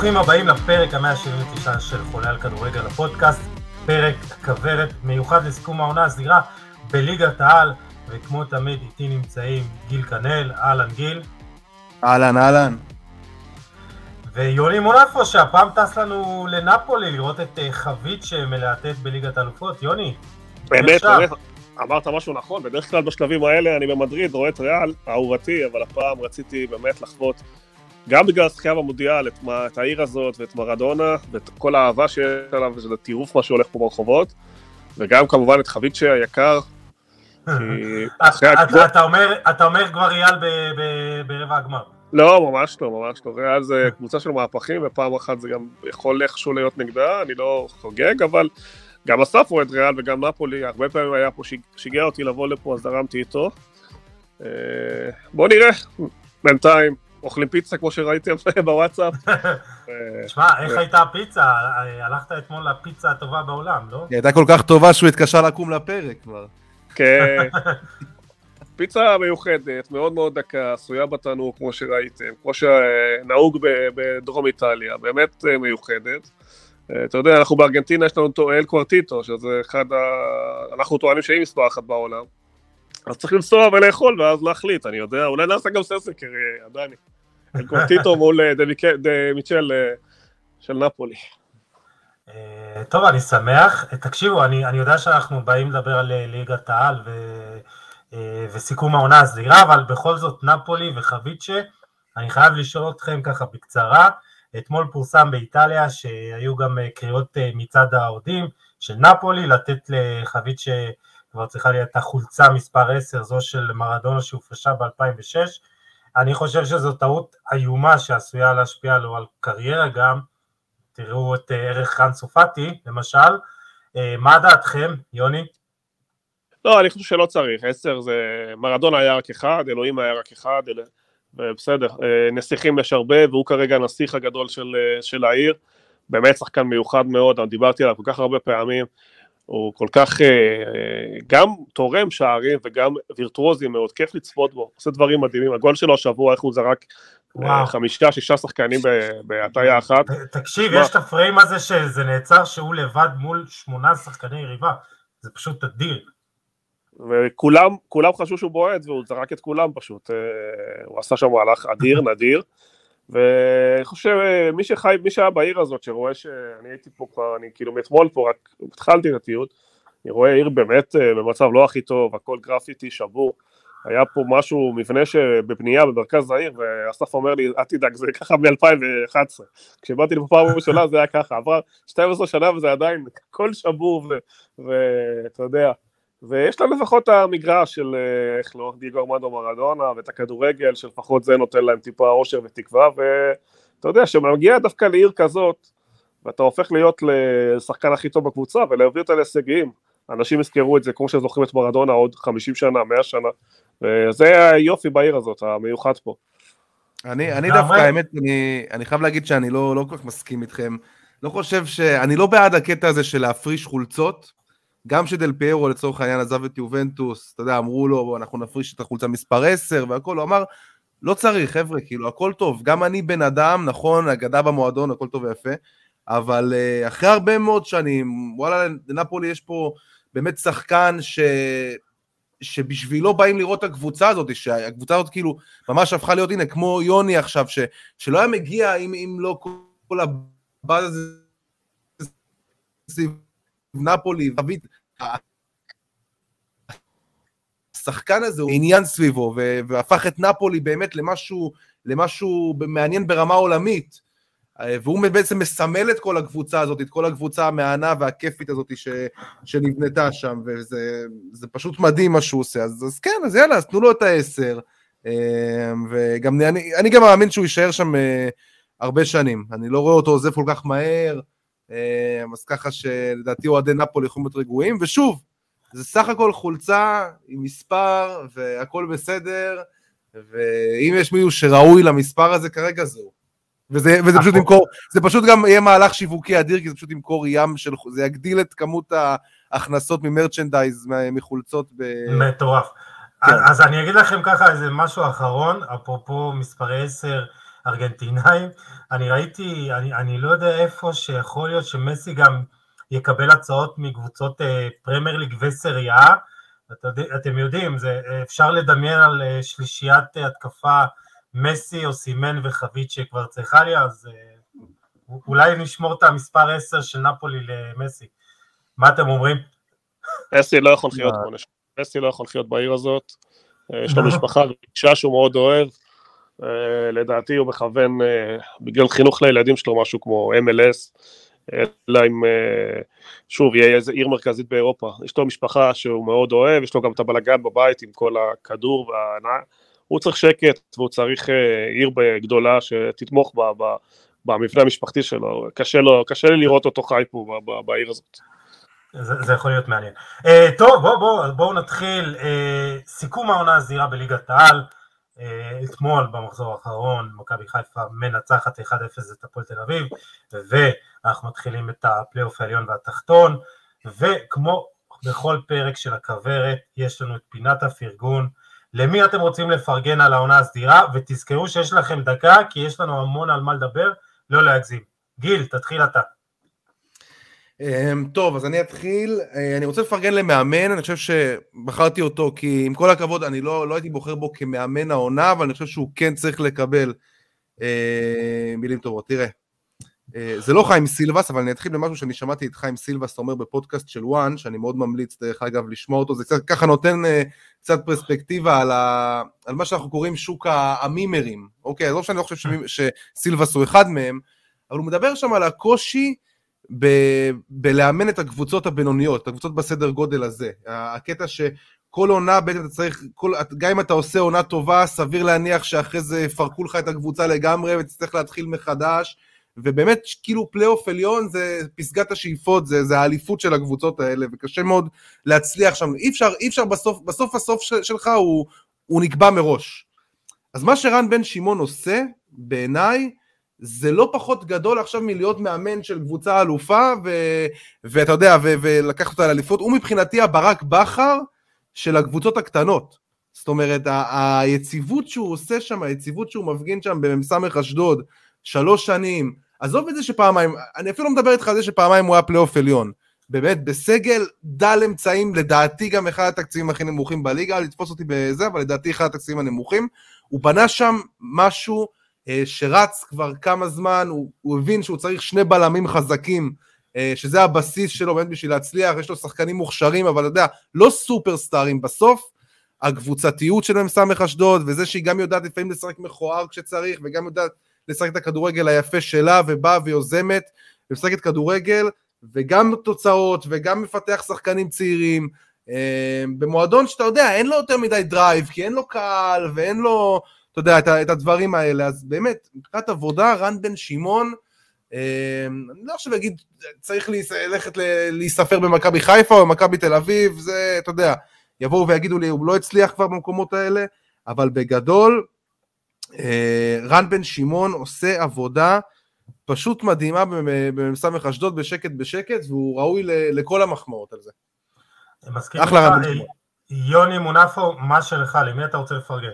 ברוכים הבאים לפרק ה-179 של חולה על כדורגל הפודקאסט, פרק כוורת מיוחד לסיכום העונה הסדירה בליגת העל, וכמו תמיד איתי נמצאים גיל כנל, אהלן גיל. אהלן אהלן. ויוני מונפו שהפעם טס לנו לנפולי לראות את אה, חבית שמלהטט בליגת האלופות, יוני. באמת, באמת, אמרת משהו נכון, בדרך כלל בשלבים האלה אני במדריד רואה את ריאל, אהובתי, אבל הפעם רציתי באמת לחוות גם בגלל השחייה במונדיאל, את, את העיר הזאת ואת מרדונה, ואת כל האהבה שיש עליו, וזה טירוף מה שהולך פה ברחובות, וגם כמובן את חביצ'ה היקר. אתה אומר כבר ריאל ברבע הגמר. לא, ממש לא, ממש לא. ריאל זה קבוצה של מהפכים, ופעם אחת זה גם יכול איכשהו להיות נגדה, אני לא חוגג, אבל גם אסף רואה את ריאל וגם נפולי, הרבה פעמים היה פה, שיגע אותי לבוא לפה, אז דרמתי איתו. אה, בואו נראה, בינתיים, אוכלים פיצה כמו שראיתם בוואטסאפ. תשמע, איך הייתה הפיצה? הלכת אתמול לפיצה הטובה בעולם, לא? היא הייתה כל כך טובה שהוא התקשר לקום לפרק כבר. כן. פיצה מיוחדת, מאוד מאוד דקה, עשויה בתנור כמו שראיתם, כמו שנהוג בדרום איטליה, באמת אה, מיוחדת. אה, אתה יודע, אנחנו בארגנטינה, יש לנו אל קוורטיטו, שזה אחד ה... אנחנו טוענים שהיא מספר אחת בעולם. אז צריך לנסוע ולאכול ואז להחליט, אני יודע, אולי נעשה גם סרסקר, עדיין. אל קוורטיטו מול אה, מיצ'ל של נפולי. טוב, אני שמח. תקשיבו, אני, יודע שאנחנו באים לדבר על ליגת העל. אה, וסיכום העונה הסדירה, אבל בכל זאת נפולי וחביצ'ה, אני חייב לשאול אתכם ככה בקצרה, אתמול פורסם באיטליה שהיו גם אה, קריאות אה, מצד האוהדים של נפולי לתת לחביצ'ה כבר צריכה להיות החולצה מספר 10, זו של מרדונה שהופרשה ב-2006. אני חושב שזו טעות איומה שעשויה להשפיע לו על קריירה גם. תראו את ערך חן סופטי, למשל. מה דעתכם, יוני? לא, אני חושב שלא צריך, עשר זה, מרדונה היה רק אחד, אלוהים היה רק אחד, אל... בסדר, אה, נסיכים יש הרבה, והוא כרגע הנסיך הגדול של, אה, של העיר, באמת שחקן מיוחד מאוד, דיברתי עליו כל כך הרבה פעמים, הוא כל כך אה, גם תורם שערים וגם וירטואוזי מאוד, כיף לצפות בו, עושה דברים מדהימים, הגול שלו השבוע, איך הוא זרק וואו. חמישה, שישה שחקנים בהטיה אחת. תקשיב, יש את הפריים הזה שזה נעצר שהוא לבד מול שמונה שחקני יריבה, זה פשוט אדיר. וכולם כולם חשבו שהוא בועט והוא זרק את כולם פשוט, אה, הוא עשה שם מהלך אדיר, נדיר, ואני חושב, אה, מי שחי, מי שהיה בעיר הזאת, שרואה שאני הייתי פה כבר, אני כאילו מאתמול פה, רק התחלתי את הטיול, אני רואה עיר באמת אה, במצב לא הכי טוב, הכל גרפיטי, שבור, היה פה משהו, מבנה שבבנייה במרכז העיר, ואסף אומר לי, אל תדאג, זה ככה מ-2011. כשבאתי לפה פעם ראשונה זה היה ככה, עברה 12 שנה וזה עדיין הכל שבור, ואתה יודע, ויש להם לפחות את המגרש של, אה, איך לא, דיגו ארמנדו מרדונה, ואת הכדורגל, שלפחות זה נותן להם טיפה אושר ותקווה, ואתה יודע, כשמגיע דווקא לעיר כזאת, ואתה הופך להיות לשחקן הכי טוב בקבוצה, ולהביא אותה להישגים, אנשים יזכרו את זה כמו שזוכרים את מרדונה עוד 50 שנה, 100 שנה, וזה היופי בעיר הזאת, המיוחד פה. אני, אני דווקא, האמת, אני, אני חייב להגיד שאני לא, לא כל כך מסכים איתכם. לא חושב ש... אני לא בעד הקטע הזה של להפריש חולצות, גם שדל פיירו לצורך העניין עזב את יובנטוס, אתה יודע, אמרו לו, אנחנו נפריש את החולצה מספר 10 והכל, הוא אמר, לא צריך, חבר'ה, כאילו, הכל טוב. גם אני בן אדם, נכון, אגדה במועדון, הכל טוב ויפה, אבל uh, אחרי הרבה מאוד שנים, וואלה, לנפולי יש פה באמת שחקן ש... שבשבילו באים לראות את הקבוצה הזאת, שהקבוצה הזאת כאילו ממש הפכה להיות, הנה, כמו יוני עכשיו, ש... שלא היה מגיע אם, אם לא כל הבאז הזה נפולי, דוד, השחקן הזה הוא עניין סביבו, והפך את נפולי באמת למשהו, למשהו מעניין ברמה עולמית. והוא בעצם מסמל את כל הקבוצה הזאת, את כל הקבוצה המהנה והכיפית הזאת ש, שנבנתה שם, וזה פשוט מדהים מה שהוא עושה. אז, אז כן, אז יאללה, אז תנו לו את העשר. וגם אני, אני גם מאמין שהוא יישאר שם אה, הרבה שנים. אני לא רואה אותו עוזב כל כך מהר. אה, אז ככה שלדעתי אוהדי נפולי יכולים להיות רגועים, ושוב, זה סך הכל חולצה עם מספר והכל בסדר, ואם יש מישהו שראוי למספר הזה כרגע זהו. וזה, וזה פשוט ימכור, זה פשוט גם יהיה מהלך שיווקי אדיר, כי זה פשוט ימכור ים של, זה יגדיל את כמות ההכנסות ממרצ'נדייז, מחולצות. מטורף. כן. אז אני אגיד לכם ככה איזה משהו אחרון, אפרופו מספרי 10 ארגנטינאים. אני ראיתי, אני, אני לא יודע איפה שיכול להיות שמסי גם יקבל הצעות מקבוצות אה, פרמייר ליג וסריה. את, אתם יודעים, זה, אפשר לדמיין על אה, שלישיית התקפה מסי, או סימן וחבית שכבר צריכה לי, אז אה, אולי נשמור את המספר 10 של נפולי למסי. מה אתם אומרים? מסי לא יכול לחיות פה, מסי לא יכול לחיות בעיר הזאת. יש לו משפחה ואישה שהוא מאוד אוהב. לדעתי הוא מכוון, בגלל חינוך לילדים שלו, משהו כמו MLS. אלא אם, שוב, יהיה איזה עיר מרכזית באירופה. יש לו משפחה שהוא מאוד אוהב, יש לו גם את הבלגן בבית עם כל הכדור וההנאה. הוא צריך שקט והוא צריך עיר גדולה שתתמוך בה, במבנה המשפחתי שלו. קשה, לו, קשה לי לראות אותו חי פה בעיר הזאת. זה, זה יכול להיות מעניין. Uh, טוב, בואו בוא, בוא נתחיל. Uh, סיכום העונה הזהירה בליגת העל. Uh, אתמול במחזור האחרון מכבי חיפה מנצחת 1-0 את הפועל תל אביב, ואנחנו מתחילים את הפלייאוף העליון והתחתון, וכמו בכל פרק של הכוורת, יש לנו את פינת הפרגון. למי אתם רוצים לפרגן על העונה הסדירה, ותזכרו שיש לכם דקה, כי יש לנו המון על מה לדבר, לא להגזים. גיל, תתחיל אתה. אמ, טוב, אז אני אתחיל. אה, אני רוצה לפרגן למאמן, אני חושב שבחרתי אותו כי עם כל הכבוד, אני לא, לא הייתי בוחר בו כמאמן העונה, אבל אני חושב שהוא כן צריך לקבל אה, מילים טובות. תראה, אה, זה לא חיים סילבס, אבל אני אתחיל במשהו שאני שמעתי את חיים סילבס אומר בפודקאסט של וואן, שאני מאוד ממליץ דרך אגב לשמוע אותו, זה קצת ככה נותן אה, קצת פרספקטיבה על, ה, על מה שאנחנו קוראים שוק המימרים, אוקיי, אז לא שאני לא חושב שסילבס הוא אחד מהם, אבל הוא מדבר שם על הקושי ב- בלאמן את הקבוצות הבינוניות, את הקבוצות בסדר גודל הזה. הקטע שכל עונה בעצם אתה צריך, כל, גם אם אתה עושה עונה טובה, סביר להניח שאחרי זה יפרקו לך את הקבוצה לגמרי ותצטרך להתחיל מחדש. ובאמת כאילו פלייאוף עליון זה פסגת השאיפות, זה, זה האליפות של הקבוצות האלה, וקשה מאוד להצליח שם, אי אפשר, אי אפשר בסוף, בסוף הסוף שלך הוא, הוא נקבע מראש. אז מה שרן בן שמעון עושה, בעיניי, זה לא פחות גדול עכשיו מלהיות מאמן של קבוצה אלופה, ו, ואתה יודע, ו, ולקח אותה לאליפות, הוא מבחינתי הברק בכר של הקבוצות הקטנות. זאת אומרת, ה- היציבות שהוא עושה שם, היציבות שהוא מפגין שם במ"ס אשדוד, שלוש שנים, עזוב את זה שפעמיים, אני אפילו לא מדבר איתך על זה שפעמיים הוא היה פלייאוף עליון. באמת, בסגל דל אמצעים, לדעתי גם אחד התקציבים הכי נמוכים בליגה, לתפוס אותי בזה, אבל לדעתי אחד התקציבים הנמוכים. הוא בנה שם משהו שרץ כבר כמה זמן, הוא, הוא הבין שהוא צריך שני בלמים חזקים, אה, שזה הבסיס שלו באמת בשביל להצליח, יש לו שחקנים מוכשרים, אבל אתה יודע, לא סופרסטארים בסוף. הקבוצתיות של מ"ס אשדוד, וזה שהיא גם יודעת לפעמים לשחק מכוער כשצריך, וגם יודעת לשחק את הכדורגל היפה שלה, ובאה ויוזמת, ומשחקת כדורגל, וגם תוצאות, וגם מפתח שחקנים צעירים, אה, במועדון שאתה יודע, אין לו יותר מדי drive, כי אין לו קהל, ואין לו, אתה יודע, את, את הדברים האלה, אז באמת, מבחינת עבודה, רן בן שמעון, אה, אני לא עכשיו אגיד, צריך ללכת להיספר במכבי חיפה או במכבי תל אביב, זה, אתה יודע, יבואו ויגידו לי, הוא לא הצליח כבר במקומות האלה, אבל בגדול, אה, רן בן שמעון עושה עבודה פשוט מדהימה במ"ס אשדוד בשקט בשקט, והוא ראוי לכל המחמאות על זה. אחלה רן בן שמעון. יוני מונפו, מה שלך, למי אתה רוצה לפרגן?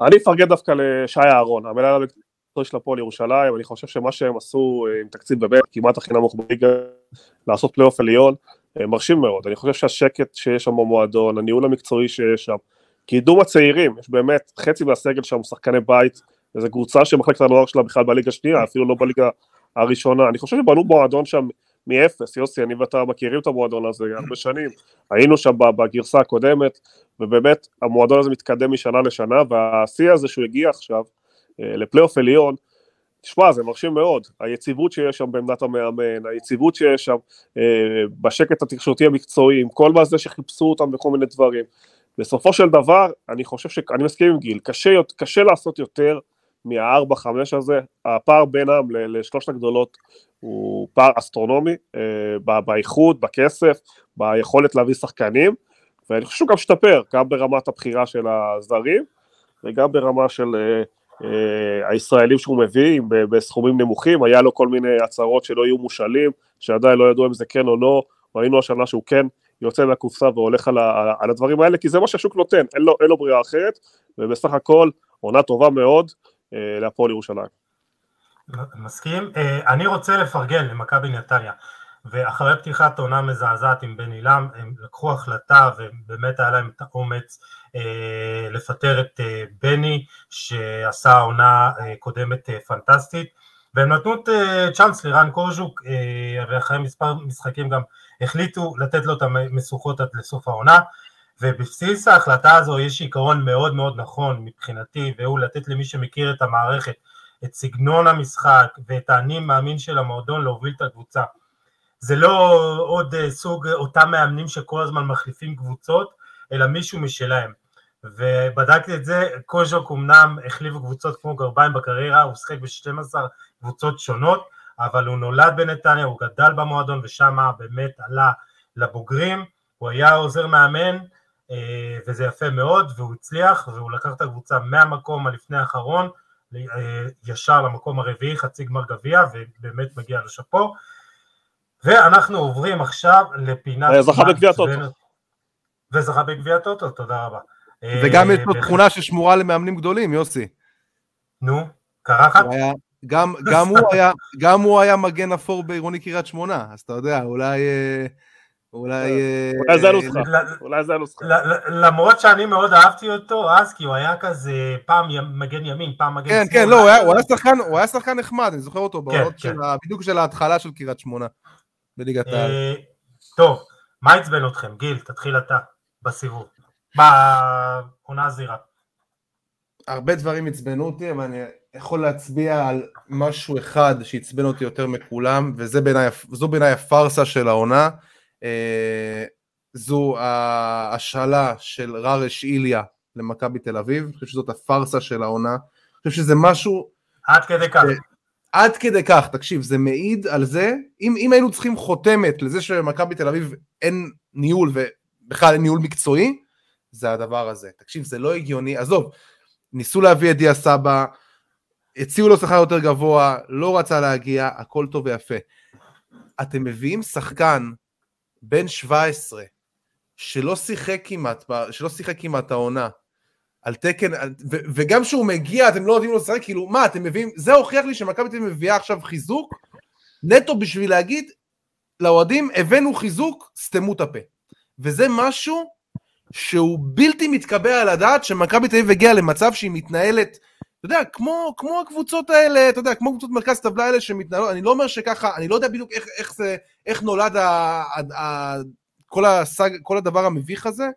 אני אפרגן דווקא לשי אהרון, המנהל המקצועי של הפועל ירושלים, אני חושב שמה שהם עשו אה, עם תקציב באמת כמעט הכי נמוך בליגה, לעשות פלייאוף עליון, אה, מרשים מאוד, אני חושב שהשקט שיש שם במועדון, הניהול המקצועי שיש שם, קידום הצעירים, יש באמת חצי מהסגל שם שחקני בית, וזו קבוצה שמחלקת הנוער שלה בכלל בליגה השנייה, אפילו לא בליגה הראשונה, אני חושב שבנו מועדון שם מאפס, יוסי, אני ואתה מכירים את המועדון הזה הרבה שנים, היינו שם בגרסה הקודמת, ובאמת המועדון הזה מתקדם משנה לשנה, והשיא הזה שהוא הגיע עכשיו אה, לפלייאוף עליון, תשמע, זה מרשים מאוד, היציבות שיש שם בעמדת המאמן, היציבות שיש שם אה, בשקט התקשורתי המקצועי, עם כל מה זה שחיפשו אותם בכל מיני דברים, בסופו של דבר, אני חושב ש... אני מסכים עם גיל, קשה, קשה לעשות יותר מהארבע חמש הזה, הפער בינם לשלושת הגדולות הוא פער אסטרונומי, אה, באיכות, בכסף, ביכולת להביא שחקנים, ואני חושב שהוא גם השתפר, גם ברמת הבחירה של הזרים, וגם ברמה של אה, אה, הישראלים שהוא מביא בסכומים נמוכים, היה לו כל מיני הצהרות שלא יהיו מושאלים, שעדיין לא ידעו אם זה כן או לא, ראינו השנה שהוא כן יוצא מהקופסה והולך על, ה, על הדברים האלה, כי זה מה שהשוק נותן, אין לו, אין לו ברירה אחרת, ובסך הכל עונה טובה מאוד, להפועל ירושלים. מסכים. אני רוצה לפרגן למכבי נתניה. ואחרי פתיחת עונה מזעזעת עם בן עילם, הם לקחו החלטה ובאמת היה להם את האומץ אה, לפטר את אה, בני, שעשה עונה אה, קודמת אה, פנטסטית, והם נתנו את אה, צ'אנס לירן קוז'וק, אה, ואחרי מספר משחקים גם החליטו לתת לו את המשוכות עד לסוף העונה, ובבסיס ההחלטה הזו יש עיקרון מאוד מאוד נכון מבחינתי, והוא לתת למי שמכיר את המערכת, את סגנון המשחק ואת האני מאמין של המועדון להוביל את הקבוצה. זה לא עוד אה, סוג אותם מאמנים שכל הזמן מחליפים קבוצות, אלא מישהו משלהם. ובדקתי את זה, קוז'וק אמנם החליף קבוצות כמו גרביים בקריירה, הוא שחק ב-12 קבוצות שונות, אבל הוא נולד בנתניה, הוא גדל במועדון ושם באמת עלה לבוגרים, הוא היה עוזר מאמן, וזה יפה מאוד, והוא הצליח, והוא לקח את הקבוצה מהמקום הלפני האחרון, אה, ישר למקום הרביעי, חצי גמר גביע, ובאמת מגיע לשאפו. ואנחנו עוברים עכשיו לפינת... אה, זכה בגביע טוטו. וזכה בגביע טוטו, תודה רבה. וגם יש לו תכונה ששמורה למאמנים גדולים, יוסי. נו, קרחת? גם, גם, הוא היה, גם הוא היה מגן אפור בעירוני קריית שמונה, אז אתה יודע, אולי... אה, אולי... אה, אולי זה הנוסחה, אולי זה הנוסחה. למרות שאני מאוד אהבתי אותו אז, כי הוא היה כזה פעם מגן ימין, פעם מגן כן, כן, לא, הוא היה שחקן נחמד, אני זוכר אותו, כן, כן. בדיוק של ההתחלה של קריית שמונה. בליגת העל. אה, טוב, מה עצבן אתכם? גיל, תתחיל אתה בסיבוב, בעונה הזירה. הרבה דברים עצבנו אותי, אבל אני יכול להצביע על משהו אחד שעצבן אותי יותר מכולם, וזו בעיניי הפארסה של העונה. אה, זו ההשאלה של ררש איליה למכבי תל אביב, אני חושב שזאת הפארסה של העונה. אני חושב שזה משהו... עד כדי כך. עד כדי כך, תקשיב, זה מעיד על זה, אם, אם היינו צריכים חותמת לזה שמכבי תל אביב אין ניהול ובכלל אין ניהול מקצועי, זה הדבר הזה. תקשיב, זה לא הגיוני, עזוב, ניסו להביא את דיה סבא, הציעו לו שכר יותר גבוה, לא רצה להגיע, הכל טוב ויפה. אתם מביאים שחקן בן 17 שלא שיחק כמעט, שלא שיחק כמעט העונה, על תקן, ו, וגם כשהוא מגיע אתם לא נותנים לו לשחק, כאילו מה אתם מביאים, זה הוכיח לי שמכבי תל אביב מביאה עכשיו חיזוק, נטו בשביל להגיד לאוהדים הבאנו חיזוק, סתמו את הפה. וזה משהו שהוא בלתי מתקבע על הדעת שמכבי תל אביב הגיעה למצב שהיא מתנהלת, אתה יודע, כמו, כמו הקבוצות האלה, אתה יודע, כמו קבוצות מרכז טבלה האלה שמתנהלות, אני לא אומר שככה, אני לא יודע בדיוק איך, איך זה, איך נולד ה, ה, ה, כל, הסג, כל הדבר המביך הזה,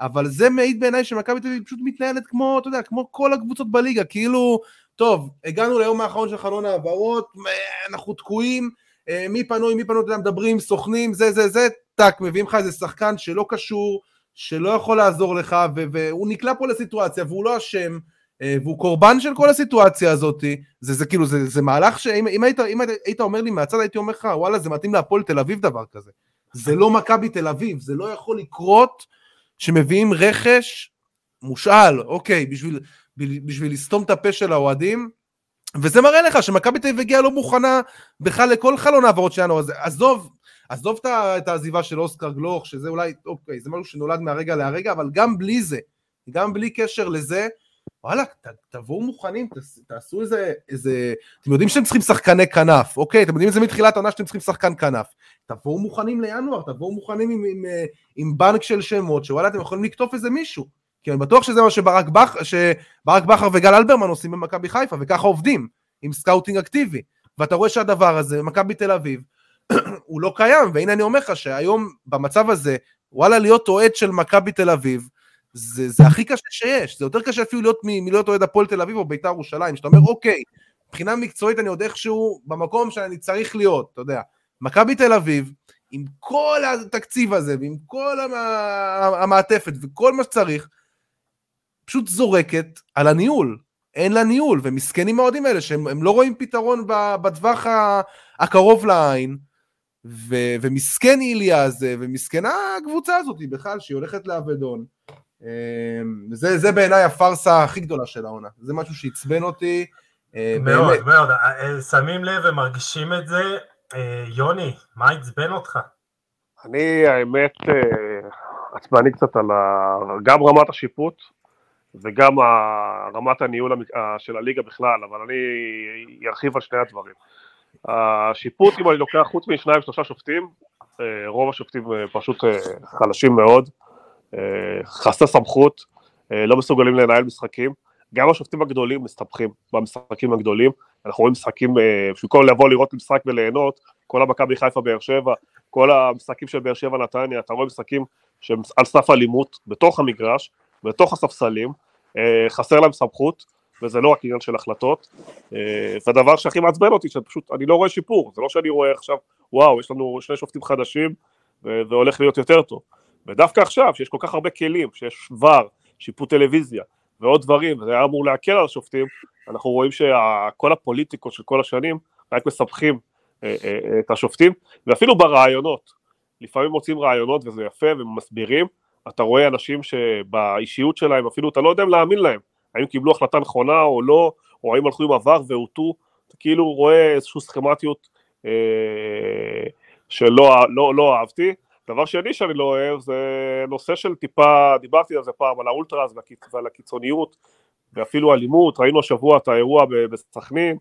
אבל זה מעיד בעיניי שמכבי תל אביב פשוט מתנהלת כמו, אתה יודע, כמו כל הקבוצות בליגה, כאילו, טוב, הגענו ליום האחרון של חלון העברות, אנחנו תקועים, אה, מי פנוי, מי פנוי, אתה יודע, מדברים, סוכנים, זה, זה, זה, טאק, מביאים לך איזה שחקן שלא קשור, שלא יכול לעזור לך, והוא נקלע פה לסיטואציה, והוא לא אשם, והוא קורבן של כל הסיטואציה הזאת, זה, זה כאילו, זה, זה מהלך שאם אם היית, אם היית, היית אומר לי מהצד, הייתי אומר לך, וואלה, זה מתאים להפועל תל אביב דבר כזה. זה לא מכבי תל אביב, זה לא יכול לקרות שמביאים רכש מושאל, אוקיי, בשביל, בשביל לסתום את הפה של האוהדים, וזה מראה לך שמכבי תל אביב הגיעה לא מוכנה בכלל לכל חלון העברות שלנו, אז עזוב, עזוב את העזיבה של אוסקר גלוך, שזה אולי, אוקיי, זה משהו שנולד מהרגע להרגע, אבל גם בלי זה, גם בלי קשר לזה, וואלה, תבואו מוכנים, תעשו איזה, איזה, אתם יודעים שאתם צריכים שחקני כנף, אוקיי, אתם יודעים את זה מתחילת העונה שאתם צריכים שחקן כנף, תבואו מוכנים לינואר, תבואו מוכנים עם, עם, עם, עם בנק של שמות, שוואלה אתם יכולים לקטוף איזה מישהו, כי אני בטוח שזה מה שברק, בח, שברק בכר וגל אלברמן עושים במכבי חיפה, וככה עובדים, עם scouting אקטיבי, ואתה רואה שהדבר הזה, מכבי תל אביב, הוא לא קיים, והנה אני אומר לך שהיום במצב הזה, וואלה להיות אוהד של מכבי תל אביב, זה, זה הכי קשה שיש, זה יותר קשה אפילו להיות מלהיות אוהד הפועל תל אביב או בית"ר ירושלים, שאתה אומר אוקיי, מבחינה מקצועית אני עוד איכשהו במקום שאני צריך להיות, אתה יודע. מכבי תל אביב, עם כל התקציב הזה, ועם כל המעטפת וכל מה שצריך, פשוט זורקת על הניהול. אין לה ניהול, ומסכנים האוהדים האלה שהם לא רואים פתרון בטווח הקרוב לעין, ו, ומסכן איליה הזה, ומסכנה הקבוצה הזאת בכלל, שהיא הולכת לאבדון. אמ, זה, זה בעיניי הפארסה הכי גדולה של העונה, זה משהו שעצבן אותי. אה, מאוד, באמת. מאוד, אה, שמים לב ומרגישים את זה. אה, יוני, מה עצבן אותך? אני, האמת, עצבני קצת על ה... גם רמת השיפוט, וגם רמת הניהול של הליגה בכלל, אבל אני ארחיב על שני הדברים. השיפוט, אם אני לוקח חוץ משניים שלושה שופטים, רוב השופטים פשוט חלשים מאוד, חסרי סמכות, לא מסוגלים לנהל משחקים. גם השופטים הגדולים מסתבכים במשחקים הגדולים, אנחנו רואים משחקים, במקום לבוא לראות משחק וליהנות, כל המכבי חיפה באר שבע, כל המשחקים של באר שבע נתניה, אתה רואה משחקים שהם על סף אלימות בתוך המגרש, בתוך הספסלים, חסר להם סמכות, וזה לא רק עניין של החלטות, והדבר שהכי מעצבן אותי, שפשוט אני לא רואה שיפור, זה לא שאני רואה עכשיו, וואו, יש לנו שני שופטים חדשים, והולך להיות יותר טוב, ודווקא עכשיו, שיש כל כך הרבה כלים, שיש ור, שיפוט טלוויזיה, ועוד דברים, וזה היה אמור להקל על השופטים, אנחנו רואים שכל הפוליטיקות של כל השנים רק מסבכים אה, אה, אה, את השופטים, ואפילו ברעיונות, לפעמים מוצאים רעיונות וזה יפה ומסבירים, אתה רואה אנשים שבאישיות שלהם אפילו אתה לא יודע אם להאמין להם, האם קיבלו החלטה נכונה או לא, או האם הלכו עם עבר והוטו, אתה כאילו רואה איזושהי סכמטיות אה, שלא לא, לא אהבתי. דבר שני שאני לא אוהב זה נושא של טיפה, דיברתי על זה פעם, על האולטרס ועל הקיצוניות ואפילו אלימות, ראינו השבוע את האירוע בסכנין,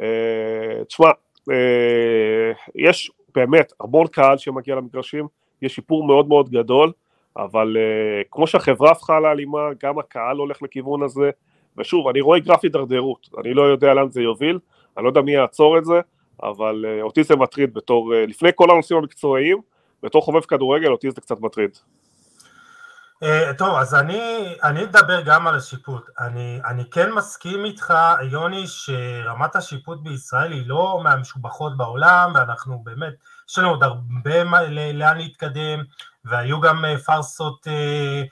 אה, תשמע, אה, יש באמת המון קהל שמגיע למגרשים, יש שיפור מאוד מאוד גדול, אבל uh, כמו שהחברה הפכה לאלימה, גם הקהל הולך לכיוון הזה, ושוב, אני רואה גרף הידרדרות, אני לא יודע לאן זה יוביל, אני לא יודע מי יעצור את זה, אבל אותי זה מטריד בתור, לפני כל הנושאים המקצועיים, בתור חובב כדורגל, אותי זה קצת מטריד. Uh, טוב, אז אני, אני אדבר גם על השיפוט. אני, אני כן מסכים איתך, יוני, שרמת השיפוט בישראל היא לא מהמשובחות בעולם, ואנחנו באמת, יש לנו עוד הרבה לאן להתקדם, והיו גם אה, פארסות, אה,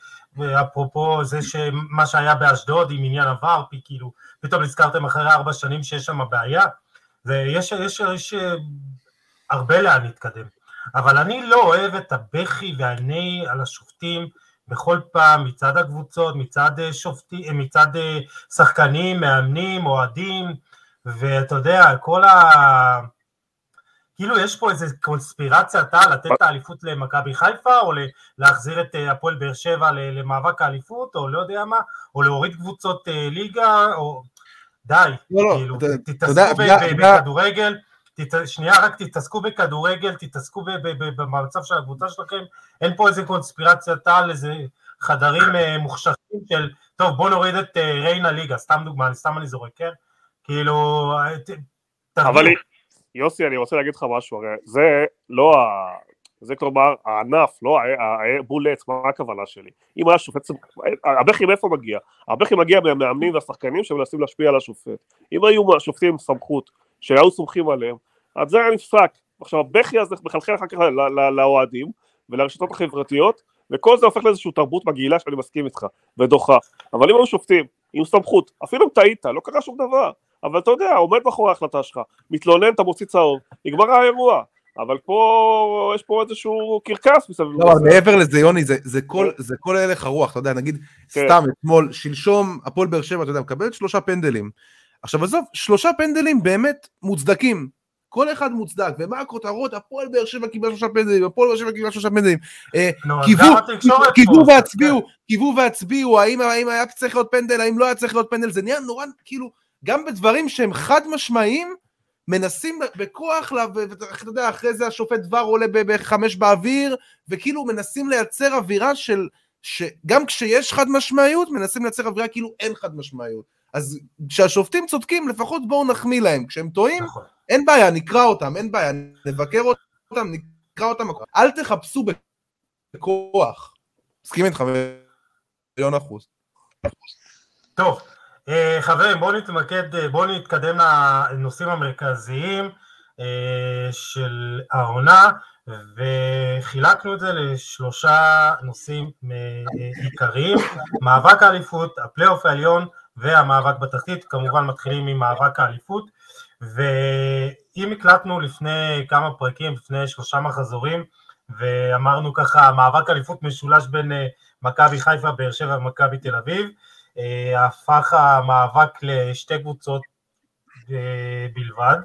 אפרופו זה שמה שהיה באשדוד עם עניין עבר, כאילו, פתאום נזכרתם אחרי ארבע שנים שיש שם בעיה, ויש יש, יש אה, הרבה לאן להתקדם. אבל אני לא אוהב את הבכי והנהי על השופטים בכל פעם מצד הקבוצות, מצד שופטים, מצד שחקנים, מאמנים, אוהדים, ואתה יודע, כל ה... כאילו יש פה איזה קונספירציה אתה לתת את האליפות למכבי חיפה, או להחזיר את אה, הפועל באר שבע למאבק האליפות, או לא יודע מה, או להוריד קבוצות אה, ליגה, או... די, לא, לא, כאילו, תתעסקו בכדורגל, שנייה רק תתעסקו בכדורגל, תתעסקו במצב של הקבוצה שלכם, אין פה איזה קונספירציית על, איזה חדרים אה, מוחשכים של, טוב בוא נוריד את ריינה ליגה, סתם דוגמה, סתם אני זורק, כן? כאילו, אבל יוסי, אני רוצה להגיד לך משהו, הרי זה לא ה... זה כלומר הענף, לא הבול עץ, מה הכוונה שלי? אם היה שופט, הבכי מאיפה מגיע? הבכי מגיע מהמאמנים והשחקנים שמנסים להשפיע על השופט. אם היו שופטים עם סמכות, שהיו סומכים עליהם, אז זה היה נפסק. עכשיו הבכי הזה מחלחל אחר כך לאוהדים ולרשתות החברתיות, וכל זה הופך לאיזושהי תרבות מגעילה שאני מסכים איתך, ודוחה. אבל אם היו שופטים עם סמכות, אפילו אם טעית, לא קרה שום דבר. אבל אתה יודע, עומד מאחורי ההחלטה שלך, מתלונן, אתה מוציא צהוב, נגמר האירוע. אבל פה, יש פה איזשהו קרקס מסביב. לא, אבל מעבר לזה, יוני, זה, זה, כל, זה כל הלך הרוח, אתה יודע, נגיד, כן. סתם, אתמול, שלשום, הפועל באר שבע, אתה יודע, מקבלת שלושה פנדלים. עכשיו עזוב, שלושה פנדלים באמת מוצדקים. כל אחד מוצדק, ומה הכותרות? הפועל באר שבע קיבל שלושה פנדלים, הפועל באר שבע קיבל שלושה פנדלים. אה, קיוו והצביעו, קיוו והצביעו, האם היה צריך להיות פנדל, האם לא היה צריך להיות פנדל, זה נהיה נורא, כאילו, גם בדברים שהם חד משמעיים, מנסים בכוח, ואתה יודע, אחרי זה השופט דבר עולה בחמש באוויר, וכאילו מנסים לייצר אווירה של, שגם כשיש חד משמעיות, מנסים לייצר אווירה כאילו אין חד משמעיות. אז כשהשופטים צודקים, לפחות בואו נחמיא להם. כשהם טועים, נכון. אין בעיה, נקרא אותם, אין בעיה, נבקר אותם, נקרא אותם. אל תחפשו בכוח. מסכים איתך מיליון אחוז. טוב, אה, חברים, בואו נתמקד, אה, בואו נתקדם לנושאים המרכזיים אה, של העונה, וחילקנו את זה לשלושה נושאים עיקריים, מאבק האליפות, הפלייאוף העליון והמאבק בתחתית, כמובן מתחילים עם מאבק האליפות, ואם הקלטנו לפני כמה פרקים, לפני שלושה מחזורים, ואמרנו ככה, מאבק אליפות משולש בין מכבי חיפה, באר שבע ומכבי תל אביב, אה, הפך המאבק לשתי קבוצות אה, בלבד,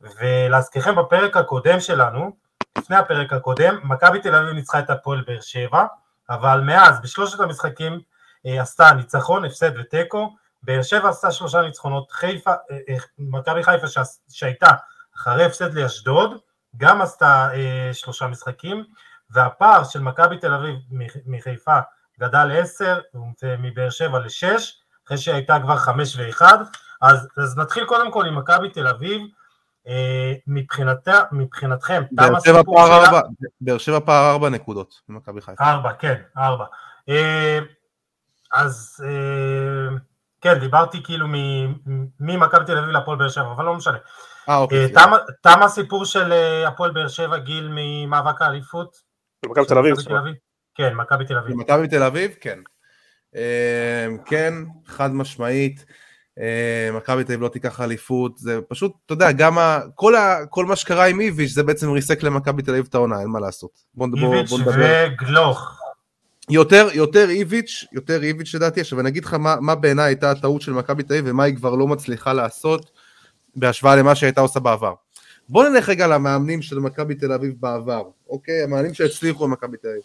ולהזכירכם בפרק הקודם שלנו, לפני הפרק הקודם, מכבי תל אביב ניצחה את הפועל באר שבע, אבל מאז בשלושת המשחקים אה, עשתה ניצחון, הפסד ותיקו, באר שבע עשתה שלושה ניצחונות, חיפה, אה, אה, מכבי חיפה שהייתה אחרי הפסד לאשדוד, גם עשתה שלושה משחקים, והפער של מכבי תל אביב מחיפה גדל ל-10 ומבאר שבע ל-6, אחרי שהייתה כבר 5 ו-1, אז, אז נתחיל קודם כל עם מכבי תל אביב, מבחינתכם, תם הסיפור שלה... באר שבע פער 4 נקודות ממכבי חיפה. 4, כן, 4. אז אה, כן, דיברתי כאילו ממכבי תל אביב להפועל באר שבע, אבל לא משנה. אה, אוקיי. אה, תם הסיפור של הפועל באר שבע, גיל, ממאבק האליפות? מכבי תל אביב. כן, מכבי תל אביב. מכבי תל אביב, כן. כן, חד משמעית. מכבי תל אביב לא תיקח אליפות, זה פשוט, אתה יודע, גם ה, כל, ה, כל מה שקרה עם איביץ' זה בעצם ריסק למכבי תל אביב את העונה, אין מה לעשות. בוא, איביץ' בוא, בוא וגלוך. יותר, יותר איביץ', יותר איביץ' לדעתי, עכשיו אני אגיד לך מה, מה בעיניי הייתה הטעות של מכבי תל ומה היא כבר לא מצליחה לעשות בהשוואה למה שהייתה עושה בעבר. בוא נלך רגע למאמנים של מכבי תל אביב בעבר, אוקיי? המאמנים שהצליחו במכבי תל אביב.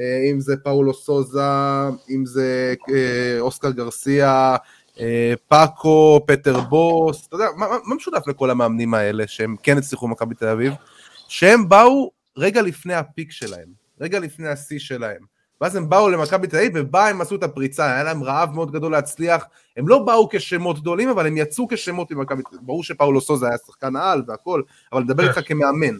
אה, אם זה פאולו סוזה, אם זה אה, אוסקר גרסיה, אה, פאקו, פטר בוס, אתה יודע, מה, מה משותף לכל המאמנים האלה שהם כן הצליחו במכבי תל אביב? שהם באו רגע לפני הפיק שלהם, רגע לפני השיא שלהם. ואז הם באו למכבי תל אביב ובה הם עשו את הפריצה, היה להם רעב מאוד גדול להצליח, הם לא באו כשמות גדולים, אבל הם יצאו כשמות ממכבי תל אביב, ברור שפאולו סוזה היה שחקן על והכל, אבל נדבר איתך כמאמן.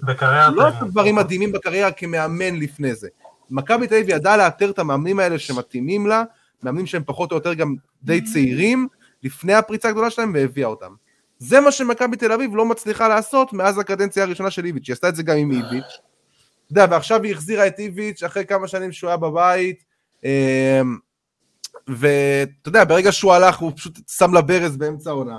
לא עשו דברים מדהימים בקריירה כמאמן לפני זה. מכבי תל אביב ידעה לאתר את המאמנים האלה שמתאימים לה, מאמנים שהם פחות או יותר גם די צעירים, לפני הפריצה הגדולה שלהם, והביאה אותם. זה מה שמכבי תל אביב לא מצליחה לעשות מאז הקדנציה הראשונה של איביץ', היא עשתה את זה גם עם איביץ', יודע, ועכשיו היא החזירה את איביץ' אחרי כמה שנים שהוא היה בבית, אמ, ואתה יודע, ברגע שהוא הלך הוא פשוט שם לה ברז באמצע העונה.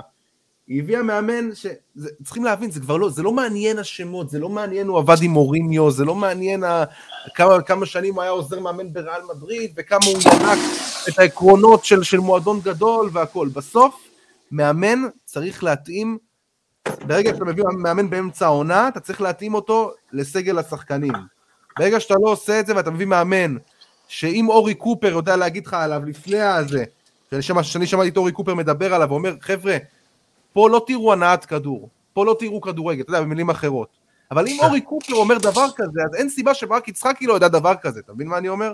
היא הביאה מאמן שצריכים להבין, זה כבר לא, זה לא מעניין השמות, זה לא מעניין הוא עבד עם מוריניו, זה לא מעניין ה, כמה, כמה שנים הוא היה עוזר מאמן בריאל מדריד, וכמה הוא ינק את העקרונות של, של מועדון גדול והכל. בסוף, מאמן צריך להתאים ברגע שאתה מביא מאמן באמצע העונה, אתה צריך להתאים אותו לסגל השחקנים. ברגע שאתה לא עושה את זה ואתה מביא מאמן, שאם אורי קופר יודע להגיד לך עליו לפני הזה, שאני שמעתי את אורי קופר מדבר עליו ואומר, חבר'ה, פה לא תראו הנעת כדור, פה לא תראו כדורגל, אתה יודע, במילים אחרות. אבל אם אורי קופר אומר דבר כזה, אז אין סיבה שברק יצחקי לא יודע דבר כזה, אתה מבין מה אני אומר?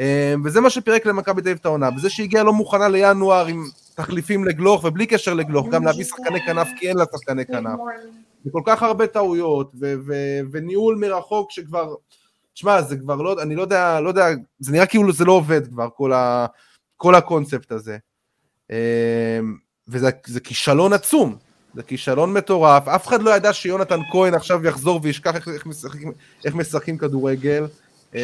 אה, וזה מה שפירק למכבי תל אביב את העונה, וזה שהגיעה לא מוכנה לינואר עם תחליפים לגלוך, ובלי קשר לגלוך, גם להביא שחקני כנף, כי אין לה שחקני כנף. וכל כך הרבה טעויות, ו- ו- וניהול מרחוק שכבר, תשמע, זה כבר לא, אני לא יודע, לא יודע, זה נראה כאילו זה לא עובד כבר, כל, ה- כל הקונספט הזה. אמ, וזה כישלון עצום, זה כישלון מטורף, אף אחד לא ידע שיונתן כהן עכשיו יחזור וישכח איך, איך, משחקים, איך משחקים כדורגל. אמ,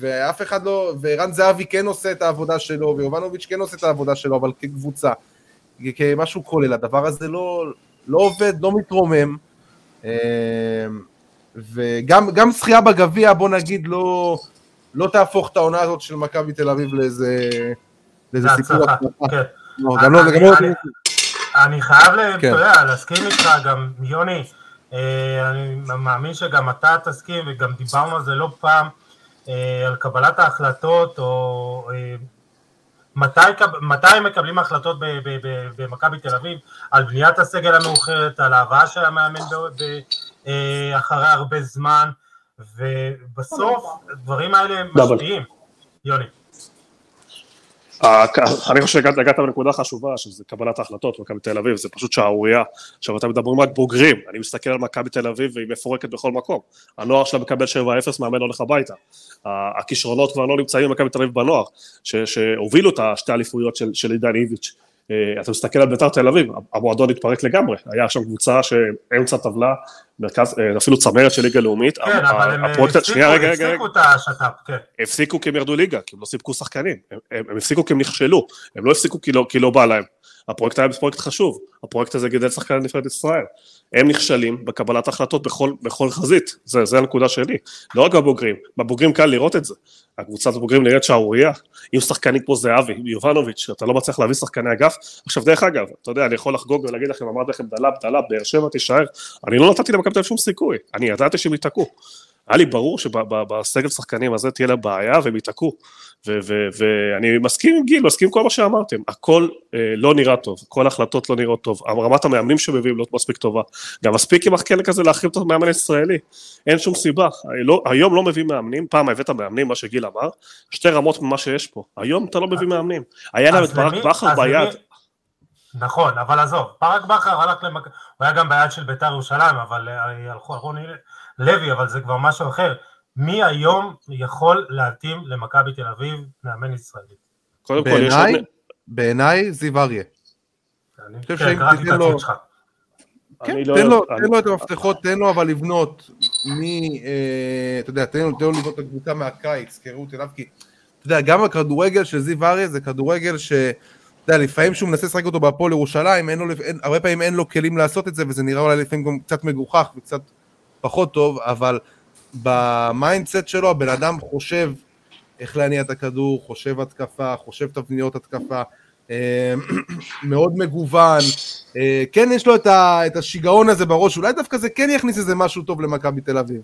ואף אחד לא, וערן זהבי כן עושה את העבודה שלו, ויובנוביץ' כן עושה את העבודה שלו, אבל כקבוצה, כמשהו כולל, הדבר הזה לא, לא עובד, לא מתרומם, אמ, וגם זכייה בגביע, בוא נגיד, לא, לא תהפוך את העונה הזאת של מכבי תל אביב לאיזה, לאיזה סיפור כן. לא, לא, אני חייב, כן. אתה יודע, להסכים איתך, גם יוני, אני מאמין שגם אתה תסכים וגם דיברנו על זה לא פעם, אה, על קבלת ההחלטות או אה, מתי, מתי מקבלים החלטות במכבי תל אביב על בניית הסגל המאוחרת, על ההבאה של המאמן אחרי הרבה זמן ובסוף הדברים האלה משפיעים. יוני. אני חושב שהגעת לנקודה חשובה, שזה קבלת ההחלטות במכבי תל אביב, זה פשוט שערורייה. עכשיו אתם מדברים רק בוגרים, אני מסתכל על מכבי תל אביב והיא מפורקת בכל מקום. הנוער שלה מקבל 7-0, מאמן הולך הביתה. הכישרונות כבר לא נמצאים במכבי תל אביב בנוער, שהובילו את השתי האליפויות של עידן איביץ'. אה, אתה מסתכל על בית"ר תל אביב, המועדון התפרק לגמרי, היה שם קבוצה שאמצע טבלה, מרכז, אה, אפילו צמרת של ליגה לאומית. כן, אבל הם הפסיקו את השת"פ, כן. הפסיקו כי הם ירדו ליגה, כי הם לא סיפקו שחקנים, הם הפסיקו כי הם נכשלו, הם לא הפסיקו לא- כי לא בא להם. הפרויקט היה פרויקט חשוב, הפרויקט הזה גידל שחקן נבחרת ישראל. הם נכשלים בקבלת החלטות בכל, בכל חזית, זה, זה הנקודה שלי. לא רק בבוגרים, בבוגרים קל לראות את זה. הקבוצת הבוגרים נראית שערורייה, עם שחקנים כמו זהבי, יובנוביץ', אתה לא מצליח להביא שחקני אגף. עכשיו דרך אגב, אתה יודע, אני יכול לחגוג ולהגיד לכם, אמרתי לכם דלאב, דלאב, באר שבע תישאר, אני לא נתתי למכבי תל שום סיכוי, אני ידעתי שהם ייתקעו. היה לי ברור שבסגל שחקנים הזה תהיה לה בעיה והם ייתקעו. ואני מסכים עם גיל, מסכים עם כל מה שאמרתם, הכל אה, לא נראה טוב, כל ההחלטות לא נראות טוב, רמת המאמנים שמביאים לא מספיק טובה, גם מספיק עם החלק הזה להחרים את המאמן הישראלי, אין שום סיבה, לא, היום לא מביאים מאמנים, פעם הבאת מאמנים, מה שגיל אמר, שתי רמות ממה שיש פה, היום אתה לא מביא מאמנים, היה להם את ברק בכר ביד. נכון, אבל עזוב, ברק בכר הלך למק... הוא היה גם ביד של בית"ר ירושלים, אבל אה, הלכו רוני לוי, אבל זה כבר משהו אחר. מי היום יכול להתאים למכבי תל אביב מאמן ישראלי? קודם כל יש עוד... בעיניי זיו אריה. אני חושב כן, שאם תיתן לו... כן, לא תן, לו, תן לו את המפתחות, תן לו אבל לבנות מ... אה, אתה יודע, תן לו, תן לו לבנות את הקבוצה מהקיץ, כראות עיניו, כי אתה יודע, גם הכדורגל של זיו אריה זה כדורגל ש... אתה יודע, לפעמים שהוא מנסה לשחק אותו בהפועל ירושלים, אין לו, אין, הרבה פעמים אין לו כלים לעשות את זה, וזה נראה אולי לפעמים גם קצת מגוחך וקצת פחות טוב, אבל ב mindset שלו הבן אדם חושב איך להניע את הכדור, חושב התקפה, חושב תבניות התקפה, אה, מאוד מגוון, אה, כן יש לו את, ה, את השיגעון הזה בראש, אולי דווקא זה כן יכניס איזה משהו טוב למכבי תל אביב.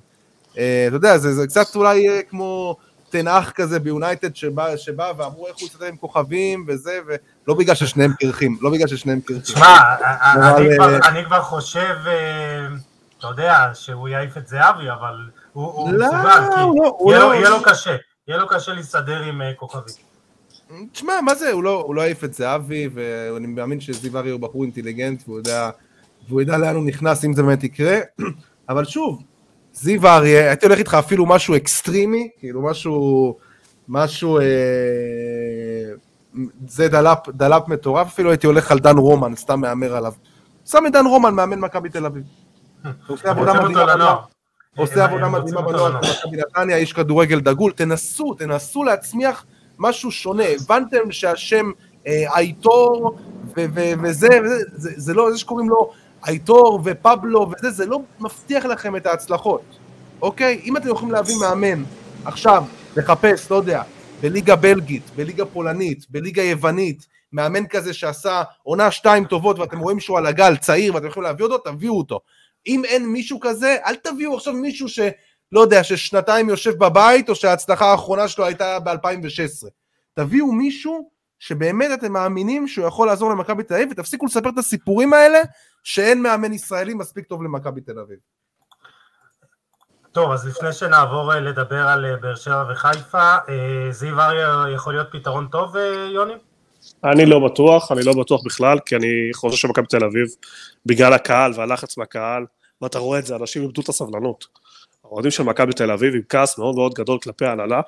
אה, אתה יודע, זה, זה קצת אולי כמו תנח כזה ביונייטד שבא, שבא ואמרו איך הוא יצטרך עם כוכבים וזה, ולא בגלל ששניהם קרחים, לא בגלל ששניהם קרחים. תשמע, אני כבר חושב, אתה יודע, שהוא יעיף את זהבי, אבל... הוא לא, מסוגל, לא, יהיה לו קשה, יהיה לו קשה להסתדר עם אה, כוכבי. תשמע, מה זה, הוא לא, לא העיף את זהבי, ואני מאמין שזיו אריה הוא בחור אינטליגנט, והוא יודע, והוא יודע לאן הוא נכנס, אם זה באמת יקרה, אבל שוב, זיו אריה, הייתי הולך איתך אפילו משהו אקסטרימי, כאילו משהו, משהו, אה, זה דלאפ, דלאפ מטורף, אפילו הייתי הולך על דן רומן, סתם מהמר עליו. שם את דן רומן, מאמן מכבי תל אביב. הוא עושה עבודה מדהימה. עושה עבודה מדהימה בנוער במכבי נתניה, איש כדורגל דגול, תנסו, תנסו להצמיח משהו שונה, הבנתם שהשם אה, אייטור וזה, זה לא, זה שקוראים לו אייטור ופבלו וזה, זה לא מבטיח לכם את ההצלחות, אוקיי? אם אתם יכולים להביא מאמן עכשיו, לחפש, לא יודע, בליגה בלגית, בליגה פולנית, בליגה יוונית, מאמן כזה שעשה עונה שתיים טובות ואתם רואים שהוא על הגל, צעיר ואתם יכולים להביא אותו, תביאו אותו. אם אין מישהו כזה, אל תביאו עכשיו מישהו שלא יודע, ששנתיים יושב בבית, או שההצלחה האחרונה שלו הייתה ב-2016. תביאו מישהו שבאמת אתם מאמינים שהוא יכול לעזור למכבי תל אביב, ותפסיקו לספר את הסיפורים האלה, שאין מאמן ישראלי מספיק טוב למכבי תל אביב. טוב, אז לפני שנעבור אה, לדבר על אה, באר שבע וחיפה, אה, זיו אריה יכול להיות פתרון טוב, יוני? אני לא בטוח, אני לא בטוח בכלל, כי אני חושב שמכבי תל אביב, בגלל הקהל והלחץ מהקהל, ואתה רואה את זה, אנשים איבדו את הסבלנות. האוהדים של מכבי תל אביב עם כעס מאוד מאוד גדול כלפי ההנהלה,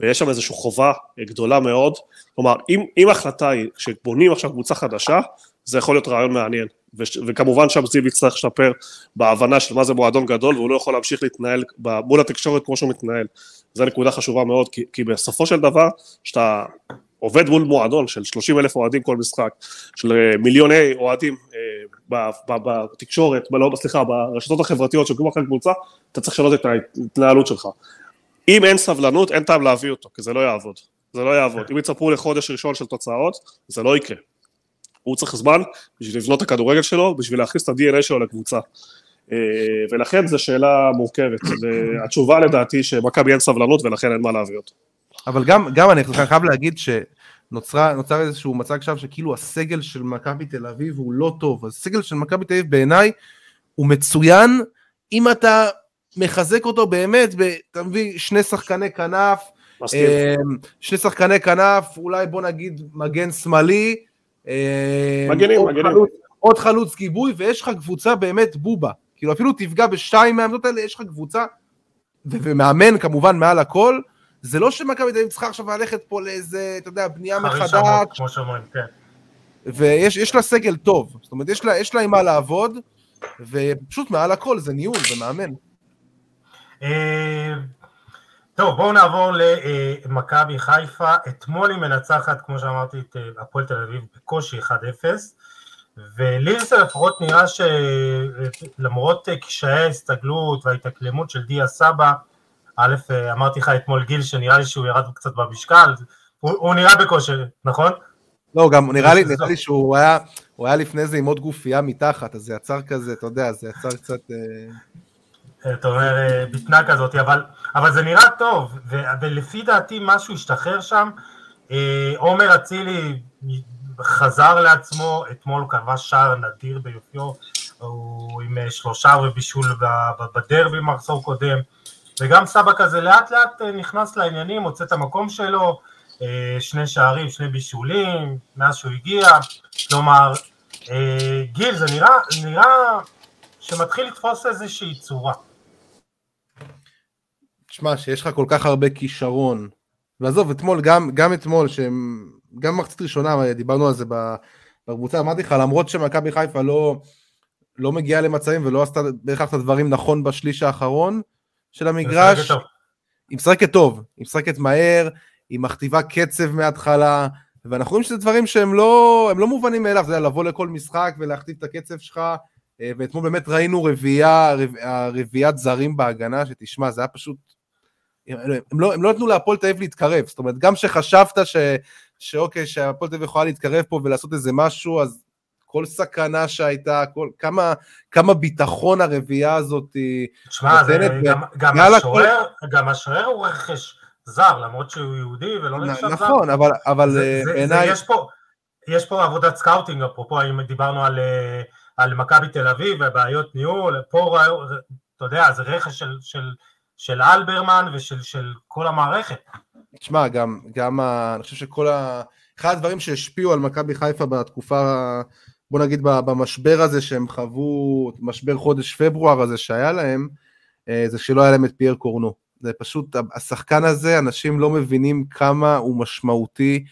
ויש שם איזושהי חובה גדולה מאוד. כלומר, אם, אם ההחלטה היא שבונים עכשיו קבוצה חדשה, זה יכול להיות רעיון מעניין. וכמובן שם זיו יצטרך לשפר בהבנה של מה זה מועדון גדול, והוא לא יכול להמשיך להתנהל מול התקשורת כמו שהוא מתנהל. זו נקודה חשובה מאוד, כי, כי בסופו של דבר, כשאתה עובד מול מועדון של 30 אלף אוהדים כל משחק, של אה, מיליוני אוהדים אה, בתקשורת, לא, סליחה, ברשתות החברתיות של כל קבוצה, אתה צריך לשנות את ההתנהלות שלך. אם אין סבלנות, אין טעם להביא אותו, כי זה לא יעבוד. זה לא יעבוד. אם יצפו לחודש ראשון של תוצאות, זה לא יקרה. הוא צריך זמן בשביל לבנות את הכדורגל שלו, בשביל להכניס את ה-DNA שלו לקבוצה. אה, ולכן זו שאלה מורכבת. התשובה לדעתי שמכבי אין סבלנות ולכן אין מה להביא אותו. אבל גם, גם אני חייב להגיד שנוצר איזשהו מצג עכשיו שכאילו הסגל של מכבי תל אביב הוא לא טוב. הסגל של מכבי תל אביב בעיניי הוא מצוין אם אתה מחזק אותו באמת, אתה מביא שני שחקני כנף, אמ, שני שחקני כנף, אולי בוא נגיד מגן שמאלי, אמ, מגנים, עוד, מגנים. חלוץ, עוד חלוץ גיבוי, ויש לך קבוצה באמת בובה. כאילו אפילו תפגע בשתיים מהעמדות האלה, יש לך קבוצה, ומאמן כמובן מעל הכל, זה לא שמכבי תל אביב צריכה עכשיו ללכת פה לאיזה, אתה יודע, בנייה מחדש. כמו שאומרים, כן. ויש לה סגל טוב, זאת אומרת, יש לה, יש לה עם מה לעבוד, ופשוט מעל הכל זה ניהול, זה מאמן. אה, טוב, בואו נעבור למכבי חיפה. אתמול היא מנצחת, כמו שאמרתי, את אה, הפועל תל אביב בקושי 1-0, ולי זה לפחות נראה שלמרות קשיי ההסתגלות וההתאקלמות של דיה סבא, א', אה, אמרתי לך אתמול גיל שנראה לי שהוא ירד קצת במשקל, הוא, הוא נראה בכושר, נכון? לא, גם נראה לי, נראה לי שהוא היה, הוא היה לפני זה עם עוד גופייה מתחת, אז זה יצר כזה, אתה יודע, זה יצר קצת... אה, אתה אומר, אה, בטנה כזאת, אבל, אבל זה נראה טוב, ו, ולפי דעתי משהו השתחרר שם. אה, עומר אצילי חזר לעצמו, אתמול הוא כבש שער נדיר ביופיו, הוא עם אה, שלושה ובישול בדרבי מחזור קודם, וגם סבא כזה לאט לאט נכנס לעניינים, מוצא את המקום שלו, שני שערים, שני בישולים, מאז שהוא הגיע, כלומר, גיל, זה נראה, נראה שמתחיל לתפוס איזושהי צורה. תשמע, שיש לך כל כך הרבה כישרון, ועזוב, אתמול, גם, גם אתמול, שהם, גם במחצית ראשונה, דיברנו על זה בקבוצה, אמרתי לך, למרות שמכבי חיפה לא, לא מגיעה למצבים ולא עשתה בהכרח את הדברים נכון בשליש האחרון של המגרש, היא משחקת טוב, היא משחקת מהר, היא מכתיבה קצב מההתחלה, ואנחנו רואים שזה דברים שהם לא, לא מובנים מאליו, זה לבוא לכל משחק ולהכתיב את הקצב שלך, אה, ואתמול באמת ראינו רביעייה, רביעיית זרים בהגנה, שתשמע, זה היה פשוט הם לא, הם לא נתנו להפועל תל אביב להתקרב, זאת אומרת, גם שחשבת ש, שאוקיי, שהפועל תל אביב יכולה להתקרב פה ולעשות איזה משהו, אז כל סכנה שהייתה, כל, כמה, כמה ביטחון הרביעייה הזאת תשמע, גם, גם, השוער, כל... גם השוער הוא רכש זר, למרות שהוא יהודי ולא נחשב זר. נכון, אבל, אבל זה, בעיניי... יש, פה, יש פה עבודת scouting, אפרופו, אם דיברנו על, אה, על מכבי תל אביב ובעיות ניהול, פה, אתה יודע, זה רכש של, של של אלברמן ושל של כל המערכת. תשמע, גם, גם ה, אני חושב שכל ה... אחד הדברים שהשפיעו על מכבי חיפה בתקופה, בוא נגיד במשבר הזה שהם חוו, משבר חודש פברואר הזה שהיה להם, אה, זה שלא היה להם את פייר קורנו. זה פשוט, השחקן הזה, אנשים לא מבינים כמה הוא משמעותי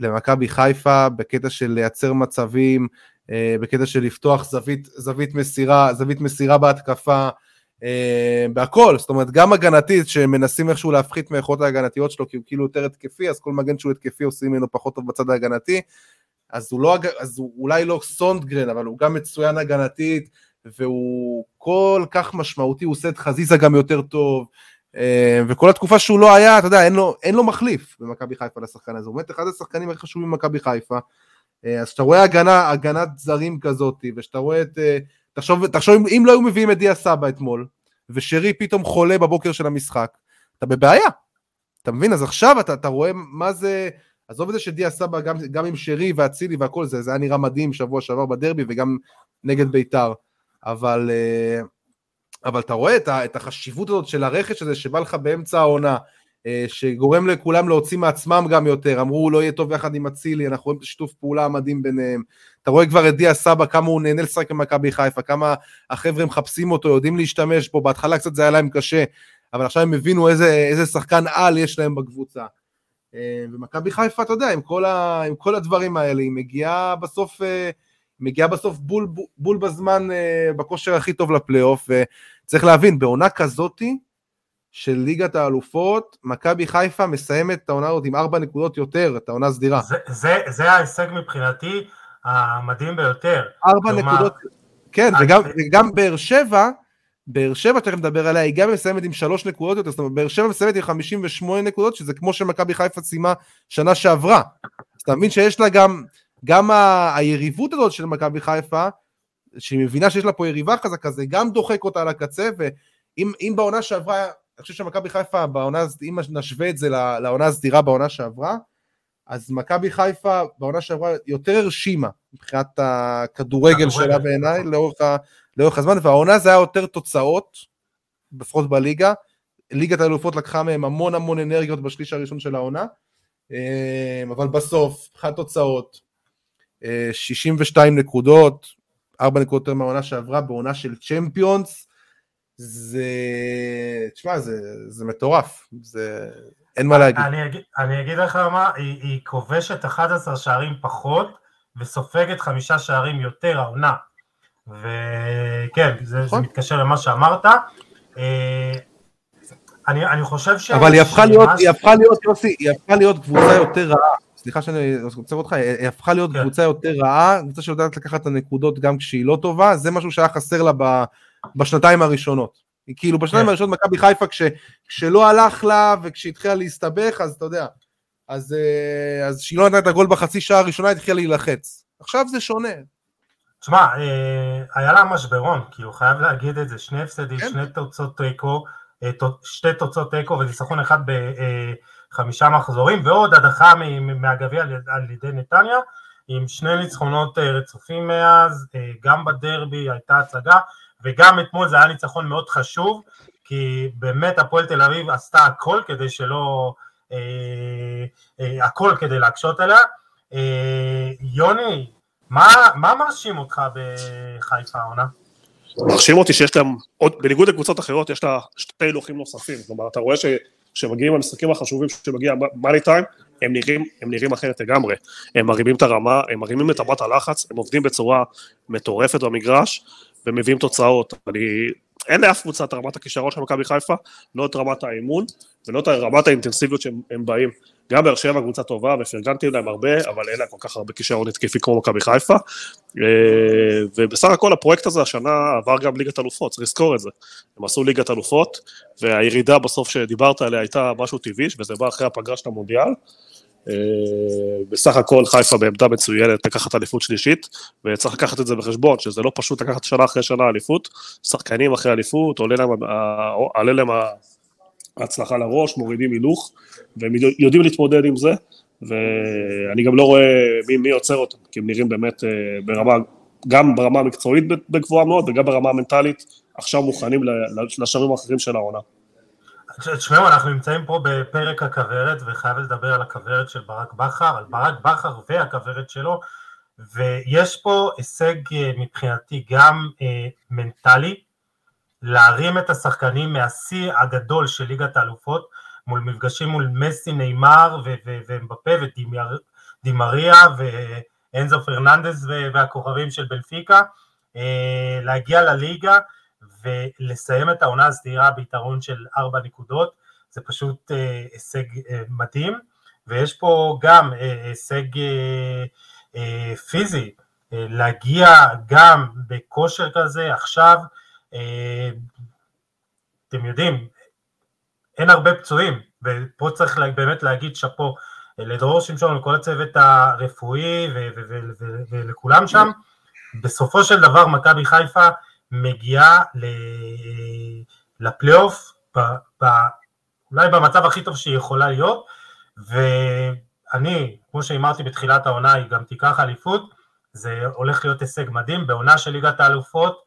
למכבי חיפה בקטע של לייצר מצבים, אה, בקטע של לפתוח זווית, זווית מסירה, זווית מסירה בהתקפה, אה, בהכל, זאת אומרת גם הגנתית שמנסים איכשהו להפחית מהיכולות ההגנתיות שלו כי הוא כאילו יותר התקפי, אז כל מגן שהוא התקפי עושים ממנו פחות טוב בצד ההגנתי, אז הוא, לא, אז הוא אולי לא סונדגרן, אבל הוא גם מצוין הגנתית, והוא כל כך משמעותי, הוא עושה את חזיזה גם יותר טוב, אה, וכל התקופה שהוא לא היה, אתה יודע, אין לו, אין לו מחליף במכבי חיפה לשחקן הזה, הוא באמת אחד השחקנים הכי חשובים במכבי חיפה, אה, אז כשאתה רואה הגנה, הגנת זרים כזאת, ושאתה רואה את... תחשוב, תחשוב אם לא היו מביאים את דיה סבא אתמול, ושרי פתאום חולה בבוקר של המשחק, אתה בבעיה. אתה מבין? אז עכשיו אתה, אתה רואה מה זה... עזוב את זה שדיה סבא, גם, גם עם שרי ואצילי והכל זה, זה היה נראה מדהים שבוע שעבר בדרבי וגם נגד ביתר. אבל, אה, אבל אתה רואה את, את החשיבות הזאת של הרכש הזה שבא לך באמצע העונה, אה, שגורם לכולם להוציא מעצמם גם יותר, אמרו הוא לא יהיה טוב יחד עם אצילי, אנחנו רואים את השיתוף פעולה המדהים ביניהם, אתה רואה כבר את דיה סבא, כמה הוא נהנה לשחק במכבי חיפה, כמה החבר'ה מחפשים אותו, יודעים להשתמש בו, בהתחלה קצת זה היה להם קשה, אבל עכשיו הם הבינו איזה, איזה שחקן על יש להם בקבוצה. אה, ומכבי חיפה, אתה יודע, עם כל, ה, עם כל הדברים האלה, היא מגיעה בסוף, אה, מגיעה בסוף בול, בול, בזמן, בכושר הכי טוב לפלייאוף, וצריך להבין, בעונה כזאתי, של ליגת האלופות, מכבי חיפה מסיימת את העונה הזאת עם ארבע נקודות יותר, את העונה הסדירה. זה, זה, זה ההישג מבחינתי המדהים ביותר. ארבע כלומר... נקודות, כן. וגם, וגם באר שבע, באר שבע, תכף נדבר עליה, היא גם מסיימת עם שלוש נקודות יותר, זאת אומרת, באר שבע מסיימת עם חמישים ושמונה נקודות, שזה כמו שמכבי חיפה סיימה שנה שעברה. אז אתה מבין שיש לה גם, גם ה, היריבות הזאת של מכבי חיפה, שהיא מבינה שיש לה פה יריבה חזקה, זה גם דוחק אותה על הקצה, ואם בעונה שעברה אני חושב שמכבי חיפה בעונה, אם נשווה את זה לעונה הסדירה בעונה שעברה, אז מכבי חיפה בעונה שעברה יותר הרשימה מבחינת הכדורגל שלה בעיניי נכון. לאורך, לאורך הזמן, והעונה זה היה יותר תוצאות, לפחות בליגה. ליגת האלופות לקחה מהם המון המון אנרגיות בשליש הראשון של העונה, אה, אבל בסוף, מבחינת תוצאות, 62 אה, נקודות, 4 נקודות יותר מהעונה שעברה בעונה של צ'מפיונס, זה, תשמע, זה, זה מטורף, זה, אין מה להגיד. אני אגיד, אני אגיד לך מה, היא, היא כובשת 11 שערים פחות וסופגת חמישה שערים יותר העונה. וכן, זה, נכון. זה מתקשר למה שאמרת. אה, אני, אני חושב ש... אבל היא הפכה להיות, היא הפכה להיות, יוסי, היא הפכה להיות קבוצה יותר רעה. סליחה שאני עוצר אותך, היא הפכה להיות כן. קבוצה יותר רעה, קבוצה שיודעת לקחת את הנקודות גם כשהיא לא טובה, זה משהו שהיה חסר לה ב... בשנתיים הראשונות. כאילו בשנתיים כן. הראשונות מכבי חיפה כש, כשלא הלך לה וכשהתחילה להסתבך אז אתה יודע, אז, אה, אז שהיא לא נתנה את הגול בחצי שעה הראשונה התחילה להילחץ. עכשיו זה שונה. תשמע, אה, היה לה משברון, כי הוא חייב להגיד את זה, שני הפסדים, כן. שני תוצאות תיקו, אה, שתי תוצאות תיקו וניצחון אחד בחמישה מחזורים, ועוד הדחה מהגביע על ידי נתניה, עם שני ניצחונות אה, רצופים מאז, אה, גם בדרבי הייתה הצגה, וגם אתמול זה היה ניצחון מאוד חשוב, כי באמת הפועל תל אביב עשתה הכל כדי שלא, אה, אה, הכל כדי להקשות עליה. אה, יוני, מה, מרשים אותך בחיפה העונה? מרשים אותי שיש להם, עוד, בניגוד לקבוצות אחרות, יש לה שתי הילוכים נוספים. כלומר, אתה רואה שכשמגיעים המשחקים החשובים שמגיע מאני טיים, הם נראים, הם נראים אחרת לגמרי. הם מרימים את הרמה, הם מרימים את רמת הלחץ, הם עובדים בצורה מטורפת במגרש, ומביאים תוצאות. אני, אין לאף קבוצה את רמת הכישרון של מכבי חיפה, לא את רמת האימון, ולא את רמת האינטנסיביות שהם הם באים. גם באר שבע קבוצה טובה, ופרגנתי להם הרבה, אבל אין להם כל כך הרבה כישרון התקפי כמו מכבי חיפה. אה, ובסך הכל הפרויקט הזה השנה עבר גם ליגת אלופות, צריך לזכור את זה. הם עשו ליגת אלופות, והירידה בסוף שדיברת עליה הייתה משהו טבעי, וזה בא אחרי הפגרה של המונדיאל. אה, בסך הכל חיפה בעמדה מצוינת לקחת אליפות שלישית, וצריך לקחת את זה בחשבון, שזה לא פשוט לקחת שנה אחרי שנה אליפות, שחקנים אחרי אליפות, עולה להם, ה- עולה להם ה- ההצלחה לראש, מורידים הילוך, והם יודעים להתמודד עם זה, ואני גם לא רואה מי, מי עוצר אותם, כי הם נראים באמת אה, ברמה, גם ברמה המקצועית בגבוהה מאוד, וגם ברמה המנטלית, עכשיו מוכנים ל- ל- לשלבים האחרים של העונה. תשמעו, אנחנו נמצאים פה בפרק הכוורת, וחייב לדבר על הכוורת של ברק בכר, על ברק בכר והכוורת שלו, ויש פה הישג אה, מבחינתי גם אה, מנטלי, להרים את השחקנים מהשיא הגדול של ליגת האלופות, מול מפגשים מול מסי, נאמר ו- ו- ואמבפה ודימריה ואנזו פרננדס והכוכבים של בלפיקה, אה, להגיע לליגה ולסיים את העונה הסדירה ביתרון של ארבע נקודות, זה פשוט אה, הישג אה, מדהים, ויש פה גם הישג פיזי, להגיע גם בכושר כזה עכשיו, אתם יודעים, אין הרבה פצועים, ופה צריך באמת להגיד שאפו אה, לדרור שמשון ולכל הצוות הרפואי ולכולם שם. בסופו של דבר מכבי חיפה מגיעה ל- לפלייאוף, אולי במצב הכי טוב שהיא יכולה להיות, ואני, כמו שהימרתי בתחילת העונה, היא גם תיקח אליפות, זה הולך להיות הישג מדהים, בעונה של ליגת האלופות, אה,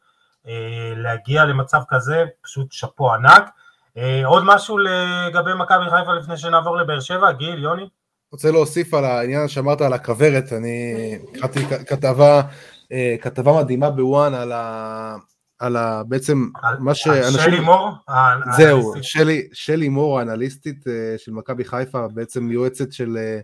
להגיע למצב כזה, פשוט שאפו ענק. אה, עוד משהו לגבי מכבי חיפה לפני שנעבור לבאר שבע, גיל, יוני? רוצה להוסיף על העניין שאמרת על הכוורת, אני קראתי כתבה, אה, כתבה מדהימה בוואן על ה... על ה... בעצם על- מה על שאנשים... שלי מור? זהו. שלי, שלי מור, האנליסטית אה, של מכבי חיפה, בעצם יועצת של אה,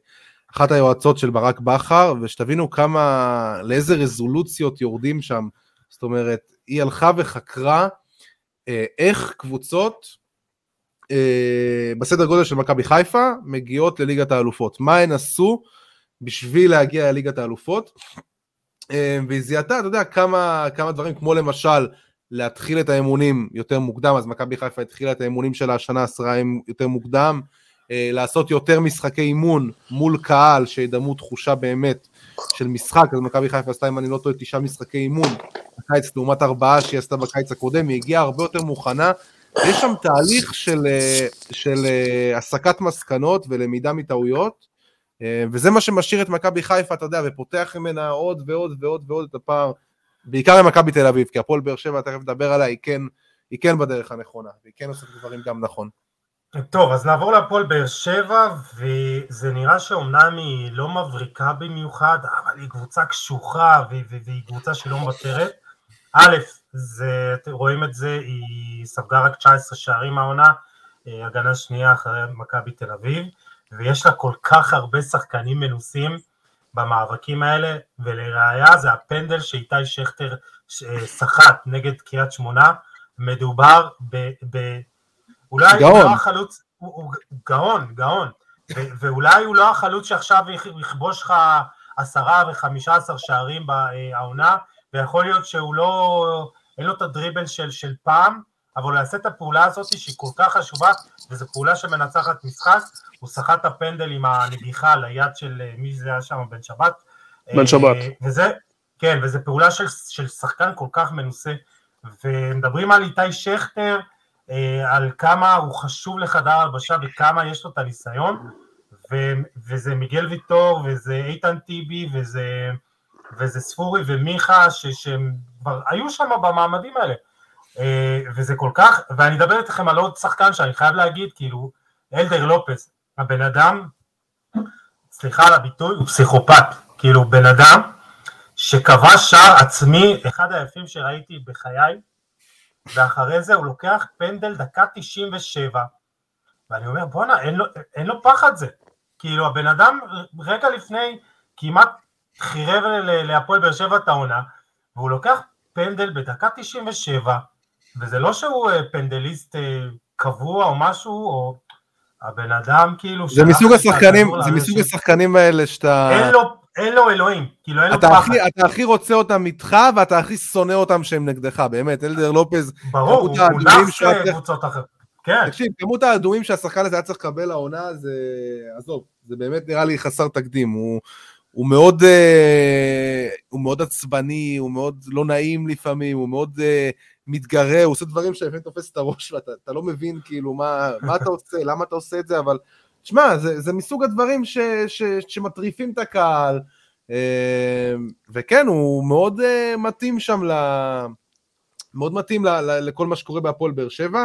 אחת היועצות של ברק בכר, ושתבינו כמה, לאיזה רזולוציות יורדים שם. זאת אומרת, היא הלכה וחקרה אה, איך קבוצות אה, בסדר גודל של מכבי חיפה מגיעות לליגת האלופות. מה הן עשו בשביל להגיע לליגת האלופות? אה, והיא זיהתה, אתה יודע, כמה, כמה דברים, כמו למשל, להתחיל את האימונים יותר מוקדם, אז מכבי חיפה התחילה את האימונים שלה השנה עשרה יותר מוקדם, לעשות יותר משחקי אימון מול קהל שידמו תחושה באמת של משחק, אז מכבי חיפה עשתה, אם אני לא טועה, תשעה משחקי אימון בקיץ לעומת ארבעה שהיא עשתה בקיץ הקודם, היא הגיעה הרבה יותר מוכנה, יש שם תהליך של, אה, של אה, הסקת מסקנות ולמידה מטעויות, אה, וזה מה שמשאיר את מכבי חיפה, אתה יודע, ופותח ממנה עוד ועוד ועוד ועוד את הפער, בעיקר למכבי תל אביב, כי הפועל באר שבע, תכף נדבר עליה, היא כן, היא כן בדרך הנכונה, והיא כן עושה דברים גם נכון. טוב, אז נעבור להפועל באר שבע, וזה נראה שאומנם היא לא מבריקה במיוחד, אבל היא קבוצה קשוחה, והיא קבוצה שלא מוותרת. א', זה, אתם רואים את זה, היא ספגה רק 19 שערים העונה, אה, הגנה שנייה אחרי מכבי תל אביב, ויש לה כל כך הרבה שחקנים מנוסים במאבקים האלה, ולראיה זה הפנדל שאיתי שכטר אה, סחט נגד קריית שמונה, מדובר ב... ב אולי הוא גאון. לא החלוץ, הוא, הוא גאון, גאון, ו- ואולי הוא לא החלוץ שעכשיו יכ- יכבוש לך עשרה וחמישה עשר שערים בעונה, ויכול להיות שהוא לא, אין לו את הדריבל של, של פעם, אבל הוא יעשה את הפעולה הזאת שהיא כל כך חשובה, וזו פעולה שמנצחת משחק, הוא סחט את הפנדל עם הנגיחה ליד של אה, מי זה היה שם, בן שבת. בן שבת. אה, וזה, כן, וזו פעולה של, של שחקן כל כך מנוסה, ומדברים על איתי שכטר, אה, על כמה הוא חשוב לחדר הלבשה וכמה יש לו את הניסיון, ו, וזה מיגל ויטור, וזה איתן טיבי, וזה, וזה ספורי ומיכה, ש, שהם כבר היו שם במעמדים האלה. אה, וזה כל כך, ואני אדבר איתכם על עוד שחקן שאני חייב להגיד, כאילו, אלדר לופס, הבן אדם, סליחה על הביטוי, הוא פסיכופת, כאילו בן אדם שכבש שער עצמי, אחד היפים שראיתי בחיי, ואחרי זה הוא לוקח פנדל דקה 97, ואני אומר בואנה אין, אין לו פחד זה, כאילו הבן אדם רגע לפני כמעט חירב להפועל באר שבע את העונה, והוא לוקח פנדל בדקה 97, וזה לא שהוא אה, פנדליסט אה, קבוע או משהו, או הבן אדם כאילו... זה מסוג השחקנים, זה מסוג השחקנים האלה שאתה... אין לו, אין לו אלוהים, כאילו אין לו אתה פחד. אתה הכי רוצה אותם איתך ואתה הכי שונא אותם שהם נגדך, באמת, אלדר לופז, ברור, הוא נח קבוצות אחרות. כן. תקשיב, כמות האדומים שהשחקן הזה היה צריך לקבל לעונה, זה... עזוב, זה באמת נראה לי חסר תקדים. הוא, הוא מאוד, uh, הוא מאוד עצבני, הוא מאוד לא נעים לפעמים, הוא מאוד uh, מתגרה, הוא עושה דברים שלפעמים תופס את הראש ואתה לא מבין כאילו מה, מה אתה עושה, למה אתה עושה את זה, אבל תשמע, זה, זה מסוג הדברים ש, ש, שמטריפים את הקהל, אה, וכן, הוא מאוד אה, מתאים שם, ל, מאוד מתאים ל, ל, לכל מה שקורה בהפועל באר שבע,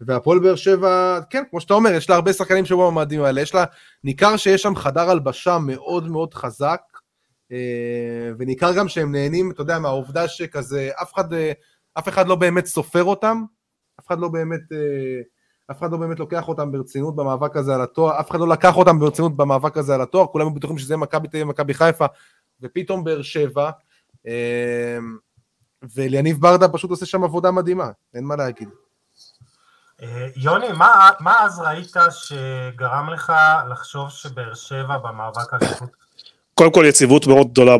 והפועל באר שבע, כן, כמו שאתה אומר, יש לה הרבה שחקנים שבו במועמדים האלה, יש לה, ניכר שיש שם חדר הלבשה מאוד מאוד חזק, אה, וניכר גם שהם נהנים, אתה יודע, מהעובדה שכזה, אף אחד... אף אחד לא באמת סופר אותם, אף אחד לא באמת, אה, אף אחד לא באמת לוקח אותם ברצינות במאבק הזה על התואר, אף אחד לא לקח אותם ברצינות במאבק הזה על התואר, כולם בטוחים שזה מכבי תל אביב ומכבי חיפה, ופתאום באר שבע, אה, ואליניב ברדה פשוט עושה שם עבודה מדהימה, אין מה להגיד. אה, יוני, מה, מה אז ראית שגרם לך לחשוב שבאר שבע במאבק אליפות קודם כל יציבות מאוד גדולה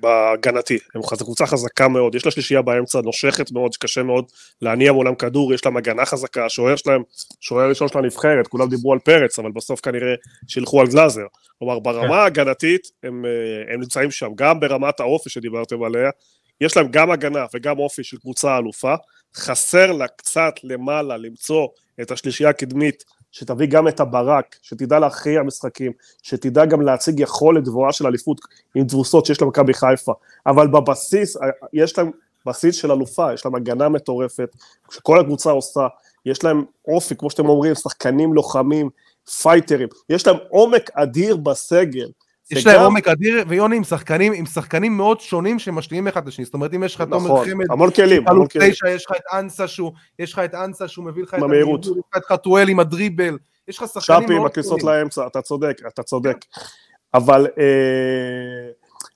בהגנתי, הם קבוצה חזקה מאוד, יש לה שלישייה באמצע, נושכת מאוד, שקשה מאוד להניע מולם כדור, יש להם הגנה חזקה, השוער שלהם, שוער ראשון של הנבחרת, כולם דיברו על פרץ, אבל בסוף כנראה שילכו על גלאזר. כלומר, ברמה כן. ההגנתית הם, אה, הם נמצאים שם, גם ברמת האופי שדיברתם עליה, יש להם גם הגנה וגם אופי של קבוצה אלופה, חסר לה קצת למעלה למצוא את השלישייה הקדמית שתביא גם את הברק, שתדע להכריע משחקים, שתדע גם להציג יכולת גבוהה של אליפות עם תבוסות שיש למכבי חיפה, אבל בבסיס, יש להם בסיס של אלופה, יש להם הגנה מטורפת, שכל הקבוצה עושה, יש להם אופי, כמו שאתם אומרים, שחקנים לוחמים, פייטרים, יש להם עומק אדיר בסגל, יש להם עומק אדיר, ויוני עם שחקנים, עם שחקנים מאוד שונים שמשלימים אחד את השני, זאת אומרת אם יש לך תומר נכון, חמד, המון כלים, המון כלים, יש לך את אנסה שהוא, יש לך את אנסה שהוא מביא לך את המהירות, יש לך את חתואל עם הדריבל, יש לך שחקנים מאוד שפי עם הכניסות לאמצע, אתה צודק, אתה צודק, אבל אה,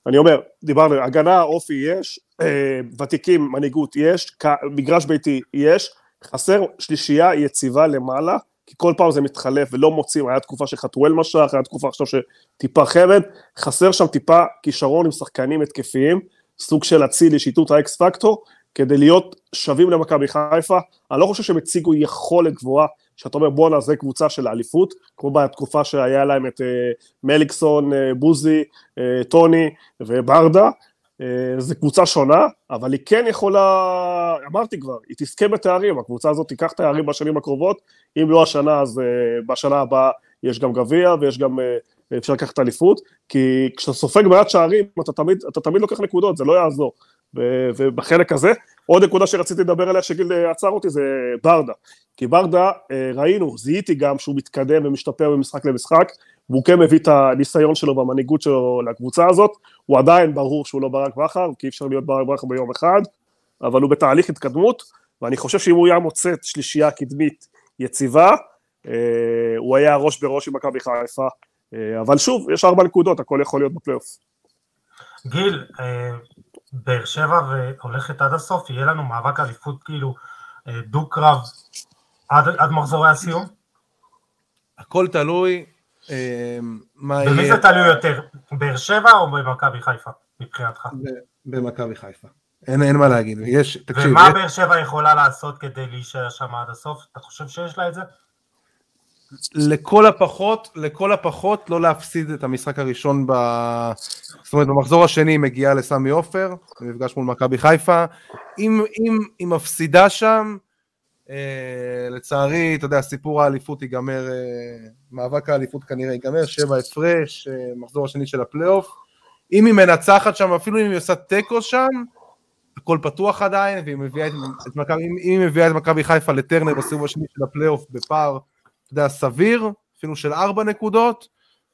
אני אומר, דיברנו, הגנה, אופי יש, אה, ותיקים, מנהיגות יש, מגרש ביתי יש, חסר שלישייה יציבה למעלה, כי כל פעם זה מתחלף ולא מוצאים, היה תקופה שחתואל משך, היה תקופה עכשיו שטיפה חמד, חסר שם טיפה כישרון עם שחקנים התקפיים, סוג של אצילי, שיטוט האקס פקטור, כדי להיות שווים למכבי חיפה, אני לא חושב שהם הציגו יכולת גבוהה, שאתה אומר בואנה זה קבוצה של האליפות, כמו בתקופה שהיה להם את uh, מליקסון, uh, בוזי, uh, טוני וברדה, אה, זו קבוצה שונה, אבל היא כן יכולה, אמרתי כבר, היא תזכה בתארים, הקבוצה הזאת תיקח תארים בשנים הקרובות, אם לא השנה אז uh, בשנה הבאה יש גם גביע ויש גם, uh, אפשר לקחת אליפות, כי כשאתה סופג מעט שערים אתה תמיד, אתה תמיד לוקח נקודות, זה לא יעזור. ובחלק הזה, עוד נקודה שרציתי לדבר עליה שגיל עצר אותי זה ברדה, כי ברדה ראינו, זיהיתי גם שהוא מתקדם ומשתפר ממשחק למשחק, והוא כן מביא את הניסיון שלו והמנהיגות שלו לקבוצה הזאת, הוא עדיין ברור שהוא לא ברק בכר, כי אי אפשר להיות ברק בכר ביום אחד, אבל הוא בתהליך התקדמות, ואני חושב שאם הוא היה מוצא את שלישייה קדמית יציבה, אה, הוא היה ראש בראש עם מכבי חיפה, אה, אבל שוב, יש ארבע נקודות, הכל יכול להיות בפלייאוף. גיל, אה, באר שבע והולכת עד הסוף, יהיה לנו מאבק אליפות כאילו דו-קרב עד, עד מחזורי הסיום? הכל תלוי אמ, במי זה תלוי יותר, באר שבע או במכבי חיפה, מבחינתך? במכבי חיפה. אין, אין מה להגיד, יש, תקשיב. ומה באר שבע יכולה לעשות כדי להישאר שם עד הסוף? אתה חושב שיש לה את זה? לכל הפחות, לכל הפחות לא להפסיד את המשחק הראשון ב... זאת אומרת במחזור השני היא מגיעה לסמי עופר, במפגש מול מכבי חיפה, אם, אם היא מפסידה שם, לצערי, אתה יודע, סיפור האליפות ייגמר, אה, מאבק האליפות כנראה ייגמר, שבע הפרש, אה, מחזור השני של הפלייאוף, אם היא מנצחת שם, אפילו אם היא עושה תיקו שם, הכל פתוח עדיין, והיא מביאה את, את מכבי, אם היא מביאה את מכבי חיפה לטרנר בסיבוב השני של הפלייאוף בפער אתה יודע, סביר, אפילו של ארבע נקודות,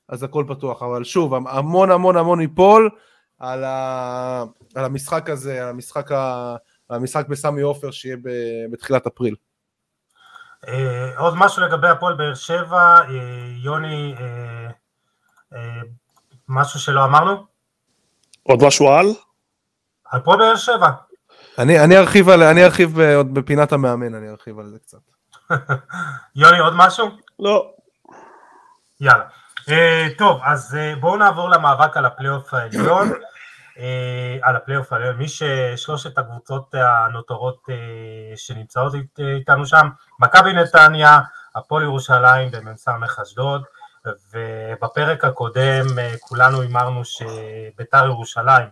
אז הכל פתוח. אבל שוב, המון המון המון ייפול על, ה... על המשחק הזה, על המשחק, ה... המשחק בסמי עופר שיהיה. בתחילת אפריל. אה, עוד משהו לגבי הפועל באר שבע, אה, יוני, אה, משהו שלא אמרנו? עוד משהו על? על הפועל באר שבע. אני, אני ארחיב, על, אני ארחיב עוד בפינת המאמן, אני ארחיב על זה קצת. יוני, עוד משהו? לא. יאללה. אה, טוב, אז אה, בואו נעבור למאבק על הפלייאוף העליון. אה, על הפלייאוף העליון, מי ששלושת הקבוצות הנותרות אה, שנמצאות אית, איתנו שם, מכבי נתניה, הפועל ירושלים ומ"ס אשדוד, ובפרק הקודם אה, כולנו הימרנו שביתר ירושלים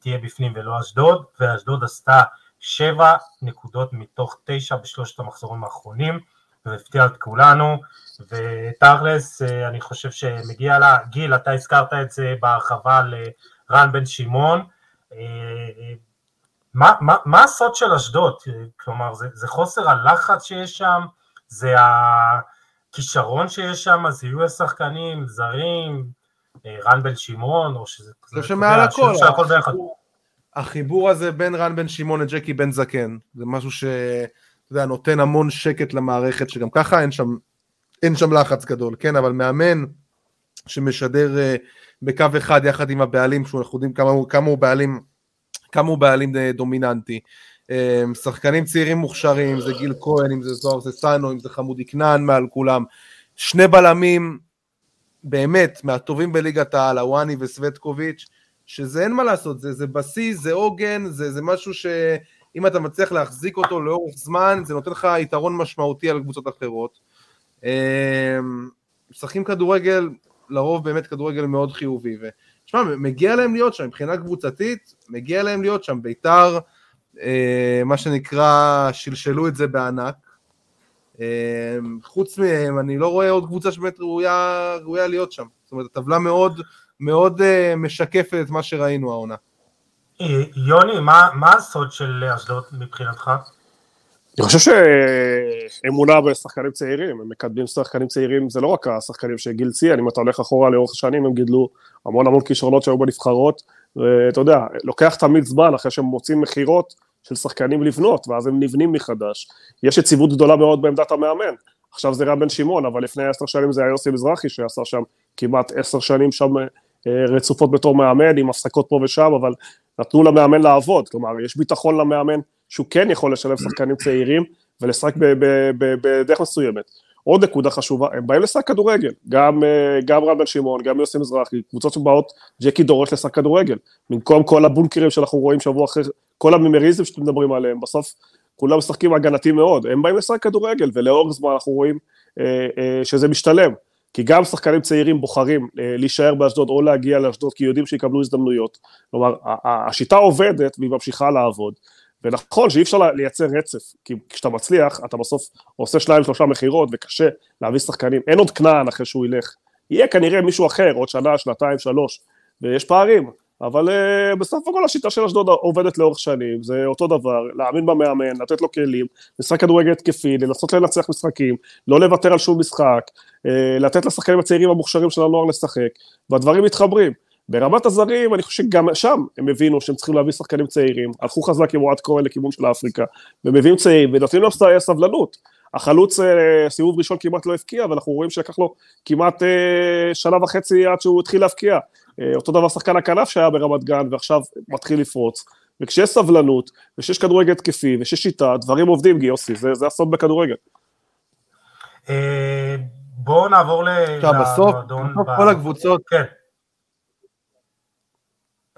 תהיה בפנים ולא אשדוד, ואשדוד עשתה שבע נקודות מתוך תשע בשלושת המחזורים האחרונים, והפתיע את כולנו, ותכלס אה, אני חושב שמגיע לה, גיל אתה הזכרת את זה בהרחבה לרן בן שמעון, אה, אה, מה, מה, מה הסוד של אשדוד? כלומר זה, זה חוסר הלחץ שיש שם, זה הכישרון שיש שם, זה יהיו השחקנים זרים, רן בן שמעון, או שזה... זה שמעל הכל. החיבור הזה בין רן בן שמעון לג'קי בן זקן, זה משהו שאתה יודע, נותן המון שקט למערכת, שגם ככה אין שם, אין שם לחץ גדול, כן, אבל מאמן שמשדר uh, בקו אחד יחד עם הבעלים, שאנחנו יודעים כמה, כמה הוא בעלים, כמה הוא בעלים אה, דומיננטי. Um, שחקנים צעירים מוכשרים, אם זה גיל כהן, אם זה זוהר זה סאנו, אם זה חמודי כנען מעל כולם. שני בלמים, באמת, מהטובים בליגת העל, הוואני וסווטקוביץ', שזה אין מה לעשות, זה, זה בסיס, זה עוגן, זה, זה משהו שאם אתה מצליח להחזיק אותו לאורך זמן, זה נותן לך יתרון משמעותי על קבוצות אחרות. משחקים כדורגל, לרוב באמת כדורגל מאוד חיובי, ושמע, מגיע להם להיות שם, מבחינה קבוצתית, מגיע להם להיות שם, ביתר, אה, מה שנקרא, שלשלו את זה בענק. אמ, חוץ מהם, אני לא רואה עוד קבוצה שבאמת ראויה, ראויה להיות שם. זאת אומרת, הטבלה מאוד, מאוד uh, משקפת את מה שראינו העונה. אה, יוני, מה, מה הסוד של אשדוד מבחינתך? אני חושב שאמונה בשחקנים צעירים, הם מקדמים שחקנים צעירים, זה לא רק השחקנים שגיל ציין, אם אתה הולך אחורה לאורך השנים, הם גידלו המון המון כישרונות שהיו בנבחרות, ואתה יודע, לוקח תמיד זמן אחרי שהם מוצאים מכירות של שחקנים לבנות, ואז הם נבנים מחדש. יש יציבות גדולה מאוד בעמדת המאמן. עכשיו זה רם בן שמעון, אבל לפני עשר שנים זה היה יוסי מזרחי שעשה שם כמעט עשר שנים שם אה, רצופות בתור מאמן, עם הפסקות פה ושם, אבל נתנו למאמן לעבוד, כלומר, יש ביטחון למאמן שהוא כן יכול לשלב שחקנים צעירים ולשחק בדרך מסוימת. עוד נקודה חשובה, הם באים לשחק כדורגל, גם, אה, גם רם בן שמעון, גם יוסי מזרחי, קבוצות שבאות, ג'קי דורש לשחק כדורגל, במקום כל הבונקרים שאנחנו רואים שבוע אחרי, כל המימריזם שאתם מדברים עליהם, בסוף כולם משחקים הגנתי מאוד, הם באים לשחק כדורגל, ולאורך זמן אנחנו רואים אה, אה, שזה משתלם. כי גם שחקנים צעירים בוחרים אה, להישאר באשדוד או להגיע לאשדוד כי יודעים שיקבלו הזדמנויות. כלומר, השיטה עובדת והיא ממשיכה לעבוד. ונכון שאי אפשר לייצר רצף, כי כשאתה מצליח, אתה בסוף עושה שניים שלושה מכירות וקשה להביא שחקנים. אין עוד כנען אחרי שהוא ילך. יהיה כנראה מישהו אחר, עוד שנה, שנתיים, שלוש, ויש פערים. אבל uh, בסוף הכל השיטה של אשדוד עובדת לאורך שנים, זה אותו דבר, להאמין במאמן, לתת לו כלים, משחק כדורגל התקפי, לנסות לנצח משחקים, לא לוותר על שום משחק, uh, לתת לשחקנים הצעירים המוכשרים של הנוער לשחק, והדברים מתחברים. ברמת הזרים, אני חושב שגם שם הם הבינו שהם צריכים להביא שחקנים צעירים, הלכו חזק עם אוהד כהן לכיוון של אפריקה, ומביאים צעירים, ונותנים להם סבלנות. החלוץ אה, סיבוב ראשון כמעט לא הבקיע, ואנחנו רואים שלקח לו כמעט שנה וחצי עד שהוא התחיל להבקיע. אה, אותו דבר שחקן הכנף שהיה ברמת גן ועכשיו מתחיל לפרוץ. וכשיש סבלנות, וכשיש כדורגל התקפי, וכשיש שיטה, דברים עובדים, גיוסי, זה, זה הסוד בכדורגל. אה, בואו נעבור למועדון. בסוף כל הקבוצות, כן.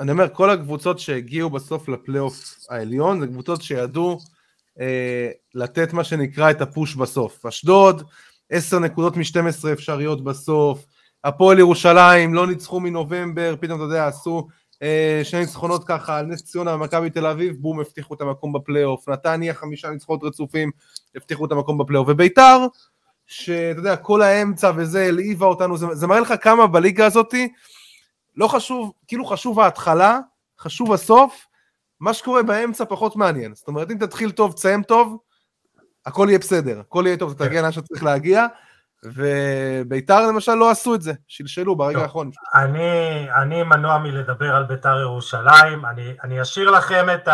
אני אומר, כל הקבוצות שהגיעו בסוף לפלייאוף העליון, זה קבוצות שידעו אה, לתת מה שנקרא את הפוש בסוף. אשדוד, 10 נקודות מ-12 אפשריות בסוף, הפועל ירושלים לא ניצחו מנובמבר, פתאום אתה יודע, עשו אה, שני ניצחונות ככה על נס ציונה ומכבי תל אביב, בום, הבטיחו את המקום בפלייאוף, נתניה חמישה ניצחונות רצופים, הבטיחו את המקום בפלייאוף, וביתר, שאתה יודע, כל האמצע וזה, הלהיבה אותנו, זה, זה מראה לך כמה בליגה הזאתי, לא חשוב, כאילו חשוב ההתחלה, חשוב הסוף, מה שקורה באמצע פחות מעניין. זאת אומרת, אם תתחיל טוב, תסיים טוב, הכל יהיה בסדר, הכל יהיה טוב, אתה תגיע לאן שצריך להגיע, וביתר למשל לא עשו את זה, שלשלו ברגע האחרון. אני, אני מנוע מלדבר על ביתר ירושלים, אני, אני אשאיר לכם את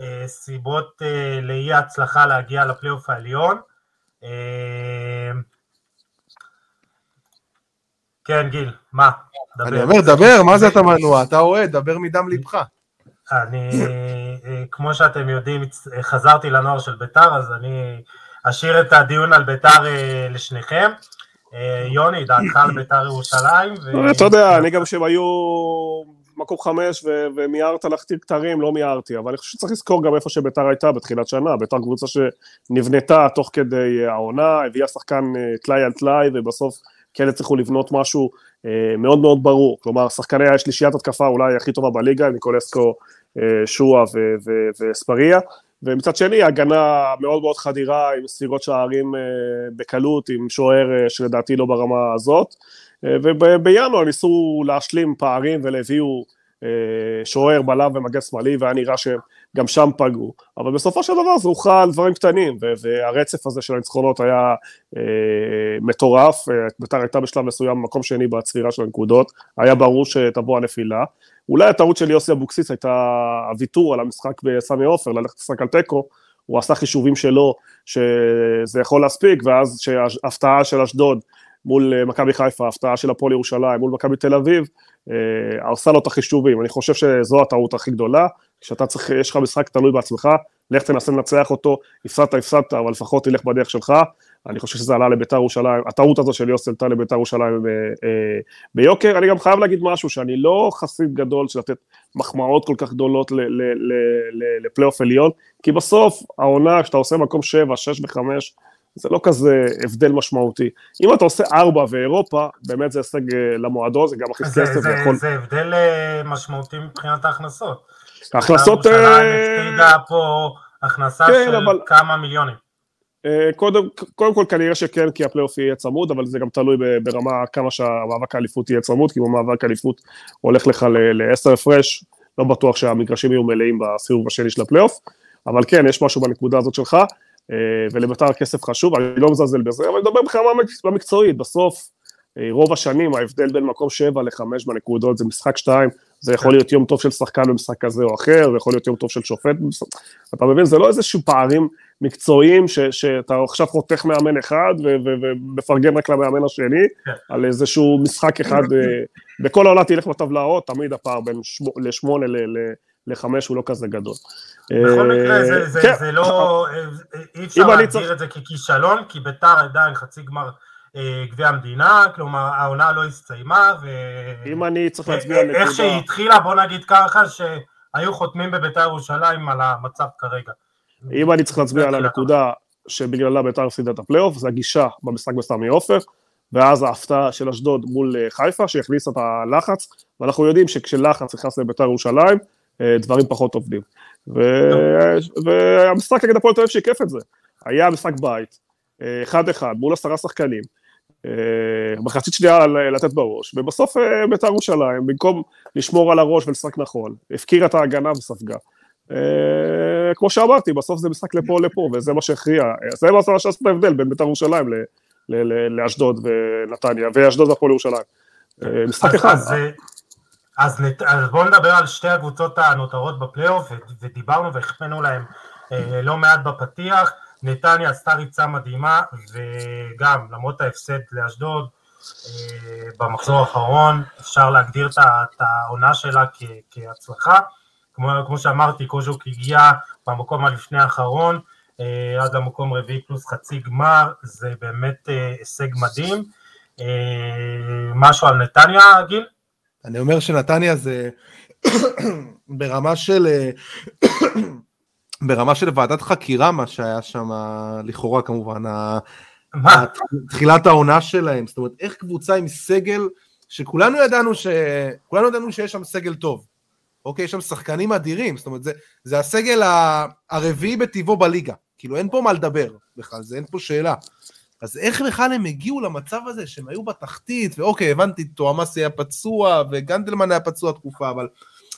הסיבות אה, לאי ההצלחה להגיע לפלייאוף העליון. אה, כן, גיל, מה? דבר. אני אומר, דבר, מה זה אתה מנוע? אתה אוהד, דבר מדם ליבך. אני, אה, כמו שאתם יודעים, חזרתי לנוער של ביתר, אז אני אשאיר את הדיון על ביתר אה, לשניכם. אה, יוני, דעתך על ביתר ירושלים? אתה יודע, אני גם כשהם היו מקום חמש ומיהרת להכתיר כתרים, לא מיהרתי, אבל אני חושב שצריך לזכור גם איפה שביתר הייתה בתחילת שנה, ביתר קבוצה שנבנתה תוך כדי העונה, הביאה שחקן טלאי על טלאי, ובסוף כן הצליחו לבנות משהו מאוד מאוד ברור, כלומר שחקני השלישיית התקפה אולי הכי טובה בליגה, ניקולסקו, שואה וספריה, ומצד שני הגנה מאוד מאוד חדירה עם ספיגות שערים אה, בקלות, עם שוער אה, שלדעתי לא ברמה הזאת, אה, ובינואר ניסו להשלים פערים ולהביאו שוער, בלם ומגן שמאלי, והיה נראה שגם שם פגעו. אבל בסופו של דבר זה הוכרע על דברים קטנים, והרצף הזה של הניצחונות היה אה, מטורף, בית"ר הייתה בשלב מסוים במקום שני בצבירה של הנקודות, היה ברור שתבוא הנפילה. אולי הטעות של יוסי אבוקסיס הייתה הוויתור על המשחק בסמי עופר, ללכת לשחק על תיקו, הוא עשה חישובים שלו שזה יכול להספיק, ואז שההפתעה של אשדוד מול אה, מכבי חיפה, ההפתעה של הפועל ירושלים מול מכבי תל אביב, אה, עושה לו את החישובים. אני חושב שזו הטעות הכי גדולה, כשאתה צריך, יש לך משחק תלוי בעצמך, לך תנסה לנצח אותו, הפסדת, הפסדת, אבל לפחות תלך בדרך שלך. אני חושב שזה עלה לביתר ירושלים, הטעות הזו של יוסי עלתה לביתר ירושלים אה, אה, ביוקר. אני גם חייב להגיד משהו, שאני לא חסיד גדול של לתת מחמאות כל כך גדולות לפלייאוף עליון, כי בסוף העונה, כשאתה עושה מקום 7, 6 ו-5, זה לא כזה הבדל משמעותי. אם אתה עושה 4 ואירופה, באמת זה הישג אה, למועדון, זה גם הכי כסף. זה הבדל משמעותי מבחינת ההכנסות. הפסידה פה הכנסה כן, של אבל... כמה מיליונים. אה, קודם, קודם כל כנראה שכן, כי הפלייאוף יהיה צמוד, אבל זה גם תלוי ברמה כמה שהמאבק האליפות יהיה צמוד, כי אם המאבק האליפות הולך לך לעשר הפרש, לא בטוח שהמגרשים יהיו מלאים בסיבוב השני של הפלייאוף, אבל כן, יש משהו בנקודה הזאת שלך, אה, ולביתר כסף חשוב, אני לא מזלזל בזה, אבל אני מדבר בכלל במקצועית, בסוף אה, רוב השנים ההבדל בין מקום 7 ל-5 בנקודות זה משחק 2, זה יכול להיות יום טוב של שחקן במשחק כזה או אחר, זה יכול להיות יום טוב של שופט, אתה מבין? זה לא איזשהו פערים מקצועיים ש, שאתה עכשיו חותך מאמן אחד ומפרגן רק למאמן השני. על איזשהו משחק אחד, אה, בכל העונה תלך בטבלאות, תמיד הפער בין לשמונה לחמש הוא לא כזה גדול. בכל מקרה זה, זה, כן. זה לא, אי אפשר להגדיר. את זה ככישלון, כי ביתר עדיין חצי גמר אה, גביע המדינה, כלומר העונה לא הסתיימה, ו... אם אני צריך להצביע על נקודה... איך שהיא התחילה, בוא נגיד ככה, שהיו חותמים בביתר ירושלים על המצב כרגע. אם אני צריך להצביע על הנקודה שבגללה ביתר הפסידה את הפלייאוף, זה הגישה במשחק בסמי עופר, ואז ההפתעה של אשדוד מול אה, חיפה, שהכניסה את הלחץ, ואנחנו יודעים שכשלחץ נכנס לביתר ירושלים, אה, דברים פחות עובדים. והמשחק נגד הפועל תל אביב שיקף את זה. היה משחק בית, אחד אחד, מול עשרה שחקנים, מחצית שנייה לתת בראש, ובסוף אה, בית"ר ירושלים, במקום לשמור על הראש ולשחק נכון, הפקירה את ההגנה וספגה. אה, כמו שאמרתי, בסוף זה משחק לפה לפה, וזה מה שהכריע, זה מה שעשה את ההבדל בין בית"ר ירושלים לאשדוד ונתניה, ואשדוד והפועל ירושלים. אה, משחק אחד. אז, אז בואו נדבר על שתי הקבוצות הנותרות בפלייאוף, ודיברנו והחמאנו להם לא מעט בפתיח. נתניה עשתה ריצה מדהימה, וגם למרות ההפסד לאשדוד אה, במחזור האחרון, אפשר להגדיר את העונה שלה כהצלחה. כמו, כמו שאמרתי, קוז'וק הגיע במקום הלפני האחרון, אה, עד למקום רביעי פלוס חצי גמר, זה באמת אה, הישג מדהים. משהו על נתניה, גיל? אני אומר שנתניה זה ברמה של ברמה של ועדת חקירה מה שהיה שם, לכאורה כמובן? תחילת העונה שלהם, זאת אומרת, איך קבוצה עם סגל, שכולנו ידענו ש... כולנו ידענו שיש שם סגל טוב. אוקיי, יש שם שחקנים אדירים, זאת אומרת, זה, זה הסגל. הרביעי בטבעו בליגה. כאילו, אין פה מה לדבר בכלל, זה אין פה שאלה. אז איך בכלל הם הגיעו למצב הזה שהם היו בתחתית, ואוקיי, הבנתי, תואמאסי היה פצוע, וגנדלמן היה פצוע תקופה, אבל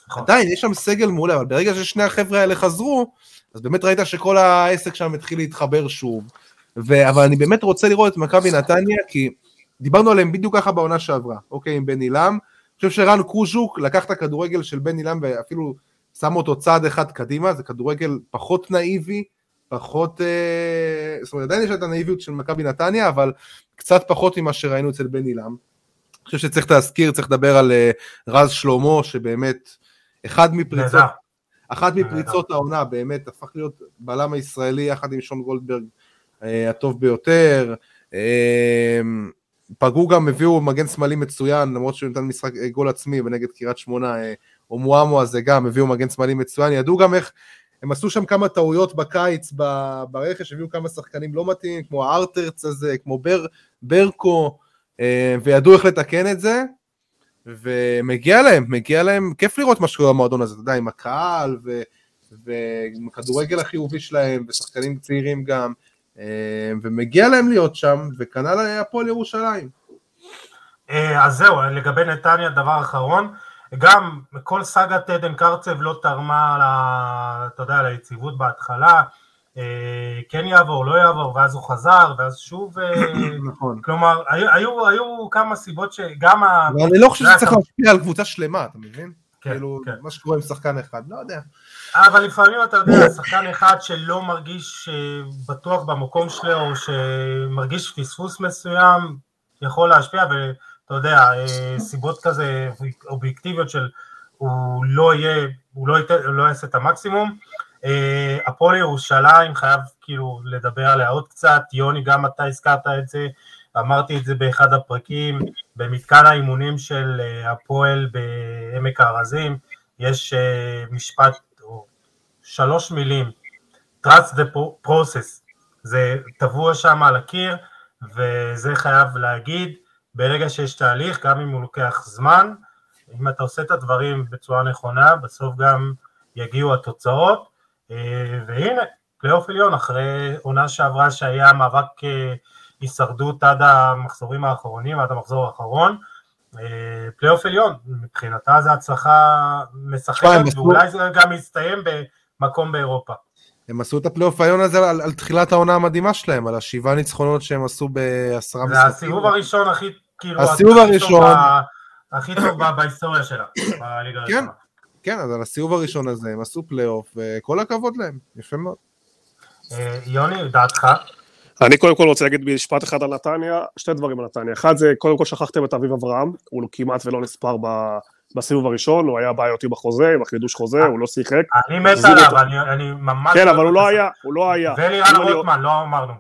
נכון. עדיין, יש שם סגל מעולה, אבל ברגע ששני החבר'ה האלה חזרו, אז באמת ראית שכל העסק שם התחיל להתחבר שוב. ו... אבל אני באמת רוצה לראות את מכבי נתניה, כי דיברנו עליהם בדיוק ככה בעונה שעברה, אוקיי, עם בן עילם. אני חושב שרן קוז'וק לקח את הכדורגל של בן עילם ואפילו שם אותו צעד אחד קדימה, זה כדורגל פחות נאיבי, פחות, אה, זאת אומרת, עדיין יש את הנאיביות של מכבי נתניה, אבל קצת פחות ממה שראינו אצל בן עילם. אני חושב שצריך להזכיר, צריך לדבר על אה, רז שלמה, שבאמת, אחד מפריצות. אחת נהדר. מפריצות העונה, באמת, הפך להיות בלם הישראלי יחד עם שון גולדברג אה, הטוב ביותר. אה, פגעו גם, הביאו מגן שמאלי מצוין, למרות שהוא נתן משחק אה, גול עצמי ונגד קריית שמונה, אה, אומואמו הזה גם, הביאו מגן שמאלי מצוין, ידעו גם איך, הם עשו שם כמה טעויות בקיץ ברכש, הביאו כמה שחקנים לא מתאימים, כמו הארטרץ הזה, כמו בר, ברקו, אה, וידעו איך לתקן את זה, ומגיע להם, מגיע להם, כיף לראות מה שקורה במועדון הזה, אתה יודע, עם הקהל, ו, ועם הכדורגל החיובי שלהם, ושחקנים צעירים גם, אה, ומגיע להם להיות שם, וכנ"ל הפועל ירושלים. אה, אז זהו, לגבי נתניה, דבר אחרון, גם כל סאגת עדן קרצב לא תרמה, אתה יודע, ליציבות בהתחלה, כן יעבור, לא יעבור, ואז הוא חזר, ואז שוב, אה, נכון. כלומר, היו, היו, היו כמה סיבות שגם ה... אבל אני לא חושב שצריך להשפיע על קבוצה שלמה, אתה מבין? כן, כאילו, כן. מה שקורה עם שחקן אחד, לא יודע. אבל לפעמים אתה יודע, שחקן אחד שלא מרגיש אה, בטוח במקום שלו, או שמרגיש פספוס מסוים, יכול להשפיע, ואתה יודע, אה, סיבות כזה אובייקטיביות של הוא לא יהיה, הוא לא, ייתן, הוא לא יעשה את המקסימום. אה, הפועל ירושלים, חייב כאילו לדבר עליה עוד קצת, יוני, גם אתה הזכרת את זה, אמרתי את זה באחד הפרקים, במתקן האימונים של אה, הפועל בעמק הארזים, יש אה, משפט, או שלוש מילים, trust the process, זה טבוע שם על הקיר, וזה חייב להגיד, ברגע שיש תהליך, גם אם הוא לוקח זמן, אם אתה עושה את הדברים בצורה נכונה, בסוף גם יגיעו התוצאות, והנה, פלייאוף עליון, אחרי עונה שעברה שהיה מאבק אה, הישרדות עד המחזורים האחרונים, עד המחזור האחרון, אה, פלייאוף עליון, מבחינתה זו הצלחה מסחררת, ואולי זה גם יסתיים במקום באירופה. הם עשו את הפלייאוף העליון הזה על, על תחילת העונה המדהימה שלהם, על השבעה ניצחונות שהם עשו בעשרה זה משחקים. הסיבוב הראשון הכי, כאילו, הסיבוב הראשון. הכי טוב בהיסטוריה שלה, בליגה כן. הראשונה. כן, אז על הסיבוב הראשון הזה הם עשו פלייאוף, וכל הכבוד להם, יפה מאוד. אה, יוני, דעתך? אני קודם כל רוצה להגיד משפט אחד על נתניה, שתי דברים על נתניה. אחד זה, קודם כל שכחתם את אביב אברהם, הוא כמעט ולא נספר ב- בסיבוב הראשון, הוא היה בעייתי בחוזה, עם החידוש חוזה, הוא לא שיחק. אני מת עליו. אני אני ממש... כן, לא אבל הוא יודע לא היה, הוא לא היה. ולירן רוטמן, לא אמרנו.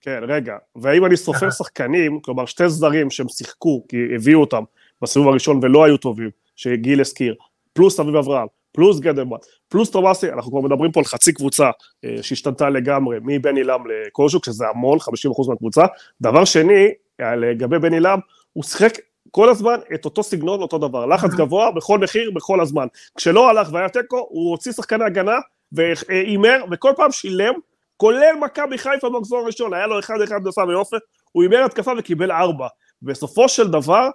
כן, רגע. ואם אני סופר שחקנים, כלומר שתי זרים שהם שיחקו, כי הביאו אותם בסיבוב הראשון ולא היו טובים, שגיל הזכיר, פלוס אביב אברהם, פלוס גדלמן, פלוס תומאסי, אנחנו כבר מדברים פה על חצי קבוצה אה, שהשתנתה לגמרי מבן עילם לקוז'וק, שזה המון, 50% מהקבוצה. דבר שני, אה, לגבי בן עילם, הוא שיחק כל הזמן את אותו סגנון, אותו דבר. לחץ גבוה, בכל מחיר, בכל הזמן. כשלא הלך והיה תיקו, הוא הוציא שחקני הגנה והימר, וכל פעם שילם, כולל מכבי חיפה במחזור הראשון, היה לו אחד אחד נוסע מאופן, הוא הימר התקפה וקיבל ארבע. בסופו של דבר, אה,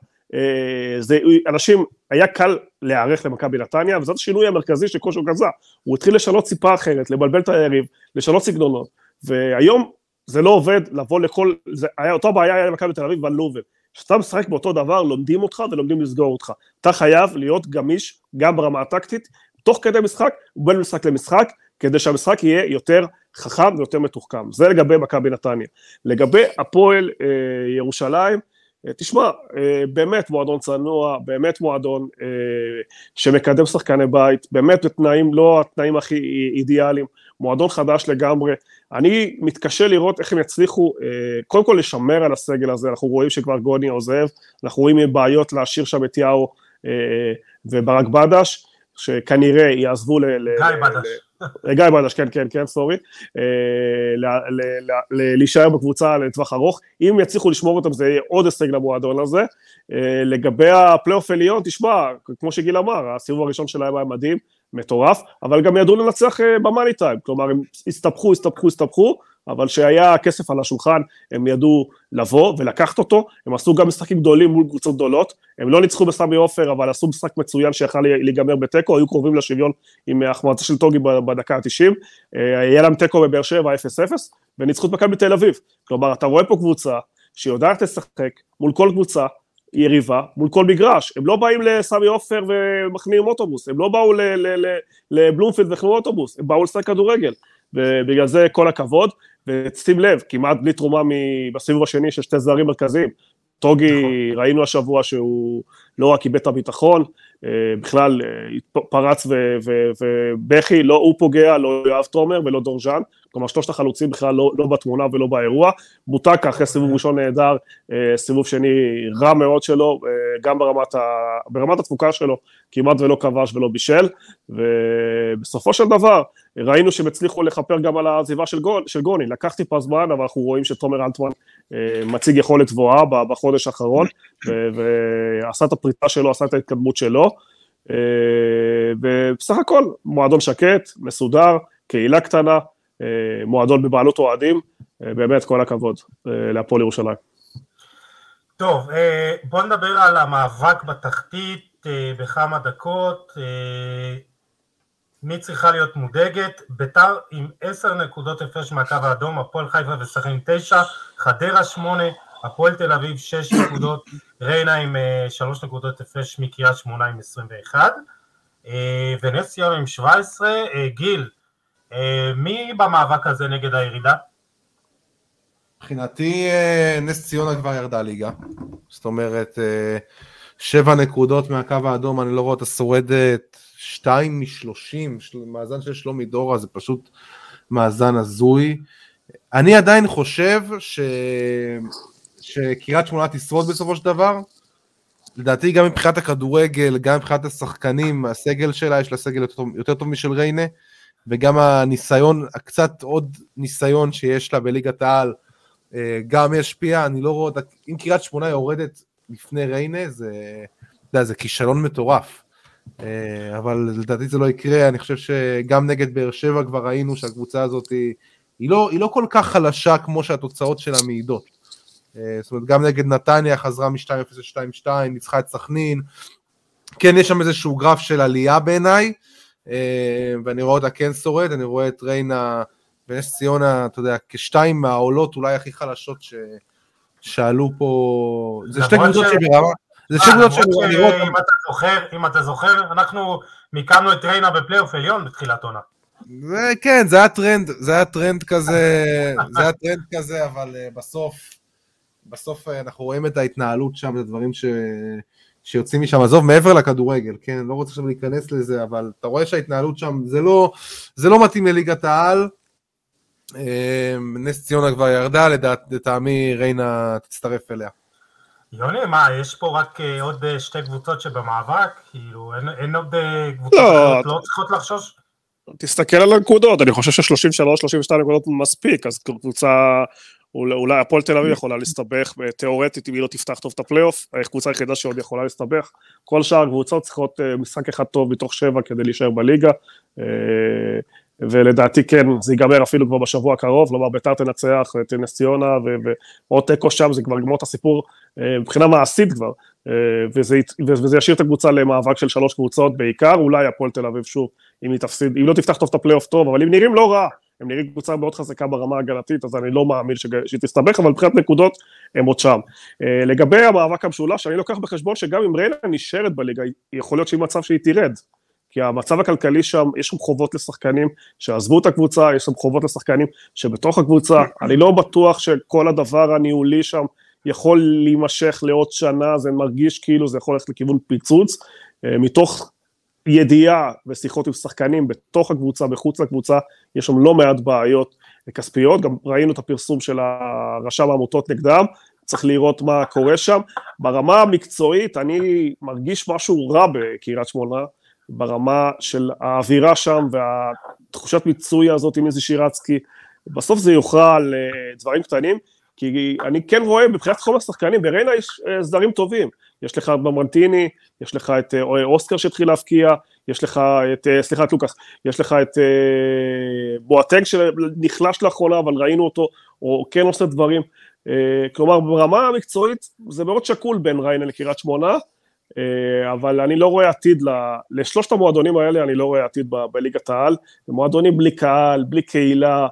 זה, אנשים, היה קל להיערך למכבי נתניה, וזה השינוי המרכזי שקושו גזה. הוא התחיל לשנות ציפה אחרת, לבלבל את היריב, לשנות סגנונות, והיום זה לא עובד לבוא לכל, זה היה אותה בעיה היה למכבי תל אביב ועל לובר. כשאתה משחק באותו דבר, לומדים אותך ולומדים לסגור אותך. אתה חייב להיות גמיש, גם ברמה הטקטית, תוך כדי משחק ובין משחק למשחק, כדי שהמשחק יהיה יותר חכם ויותר מתוחכם. זה לגבי מכבי נתניה. לגבי הפועל אה, ירושלים, אה, תשמע, אה, באמת מועדון צנוע, באמת מועדון אה, שמקדם שחקני בית, באמת בתנאים, לא התנאים הכי אידיאליים, מועדון חדש לגמרי. אני מתקשה לראות איך הם יצליחו, אה, קודם כל לשמר על הסגל הזה, אנחנו רואים שכבר גוני עוזב, אנחנו רואים בעיות להשאיר שם את יאו אה, וברק בדש, שכנראה יעזבו ל... גיא בדש. גיא בדש, כן, כן, כן, סורי, להישאר בקבוצה לטווח ארוך. אם יצליחו לשמור אותם זה יהיה עוד הישג למועדון הזה. לגבי הפלייאוף עליון, תשמע, כמו שגיל אמר, הסיבוב הראשון שלהם היה מדהים, מטורף, אבל גם ידעו לנצח במאני טיים, כלומר הם הסתבכו, הסתבכו, הסתבכו, אבל כשהיה כסף על השולחן, הם ידעו לבוא ולקחת אותו, הם עשו גם משחקים גדולים מול קבוצות גדולות, הם לא ניצחו בסמי עופר, אבל עשו משחק מצוין שיכל להיגמר בתיקו, היו קרובים לשוויון עם החמצה של טוגי בדקה ה-90, אה, היה להם תיקו בבאר שבע 0-0, וניצחו את מכבי תל אביב, כלומר אתה רואה פה קבוצה שיודעת לשחק מול כל קבוצה, יריבה מול כל מגרש, הם לא באים לסמי עופר ומחמיאים אוטובוס, הם לא באו לבלומפילד והחמיאו אוטובוס, הם באו לשחק כדורגל, ובגלל זה כל הכבוד, ושים לב, כמעט בלי תרומה בסיבוב השני של שתי זרים מרכזיים. טוגי, נכון. ראינו השבוע שהוא לא רק איבד את הביטחון, אה, בכלל אה, פרץ ובכי, לא הוא פוגע, לא יואב תומר ולא דורז'אן, כלומר שלושת החלוצים בכלל לא, לא בתמונה ולא באירוע. בוטקה אחרי סיבוב ראשון נהדר, אה, סיבוב שני רע מאוד שלו, גם ברמת, ה, ברמת התפוקה שלו, כמעט ולא כבש ולא בישל, ובסופו של דבר ראינו שהם הצליחו לכפר גם על העזיבה של, גול, של גוני, לקח טיפה זמן, אבל אנחנו רואים שתומר אלטמן מציג יכולת גבוהה בחודש האחרון, ועשה את הפריטה שלו, עשה את ההתקדמות שלו, אה, ובסך הכל מועדון שקט, מסודר, קהילה קטנה, אה, מועדון בבעלות אוהדים, אה, באמת כל הכבוד להפועל ירושלים. טוב, בוא נדבר על המאבק בתחתית בכמה דקות. מי צריכה להיות מודאגת? ביתר עם עשר נקודות הפרש מהקו האדום, הפועל חיפה וסכנין תשע, חדרה שמונה, הפועל תל אביב 6 נקודות, ריינה עם 3 אה, נקודות הפרש מקריית שמונה עם 21, אה, ונס ציונה עם 17. אה, גיל, מי במאבק הזה נגד הירידה? מבחינתי נס ציונה כבר ירדה ליגה, זאת אומרת שבע נקודות מהקו האדום, אני לא רואה אותה שורדת שתיים משלושים, מאזן של שלומי דורה זה פשוט מאזן הזוי. אני עדיין חושב ש... שקריית שמונה תשרוד בסופו של דבר. לדעתי גם מבחינת הכדורגל, גם מבחינת השחקנים, הסגל שלה, יש לה סגל יותר טוב, יותר טוב משל ריינה, וגם הניסיון, הקצת עוד ניסיון שיש לה בליגת העל, אה, גם ישפיע, אני לא רואה אותה, אם קריית שמונה יורדת לפני ריינה, זה, אתה יודע, זה כישלון מטורף. אה, אבל לדעתי זה לא יקרה, אני חושב שגם נגד באר שבע כבר ראינו שהקבוצה הזאת היא, היא, לא, היא לא כל כך חלשה כמו שהתוצאות שלה מעידות. אה, זאת אומרת, גם נגד נתניה חזרה מ-2-0 ל-2-2, ניצחה את סכנין. כן, יש שם איזשהו גרף של עלייה בעיניי, אה, ואני רואה אותה כן שורד, אני רואה את ריינה ונס ציונה, אתה יודע, כשתיים מהעולות אולי הכי חלשות ש... שעלו פה, זה שתי קבוצות שברמה, זה שתי קבוצות אם אתה זוכר, אם אתה זוכר, אנחנו מיקמנו את ריינה בפלייאוף עליון בתחילת עונה. כן, זה היה טרנד, זה היה טרנד כזה, זה היה טרנד כזה, אבל בסוף, בסוף אה, אנחנו רואים את ההתנהלות שם, את הדברים ש... שיוצאים משם, עזוב, מעבר לכדורגל, כן, לא רוצה עכשיו להיכנס לזה, אבל אתה רואה שההתנהלות שם, זה לא, זה לא מתאים לליגת העל, אה, נס ציונה כבר ירדה, לטעמי ריינה תצטרף אליה. יוני, מה, יש פה רק uh, עוד uh, שתי קבוצות שבמאבק? כאילו, אין, אין עוד קבוצות לא, לא צריכות לחשוש? תסתכל על הנקודות, אני חושב ש-33-32 נקודות מספיק, אז קבוצה, אולי הפועל תל אביב יכולה להסתבך, תיאורטית אם היא לא תפתח טוב את הפלייאוף, הקבוצה היחידה שעוד יכולה להסתבך, כל שאר הקבוצות צריכות משחק אחד טוב מתוך שבע כדי להישאר בליגה, ולדעתי כן, זה ייגמר אפילו כבר בשבוע הקרוב, כלומר ביתר תנצח את נס ציונה, ועוד תיקו שם זה כבר יגמור את הסיפור אה, מבחינה מעשית כבר, אה, וזה, וזה ישאיר את הקבוצה למאבק של שלוש קבוצות בעיקר, אולי הפועל תל אביב שוב, אם תפסיד, אם לא תפתח טוב את הפלייאוף טוב, אבל הם נראים לא רע, הם נראים קבוצה מאוד חזקה ברמה הגנתית, אז אני לא מאמין שהיא תסתבך, אבל מבחינת נקודות הם עוד שם. אה, לגבי המאבק המשולש, אני לוקח בחשבון שגם אם ריינה נשארת בליגה, יכול להיות שיהיה מצב שהיא תרד. כי המצב הכלכלי שם, יש שם חובות לשחקנים שעזבו את הקבוצה, יש שם חובות לשחקנים שבתוך הקבוצה, אני לא בטוח שכל הדבר הניהולי שם יכול להימשך לעוד שנה, זה מרגיש כאילו זה יכול ללכת לכיוון פיצוץ, אה, מתוך ידיעה ושיחות עם שחקנים בתוך הקבוצה, בחוץ לקבוצה, יש שם לא מעט בעיות כספיות, גם ראינו את הפרסום של הרשם העמותות נגדם, צריך לראות מה קורה שם. ברמה המקצועית אני מרגיש משהו רע בקריית שמונה, ברמה של האווירה שם התחושת מיצוי הזאת עם איזה שירצקי, בסוף זה יוכרע על אה, דברים קטנים, כי אני כן רואה מבחינת תחום השחקנים, בריינה יש אה, סדרים טובים, יש לך במרנטיני, יש לך את אה, אוסקר שהתחיל להבקיע, יש לך את, סליחה, את לוקאס, יש לך את בואטג שנחלש לאחרונה, אבל ראינו אותו, או כן עושה דברים, כלומר ברמה המקצועית זה מאוד שקול בין ריינה לקריית שמונה, אבל אני לא רואה עתיד, לשלושת המועדונים האלה אני לא רואה עתיד בליגת העל, מועדונים בלי קהל, בלי קהילה, אה,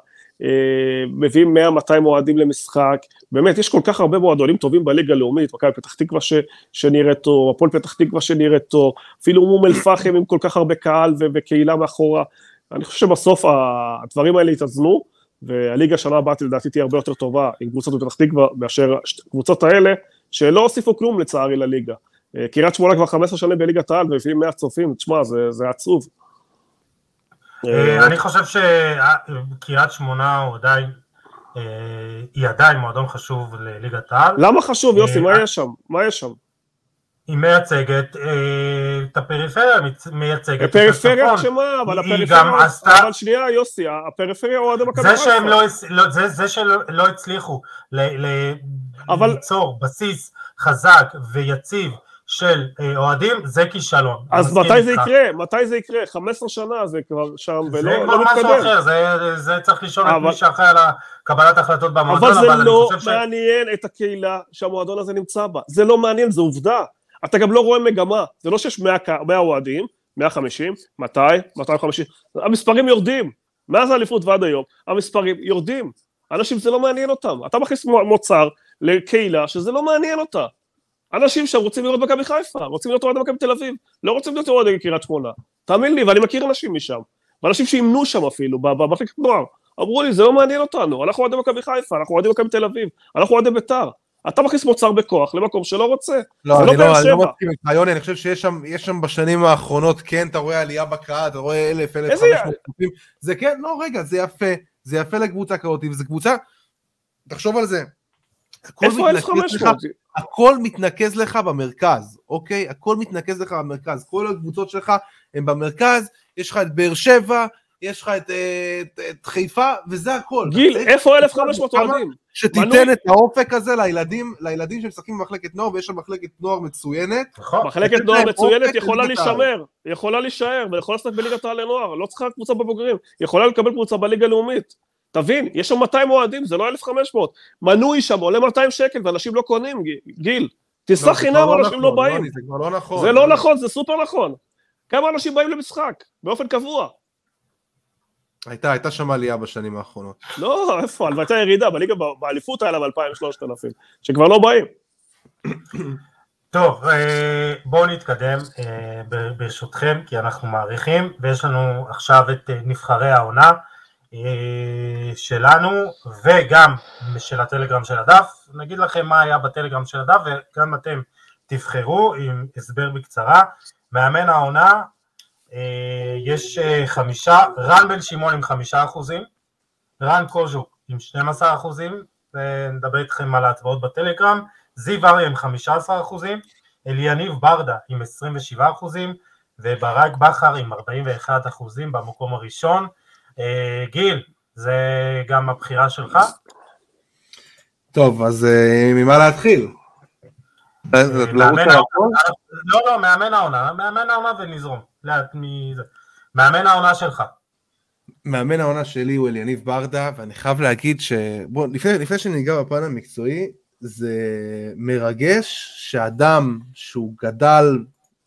מביאים 100-200 אוהדים למשחק, באמת יש כל כך הרבה מועדונים טובים בליגה הלאומית, מכבי פתח תקווה ש, שנראית טוב, הפועל פתח תקווה שנראית טוב, אפילו אום אל פחם עם כל כך הרבה קהל ו- וקהילה מאחורה, אני חושב שבסוף הדברים האלה יתאזנו, והליגה השנה הבאה לדעתי תהיה הרבה יותר טובה עם קבוצות בפתח תקווה מאשר הקבוצות האלה, שלא הוסיפו כלום לצערי לליגה. אה, קריית שמונה כבר 15 שנים בליגת העל ומביאים 100 צופים, תשמע, זה, זה עצוב. אה, אני חושב שקריית שמונה הוא עדיין, אה, היא עדיין מועדון חשוב לליגת העל. למה חשוב, יוסי? מה יש שם? מה יש שם? היא מייצגת את הפריפריה, מייצגת את הצפון. הפריפריה שמה? אבל הפריפריה, אבל שנייה יוסי, הפריפריה אוהדי מכבי חיפה. לא- זה שלא הצליחו ליצור בסיס חזק ויציב של אה, אוהדים זה כישלון. אז מתי זה יקרה? מתי זה יקרה? 15 שנה זה כבר שם ולא מתקדם. זה כבר משהו אחר, זה, צריך לשאול את מי שאחראי על קבלת החלטות במועדון, אבל זה לא מעניין. את הקהילה שהמועדון הזה נמצא בה, זה לא מעניין, זה עובדה. אתה גם לא רואה מגמה, זה לא שיש 100, 100 אוהדים, 150, 200, 250, המספרים יורדים, מאז האליפות ועד היום, המספרים יורדים, אנשים זה לא מעניין אותם, אתה מכניס מוצר לקהילה שזה לא מעניין אותה, אנשים שם רוצים לראות מכבי חיפה, רוצים להיות אוהדי מכבי תל אביב, לא רוצים להיות אוהדי קריית שמונה. תאמין לי, ואני מכיר אנשים משם, ואנשים שאימנו שם אפילו, במחלקת נוער, אמרו לי, זה לא מעניין אותנו, אנחנו אוהדי מכבי חיפה, אנחנו אוהדי מכבי תל אביב, אנחנו אוהדי ביתר. אתה מכניס מוצר בכוח למקום שלא רוצה, לא, זה לא שבע. לא, אני לא מסכים איתך, יוני, אני חושב שיש שם, שם בשנים האחרונות, כן, אתה רואה עלייה בקהל, אתה רואה אלף, אלף חמש מאות זה כן, לא, רגע, זה יפה, זה יפה לקבוצה כזאת, וזו קבוצה, תחשוב על זה, איפה 1500? הכל מתנקז לך במרכז, אוקיי? הכל מתנקז לך במרכז, כל הקבוצות שלך הן במרכז, יש לך את באר שבע, יש לך את, את, את חיפה, וזה הכל. גיל, איפה 1,500 אוהדים? שתיתן את האופק הזה לילדים, לילדים שמשחקים במחלקת נוער, ויש שם מחלקת נוער מצוינת. נכון. מחלקת נוער מצוינת יכולה להישמר, יכולה להישאר, ויכולה לשחק בליגת העל לנוער, לא צריכה קבוצה בבוגרים, יכולה לקבל קבוצה בליגה הלאומית. תבין, יש שם 200 אוהדים, זה לא 1,500. מנוי שם עולה 200 שקל ואנשים לא קונים, גיל. טיסה לא, חינם, לא אנשים לא נכון, באים. זה כבר לא נכון. זה לא נכון, זה סופר נכון. כמה אנשים באים למשחק, באופן קבוע. הייתה, הייתה שם עלייה בשנים האחרונות. לא, איפה, הייתה ירידה, בליגה, באליפות היה לה ב-2,000-3,000, שכבר לא באים. טוב, אה, בואו נתקדם אה, ברשותכם, כי אנחנו מעריכים, ויש לנו עכשיו את אה, נבחרי העונה. אה, שלנו וגם של הטלגרם של הדף, נגיד לכם מה היה בטלגרם של הדף וגם אתם תבחרו עם הסבר בקצרה, מאמן העונה אה, יש אה, חמישה, רן בן שמעון עם חמישה אחוזים, רן קוז'וק עם 12 אחוזים, ונדבר איתכם על ההצבעות בטלגרם, זיו אריה עם 15 אחוזים, אליניב ברדה עם 27 אחוזים, וברק בכר עם 41 אחוזים במקום הראשון, גיל, זה גם הבחירה שלך? טוב, אז אה, ממה להתחיל? אה, לא, לא, מאמן העונה, מאמן העונה ונזרום. מאמן העונה שלך. מאמן העונה שלי הוא אליניב ברדה, ואני חייב להגיד ש... בוא, לפני, לפני שניגע בפן המקצועי, זה מרגש שאדם שהוא גדל,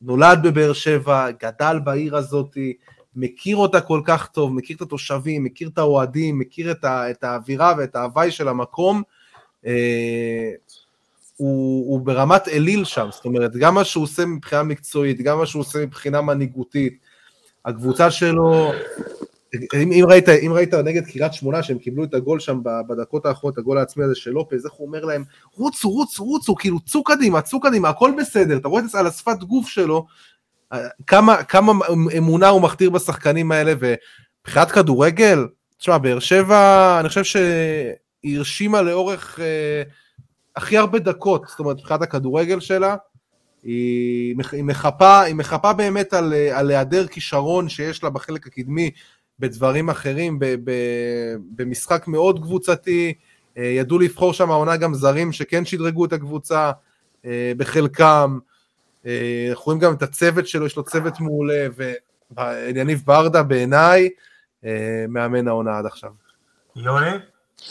נולד בבאר שבע, גדל בעיר הזאתי, מכיר אותה כל כך טוב, מכיר את התושבים, מכיר את האוהדים, מכיר את, ה, את האווירה ואת ההוואי של המקום, אה, הוא, הוא ברמת אליל שם, זאת אומרת, גם מה שהוא עושה מבחינה מקצועית, גם מה שהוא עושה מבחינה מנהיגותית, הקבוצה שלו, אם, אם, ראית, אם ראית נגד קריית שמונה שהם קיבלו את הגול שם בדקות האחרונות, הגול העצמי הזה של לופז, איך הוא אומר להם, רוצו, רוצו, רוצו, כאילו צאו קדימה, צאו קדימה, הכל בסדר, אתה רואה את זה על השפת גוף שלו, כמה, כמה אמונה הוא מכתיר בשחקנים האלה, ובחיית כדורגל, תשמע, באר שבע, אני חושב שהיא הרשימה לאורך אה, הכי הרבה דקות, זאת אומרת, מבחינת הכדורגל שלה, היא, היא, מחפה, היא מחפה באמת על, על היעדר כישרון שיש לה בחלק הקדמי, בדברים אחרים, ב, ב, במשחק מאוד קבוצתי, אה, ידעו לבחור שם העונה גם זרים שכן שדרגו את הקבוצה אה, בחלקם, אנחנו רואים גם את הצוות שלו, יש לו צוות מעולה, ויניב ברדה בעיניי מאמן העונה עד עכשיו. יוני?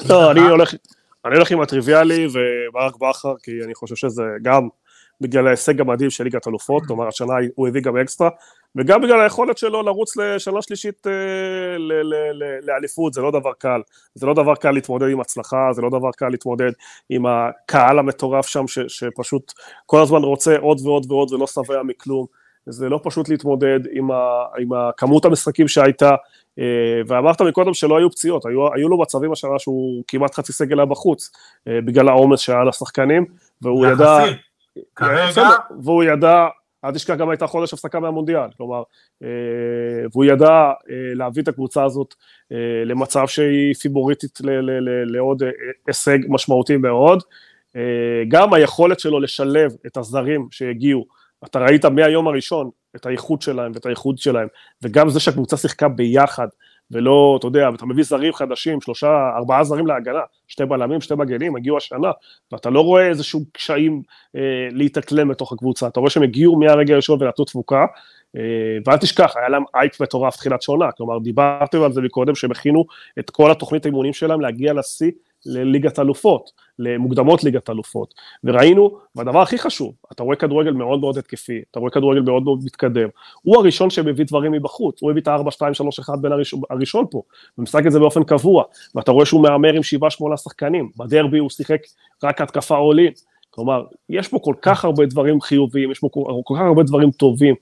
לא, אני הולך, אני הולך עם הטריוויאלי וברק בכר, כי אני חושב שזה גם בגלל ההישג המדהים של ליגת אלופות, כלומר השנה הוא הביא גם אקסטרה, וגם בגלל היכולת שלו לרוץ לשנה שלישית אה, לאליפות, זה לא דבר קל. זה לא דבר קל להתמודד עם הצלחה, זה לא דבר קל להתמודד עם הקהל המטורף שם, ש, שפשוט כל הזמן רוצה עוד ועוד ועוד ולא שבע מכלום. זה לא פשוט להתמודד עם, ה, עם הכמות המשחקים שהייתה, אה, ואמרת מקודם שלא היו פציעות, היו, היו לו מצבים השנה שהוא כמעט חצי סגל היה בחוץ, אה, בגלל העומס שהיה לשחקנים, והוא ידע... כרגע... והוא ידע אל תשכח גם הייתה חודש הפסקה מהמונדיאל, כלומר, אה, והוא ידע אה, להביא את הקבוצה הזאת אה, למצב שהיא פיבוריטית לעוד הישג משמעותי מאוד. גם היכולת שלו לשלב את הזרים שהגיעו, אתה ראית מהיום הראשון את האיכות שלהם ואת האיכות שלהם, וגם זה שהקבוצה שיחקה ביחד, ולא, אתה יודע, אתה מביא זרים חדשים, שלושה, ארבעה זרים להגנה, שתי בלמים, שתי מגנים, הגיעו השנה, ואתה לא רואה איזשהו קשיים אה, להתאקלם בתוך הקבוצה, אתה רואה שהם הגיעו מהרגע הראשון ונתנו תפוקה, אה, ואל תשכח, היה להם אייק מטורף תחילת שונה, כלומר דיברתם על זה מקודם, שהם הכינו את כל התוכנית האימונים שלהם להגיע לשיא לליגת אלופות, למוקדמות ליגת אלופות, וראינו, והדבר הכי חשוב, אתה רואה כדורגל מאוד מאוד התקפי, אתה רואה כדורגל מאוד מאוד מתקדם, הוא הראשון שמביא דברים מבחוץ, הוא הביא את ה-4, 2, 3, 1 בין הראשון, הראשון פה, ומשחק את זה באופן קבוע, ואתה רואה שהוא מהמר עם 7-8 שחקנים, בדרבי הוא שיחק רק התקפה עולין, כלומר, יש פה כל כך הרבה דברים חיוביים, יש פה כל כך הרבה דברים טובים.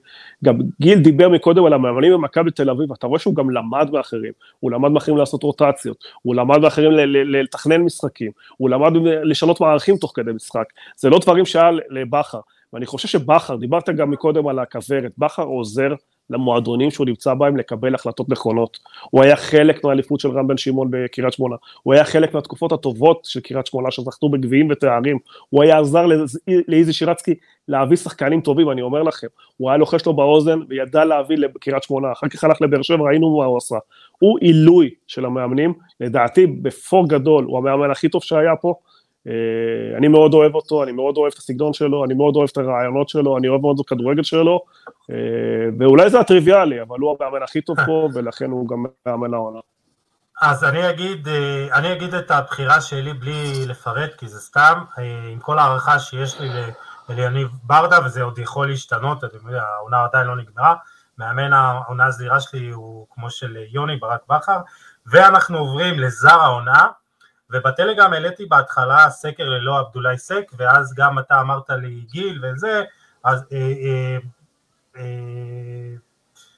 גם גיל דיבר מקודם על המאמנים במכבי תל אביב, אתה רואה שהוא גם למד מאחרים, הוא למד מאחרים לעשות רוטציות, הוא למד מאחרים לתכנן משחקים, הוא למד לשנות מערכים תוך כדי משחק, זה לא דברים שהיה לבכר, ואני חושב שבכר, דיברת גם מקודם על הכוורת, בכר עוזר למועדונים שהוא נמצא בהם לקבל החלטות נכונות. הוא היה חלק מהאליפות של רם בן שמעון בקריית שמונה, הוא היה חלק מהתקופות הטובות של קריית שמונה שזכתו בגביעים ותארים, הוא היה עזר לאיזי שירצקי להביא שחקנים טובים, אני אומר לכם, הוא היה לוחש לו באוזן וידע להביא לקריית שמונה, אחר כך הלך לבאר שבע, ראינו מה הוא עשה. הוא עילוי של המאמנים, לדעתי בפור גדול, הוא המאמן הכי טוב שהיה פה, אני מאוד אוהב אותו, אני מאוד אוהב את הסגנון שלו, אני מאוד אוהב את הרעיונות שלו, אני אוהב מאוד את הכדורגל שלו, אה, ואולי זה הטריוויאלי, אבל הוא המאמן הכי טוב פה, ולכן הוא גם מאמן העונה. אז אני אגיד, אה, אני אגיד את הבחירה שלי בלי לפרט, כי זה סתם, עם כל הערכה שיש לי ליניב ברדה, וזה עוד יכול להשתנות, אתם יודעים, העונה עדיין לא נגמרה, מאמן העונה הזהירה שלי הוא כמו של יוני ברק בכר, ואנחנו עוברים לזר העונה, ובטלגרם העליתי בהתחלה סקר ללא עבדולאי סק, ואז גם אתה אמרת לי גיל וזה, אז אה, אה, אה,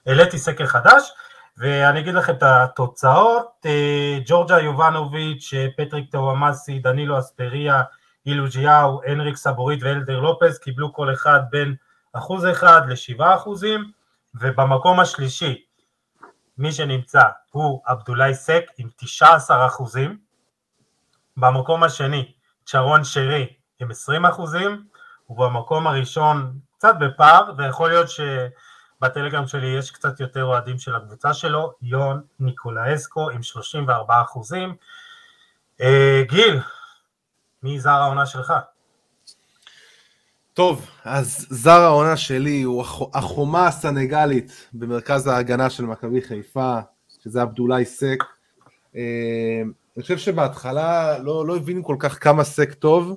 העליתי סקר חדש, ואני אגיד לכם את התוצאות, אה, ג'ורג'ה יובנוביץ', פטריק טאוואמאסי, דנילו אספריה, אילו ג'יאו, הנריק סבורית ואלדר לופז קיבלו כל אחד בין אחוז אחד לשבעה אחוזים, ובמקום השלישי מי שנמצא הוא עבדולאי סק עם 19 אחוזים, במקום השני צ'רון שרי עם 20 אחוזים, ובמקום הראשון קצת בפער, ויכול להיות שבטלגרם שלי יש קצת יותר אוהדים של הקבוצה שלו, יון ניקולאסקו עם 34 אחוזים. אה, גיל, מי זר העונה שלך? טוב, אז זר העונה שלי הוא החומה הסנגלית במרכז ההגנה של מכבי חיפה, שזה עבדולאי סק. אני חושב שבהתחלה לא, לא הבינו כל כך כמה סק טוב,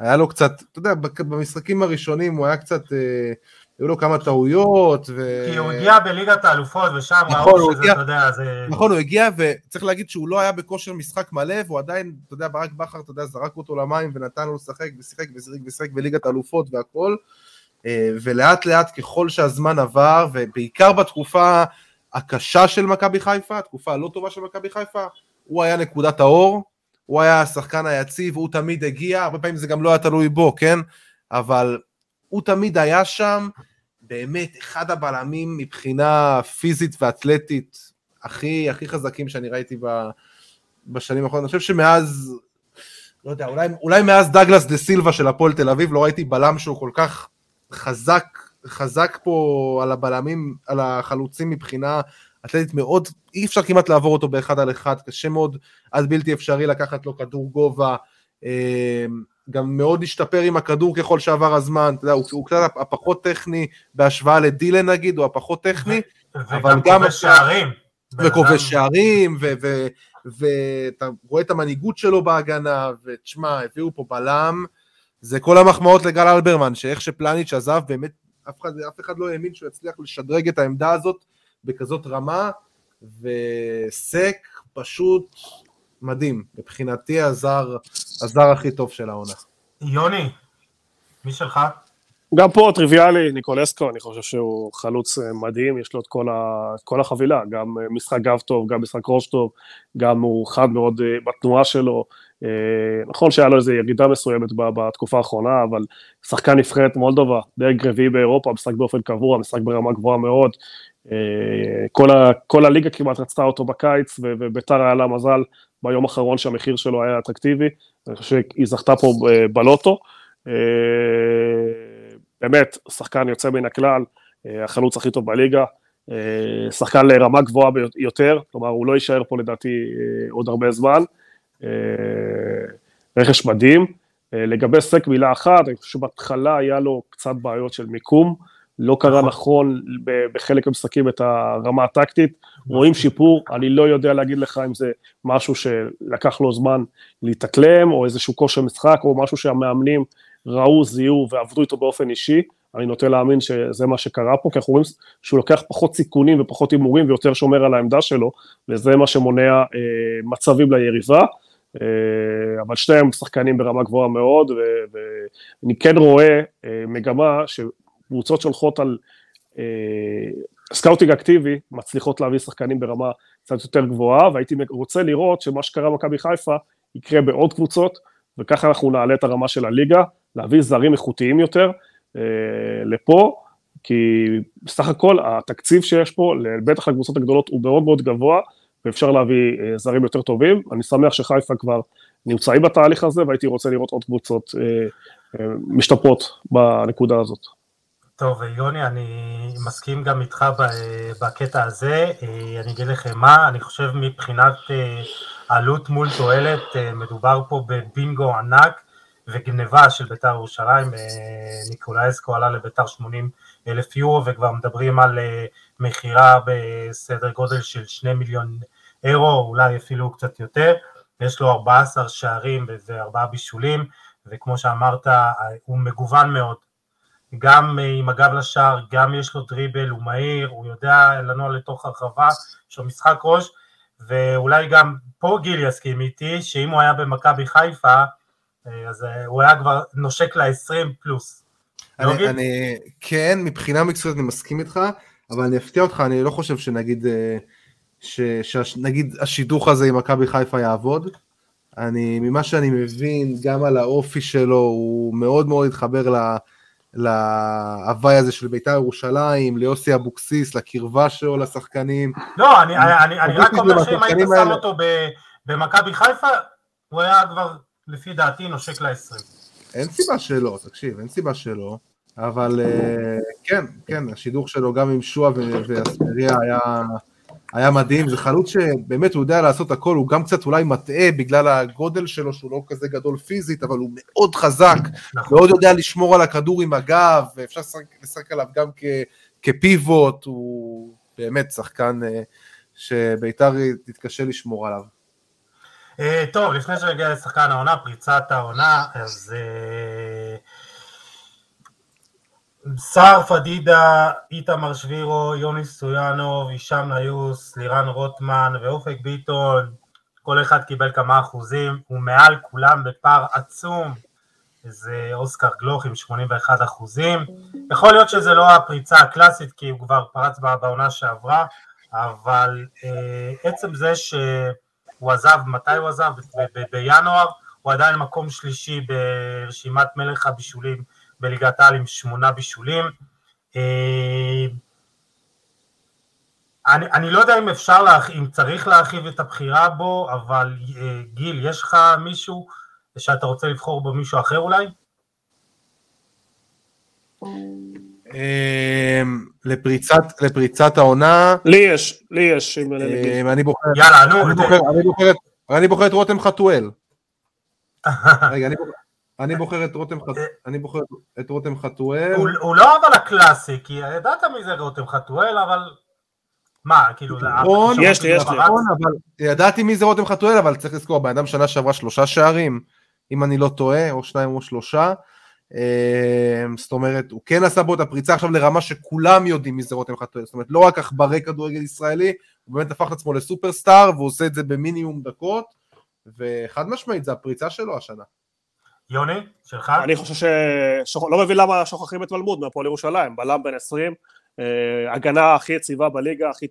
היה לו קצת, אתה יודע, במשחקים הראשונים הוא היה קצת, אה, היו לו כמה טעויות. ו... כי הוא הגיע בליגת האלופות ושם נכון, ראו שזה, הגיע, אתה יודע, זה... נכון, הוא הגיע וצריך להגיד שהוא לא היה בכושר משחק מלא, והוא עדיין, אתה יודע, ברק בכר, אתה יודע, זרק אותו למים ונתן לו לשחק, ושיחק ושיחק ושיחק בליגת האלופות והכל, אה, ולאט לאט ככל שהזמן עבר, ובעיקר בתקופה הקשה של מכבי חיפה, התקופה הלא טובה של מכבי חיפה, הוא היה נקודת האור, הוא היה השחקן היציב, הוא תמיד הגיע, הרבה פעמים זה גם לא היה תלוי בו, כן? אבל הוא תמיד היה שם, באמת אחד הבלמים מבחינה פיזית ואתלטית הכי, הכי חזקים שאני ראיתי ב, בשנים האחרונות. אני חושב שמאז, לא יודע, אולי, אולי מאז דגלס דה סילבה של הפועל תל אביב, לא ראיתי בלם שהוא כל כך חזק, חזק פה על הבלמים, על החלוצים מבחינה אתלטית מאוד, אי אפשר כמעט לעבור אותו באחד על אחד, קשה מאוד, עד בלתי אפשרי לקחת לו כדור גובה, אה, גם מאוד השתפר עם הכדור ככל שעבר הזמן, אתה יודע, הוא, הוא קצת הפחות טכני בהשוואה לדילן נגיד, הוא הפחות טכני, אבל גם כובש שערים. וכובש שערים, ואתה רואה את המנהיגות שלו בהגנה, ותשמע, הביאו פה בלם, זה כל המחמאות לגל אלברמן, שאיך שפלניץ' עזב, באמת אף אחד, אף אחד לא האמין שהוא יצליח לשדרג את העמדה הזאת בכזאת רמה, וסק פשוט מדהים, מבחינתי הזר, הזר הכי טוב של העונה. יוני, מי שלך? גם פה טריוויאלי, ניקולסקו, אני חושב שהוא חלוץ אה, מדהים, יש לו את כל, ה, כל החבילה, גם אה, משחק גב טוב, גם משחק ראש טוב, גם הוא חד מאוד אה, בתנועה שלו. נכון שהיה לו איזו ירידה מסוימת בתקופה האחרונה, אבל שחקן נבחרת מולדובה, דרג רביעי באירופה, משחק באופן קבוע, משחק ברמה גבוהה מאוד. כל, ה, כל הליגה כמעט רצתה אותו בקיץ, וביתר היה לה מזל ביום האחרון שהמחיר שלו היה אטרקטיבי, אני חושב שהיא זכתה פה בלוטו. באמת, שחקן יוצא מן הכלל, אה, החלוץ הכי טוב בליגה, אה, שחקן לרמה גבוהה יותר, כלומר הוא לא יישאר פה לדעתי אה, עוד הרבה זמן. רכש מדהים. לגבי סק מילה אחת, אני חושב שבהתחלה היה לו קצת בעיות של מיקום, לא קרה נכון, נכון בחלק המשחקים את הרמה הטקטית, רואים שיפור, אני לא יודע להגיד לך אם זה משהו שלקח לו זמן להתאקלם, או איזשהו כושר משחק, או משהו שהמאמנים ראו, זיהו ועבדו איתו באופן אישי, אני נוטה להאמין שזה מה שקרה פה, כי אנחנו רואים שהוא לוקח פחות סיכונים ופחות הימורים ויותר שומר על העמדה שלו, וזה מה שמונע אה, מצבים ליריבה. אה, אבל שניהם שחקנים ברמה גבוהה מאוד, ואני כן רואה אה, מגמה שקבוצות שהולכות על אה, scouting אקטיבי, מצליחות להביא שחקנים ברמה קצת יותר גבוהה, והייתי רוצה לראות שמה שקרה במכבי חיפה יקרה בעוד קבוצות, וככה אנחנו נעלה את הרמה של הליגה, להביא זרים איכותיים יותר אה, לפה, כי בסך הכל התקציב שיש פה, בטח לקבוצות הגדולות, הוא מאוד מאוד גבוה, ואפשר להביא אה, זרים יותר טובים. אני שמח שחיפה כבר נמצאים בתהליך הזה, והייתי רוצה לראות עוד קבוצות אה, אה, משתפרות בנקודה הזאת. טוב, יוני, אני מסכים גם איתך בקטע הזה. אה, אני אגיד לכם מה, אני חושב מבחינת אה, עלות מול תועלת, מדובר פה בבינגו ענק. וגניבה של בית"ר ירושלים, אה, ניקולאי אסקו עלה לבית"ר 80 אלף יורו וכבר מדברים על אה, מכירה בסדר גודל של 2 מיליון אירו, אולי אפילו קצת יותר, יש לו 14 שערים וארבעה בישולים, וכמו שאמרת, הוא מגוון מאוד, גם עם הגב לשער, גם יש לו דריבל, הוא מהיר, הוא יודע לנוע לתוך הרחבה, יש לו משחק ראש, ואולי גם פה גיל יסכים איתי, שאם הוא היה במכבי חיפה, אה, אז אה, הוא היה כבר נושק ל-20 פלוס. אני, אני, כן, מבחינה מקצועית אני מסכים איתך, אבל אני אפתיע אותך, אני לא חושב שנגיד, אה, ש, שנגיד השידוך הזה עם מכבי חיפה יעבוד. אני, ממה שאני מבין, גם על האופי שלו, הוא מאוד מאוד התחבר ל... להוואי הזה של בית"ר ירושלים, ליוסי אבוקסיס, לקרבה שלו לשחקנים. לא, אני, אני, אני רק אומר שאם היית שם אותו במכבי חיפה, הוא היה כבר לפי דעתי נושק ל-20. אין סיבה שלא, תקשיב, אין סיבה שלא, אבל אה, כן, כן, השידוך שלו גם עם שועה ואספריה היה, היה מדהים, זה חלוץ שבאמת הוא יודע לעשות הכל, הוא גם קצת אולי מטעה בגלל הגודל שלו, שהוא לא כזה גדול פיזית, אבל הוא מאוד חזק, נכון. מאוד יודע לשמור על הכדור עם הגב, ואפשר לשחק עליו גם כ, כפיבוט, הוא באמת שחקן אה, שביתר תתקשה לשמור עליו. אה, טוב, לפני שנגיע לשחקן העונה, פריצת העונה, אז אה, סער פדידה, איתמר שבירו, יוני סויאנוב, הישאם ניוס, לירן רוטמן ואופק ביטון, כל אחד קיבל כמה אחוזים, הוא מעל כולם בפער עצום, זה אוסקר גלוך עם 81 אחוזים. יכול להיות שזה לא הפריצה הקלאסית כי הוא כבר פרץ בעונה שעברה, אבל אה, עצם זה ש... הוא עזב, מתי הוא עזב? בינואר, הוא עדיין מקום שלישי ברשימת מלך הבישולים בליגת העל עם שמונה בישולים. אה, אני, אני לא יודע אם אפשר, להרח, אם צריך להרחיב את הבחירה בו, אבל אה, גיל, יש לך מישהו שאתה רוצה לבחור בו מישהו אחר אולי? אמ, לפריצת, לפריצת העונה, לי יש, לי יש. אני בוחר, יאללה, נו, אני בוחר, אני בוחר את- אני בוחר את רותם חתואל. רגע, אני בוחר- אני בוחר את רותם חתואל, אני בוחר את רותם חתואל. הוא לא אבל הקלאסי, כי ידעת מי זה רותם חתואל, אבל... מה, כאילו... נכון, יש לי, יש לי. נכון, אבל ידעתי מי זה רותם חתואל, אבל צריך לזכור, הבן אדם שנה שעברה שלושה שערים, אם אני לא טועה, או שניים או שלושה. אמ, זאת אומרת, הוא כן עשה בו את הפריצה עכשיו לרמה שכולם יודעים מי זה רותם חתואל. זאת אומרת, לא רק עכברי כדורגל ישראלי, הוא באמת הפך את עצמו לסופרסטאר, והוא עושה את זה במינימום דקות, וחד משמעית, זה הפריצה שלו השנה. יוני, שלך? אני חושב ש... לא מבין למה שוכחים את מלמוד מהפועל ירושלים, בלם בן 20, אה, הגנה הכי יציבה בליגה, הכי...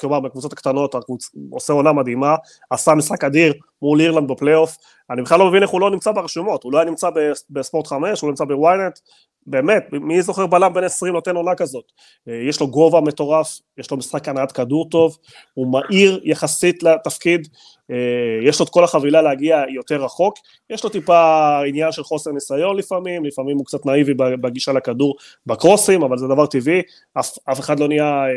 כלומר בקבוצות הקטנות, הקבוצ... עושה עונה מדהימה, עשה משחק אדיר מול אירלנד בפלייאוף, אני בכלל לא מבין איך הוא לא נמצא ברשומות, הוא לא היה נמצא בספורט 5, הוא לא נמצא בוויינט, באמת, מי זוכר בלם בן 20 נותן עונה כזאת? אה, יש לו גובה מטורף, יש לו משחק הנעת כדור טוב, הוא מהיר יחסית לתפקיד, אה, יש לו את כל החבילה להגיע יותר רחוק, יש לו טיפה עניין של חוסר ניסיון לפעמים, לפעמים הוא קצת נאיבי בגישה לכדור בקרוסים, אבל זה דבר טבעי, אף, אף אחד לא נהיה אה,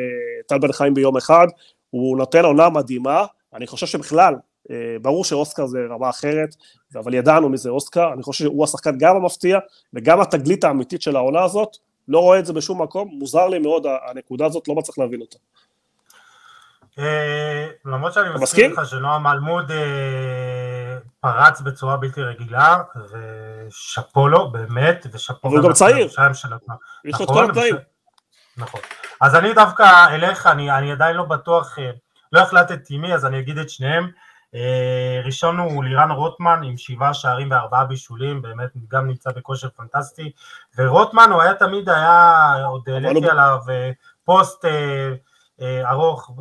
טל בן חיים ביום אחד, הוא נותן עונה מדהימה, אני חושב שבכלל, ברור שאוסקר זה רמה אחרת, אבל ידענו מי זה אוסקר, אני חושב שהוא השחקן גם המפתיע וגם התגלית האמיתית של העונה הזאת, לא רואה את זה בשום מקום, מוזר לי מאוד הנקודה הזאת, לא מצליח להבין אותה. אה, למרות שאני מסכים? לך שנועם אלמוד אה, פרץ בצורה בלתי רגילה, ושאפו לו, באמת, ושאפו אבל הוא גם צעיר. יש לו את נכון, כל התנאים. נכון. אז אני דווקא אליך, אני, עדיין לא בטוח, אה, לא החלטתי מי, אז אני אגיד את שניהם. אה, ראשון הוא לירן רוטמן עם שבעה שערים וארבעה בישולים, באמת גם נמצא בכושר פנטסטי, ורוטמן הוא היה תמיד היה, עוד העליתי עליו אה, פוסט אה, ארוך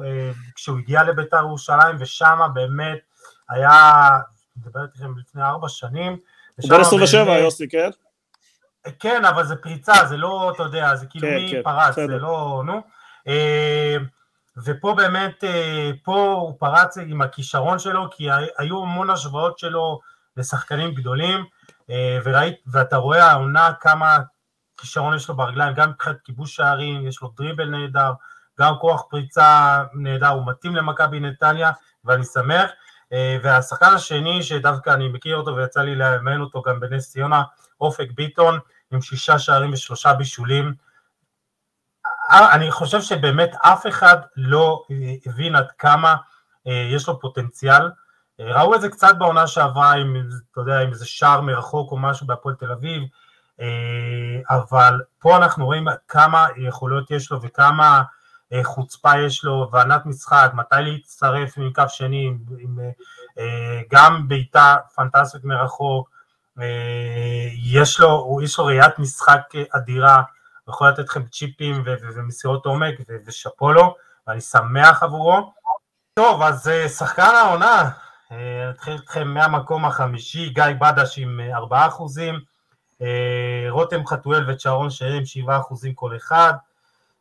כשהוא הגיע לביתר ירושלים, ושם באמת היה, אני מדבר איתכם לפני ארבע שנים, הוא בן 27 באמת- יוסי, כן? כן, אבל זה פריצה, זה לא, אתה יודע, זה כאילו כן, מי כן, פרץ. זה לא, נו. ופה באמת, אה, פה הוא פרץ עם הכישרון שלו, כי הי- היו המון השוואות שלו לשחקנים גדולים, אה, וראית, ואתה רואה העונה כמה כישרון יש לו ברגליים, גם מבחינת כיבוש שערים, יש לו דריבל נהדר, גם כוח פריצה נהדר, הוא מתאים למכבי נתניה, ואני שמח. אה, והשחקן השני, שדווקא אני מכיר אותו ויצא לי לאמן אותו גם בנס ציונה, אופק ביטון, עם שישה שערים ושלושה בישולים. אה, אני חושב שבאמת אף אחד לא אה, הבין עד כמה אה, יש לו פוטנציאל. ראו את זה קצת בעונה שעברה עם, אתה יודע, עם איזה שער מרחוק או משהו בהפועל תל אביב, אבל פה אנחנו רואים כמה יכולות יש לו וכמה חוצפה יש לו, וענת משחק, מתי להצטרף מקו שני, עם, עם, גם בעיטה פנטסטית מרחוק, יש לו, יש לו ראיית משחק אדירה, הוא יכול לתת לכם צ'יפים ומסירות עומק ושאפו לו, ואני שמח עבורו. טוב, אז אה, שחקן העונה, אה, נתחיל איתכם מהמקום החמישי, גיא בדש עם אה, ארבעה אחוזים, אה, רותם חתואל וצ'רון שרי עם שבעה אחוזים כל אחד,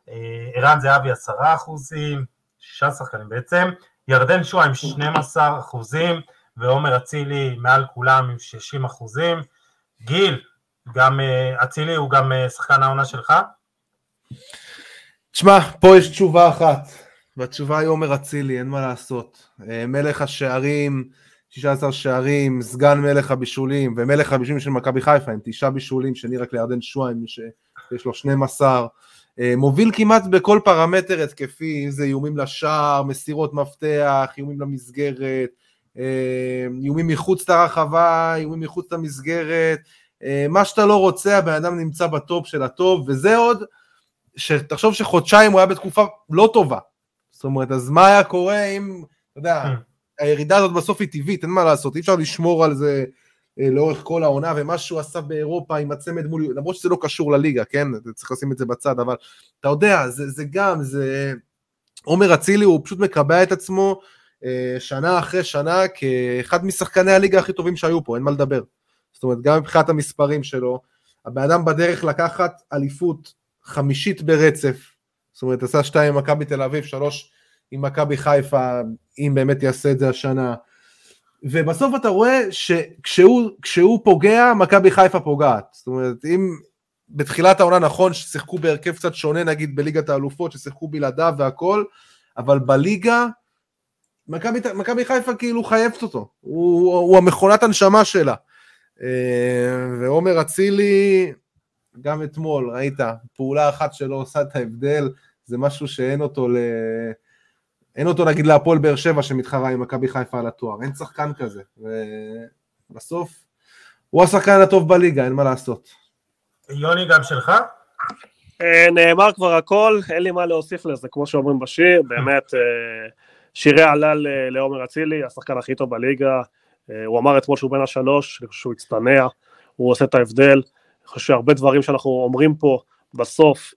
אה, ערן זהבי עשרה אחוזים, שישה שחקנים בעצם, ירדן שועה עם 12 אחוזים, ועומר אצילי מעל כולם עם 60 אחוזים. גיל, גם אה, אצילי הוא גם אה, שחקן העונה שלך? תשמע, פה יש תשובה אחת, והתשובה היא עומר אצילי, אין מה לעשות. אה, מלך השערים, 16 שערים, סגן מלך הבישולים, ומלך הבישולים של מכבי חיפה, עם תשעה בישולים, שני רק לירדן שועה, עם שיש לו 12. אה, מוביל כמעט בכל פרמטר התקפי, אם זה איומים לשער, מסירות מפתח, איומים למסגרת, איומים מחוץ לרחבה, איומים מחוץ למסגרת, מה שאתה לא רוצה, הבן אדם נמצא בטופ של הטופ, וזה עוד, שתחשוב שחודשיים הוא היה בתקופה לא טובה. זאת אומרת, אז מה היה קורה אם, אתה יודע, הירידה הזאת בסוף היא טבעית, אין מה לעשות, אי אפשר לשמור על זה אה, לאורך כל העונה, ומה שהוא עשה באירופה עם הצמד מול, למרות שזה לא קשור לליגה, כן? אתה צריך לשים את זה בצד, אבל אתה יודע, זה, זה גם, זה... עומר אצילי הוא פשוט מקבע את עצמו אה, שנה אחרי שנה כאחד משחקני הליגה הכי טובים שהיו פה, אין מה לדבר. זאת אומרת, גם מבחינת המספרים שלו, הבן אדם בדרך לקחת אליפות חמישית ברצף, זאת אומרת, עשה שתיים עם מכבי תל אביב, שלוש עם מכבי חיפה, אם באמת יעשה את זה השנה. ובסוף אתה רואה שכשהוא כשהוא פוגע, מכבי חיפה פוגעת. זאת אומרת, אם בתחילת העונה נכון ששיחקו בהרכב קצת שונה נגיד בליגת האלופות, ששיחקו בלעדיו והכל, אבל בליגה, מכבי חיפה כאילו חייבת אותו, הוא, הוא המכונת הנשמה שלה. אה, ועומר אצילי, גם אתמול, ראית, פעולה אחת שלא עושה את ההבדל, זה משהו שאין אותו ל... אין אותו נגיד להפועל באר שבע שמתחרה עם מכבי חיפה על התואר, אין שחקן כזה, ובסוף הוא השחקן הטוב בליגה, אין מה לעשות. יוני גם שלך? אה, נאמר כבר הכל, אין לי מה להוסיף לזה, כמו שאומרים בשיר, באמת אה, שירי עלל לעומר אצילי, השחקן הכי טוב בליגה, הוא אמר אתמול שהוא בן השלוש, אני חושב שהוא הצטנע, הוא עושה את ההבדל, אני חושב שהרבה דברים שאנחנו אומרים פה בסוף,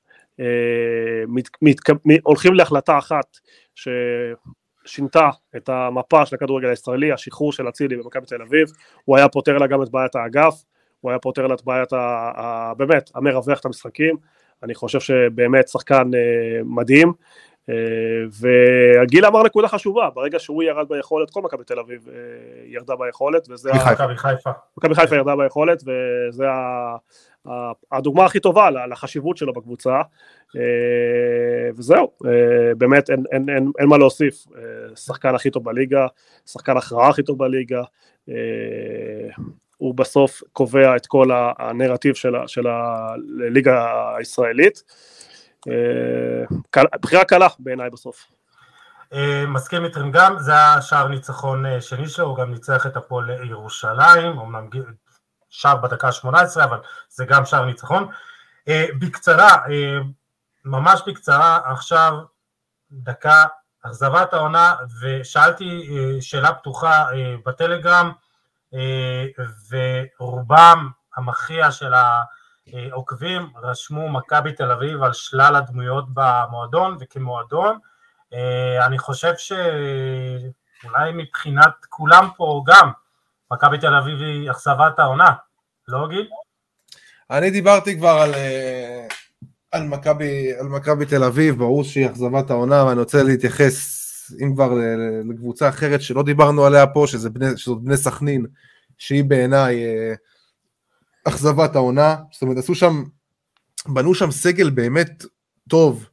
מת, מת, הולכים להחלטה אחת ששינתה את המפה של הכדורגל הישראלי, השחרור של אצילי במכבי תל אביב, הוא היה פותר לה גם את בעיית האגף, הוא היה פותר לה את בעיית, ה, ה, באמת, המרווח את המשחקים, אני חושב שבאמת שחקן אה, מדהים, אה, וגיל אמר נקודה חשובה, ברגע שהוא ירד ביכולת, כל מכבי תל אביב אה, ירדה ביכולת, וזה... מכבי חיפה. מכבי חיפה ירדה ביכולת, וזה הדוגמה הכי טובה לחשיבות שלו בקבוצה, וזהו, באמת אין, אין, אין, אין מה להוסיף, שחקן הכי טוב בליגה, שחקן הכרעה הכי טוב בליגה, הוא בסוף קובע את כל הנרטיב של הליגה הישראלית. אה, בחירה קלה בעיניי בסוף. אה, מסכים איתכם גם, זה השער ניצחון אה, שני שלו, הוא גם ניצח את הפועל ירושלים, אמנם שער בדקה ה-18, אבל זה גם שער ניצחון. בקצרה, ממש בקצרה, עכשיו דקה, אכזבת העונה, ושאלתי שאלה פתוחה בטלגרם, ורובם המכריע של העוקבים רשמו מכבי תל אביב על שלל הדמויות במועדון וכמועדון. אני חושב שאולי מבחינת כולם פה גם, מכבי תל אביב היא אכזבת העונה, לא גיל? אני דיברתי כבר על, על, מכבי, על מכבי תל אביב, ברור שהיא אכזבת העונה, ואני רוצה להתייחס, אם כבר, לקבוצה אחרת שלא דיברנו עליה פה, שזה בני, שזאת בני סכנין, שהיא בעיניי אה, אכזבת העונה, זאת אומרת עשו שם, בנו שם סגל באמת טוב,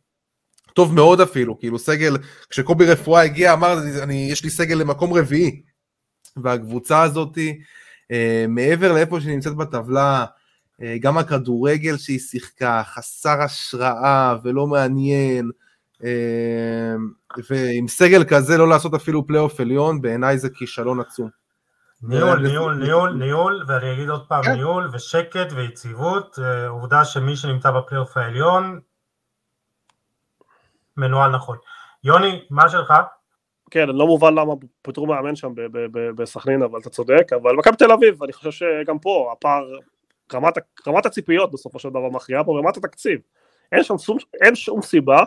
טוב מאוד אפילו, כאילו סגל, כשקובי רפואה הגיע אמר, אני, יש לי סגל למקום רביעי, והקבוצה הזאתי, אה, מעבר לאיפה שהיא נמצאת בטבלה, אה, גם הכדורגל שהיא שיחקה, חסר השראה ולא מעניין, אה, ועם סגל כזה לא לעשות אפילו פלייאוף עליון, בעיניי זה כישלון עצום. ניהול, ניהול, ניהול, ניהול, ואני אגיד עוד פעם כן. ניהול ושקט ויציבות, אה, עובדה שמי שנמצא בפלייאוף העליון מנוהל נכון. יוני, מה שלך? כן, לא מובן למה פוטרו מאמן שם בסכנין, אבל אתה צודק, אבל מכבי תל אביב, אני חושב שגם פה הפער, רמת, רמת הציפיות בסופו של דבר מכריעה פה, רמת התקציב. אין שם שום, אין שום סיבה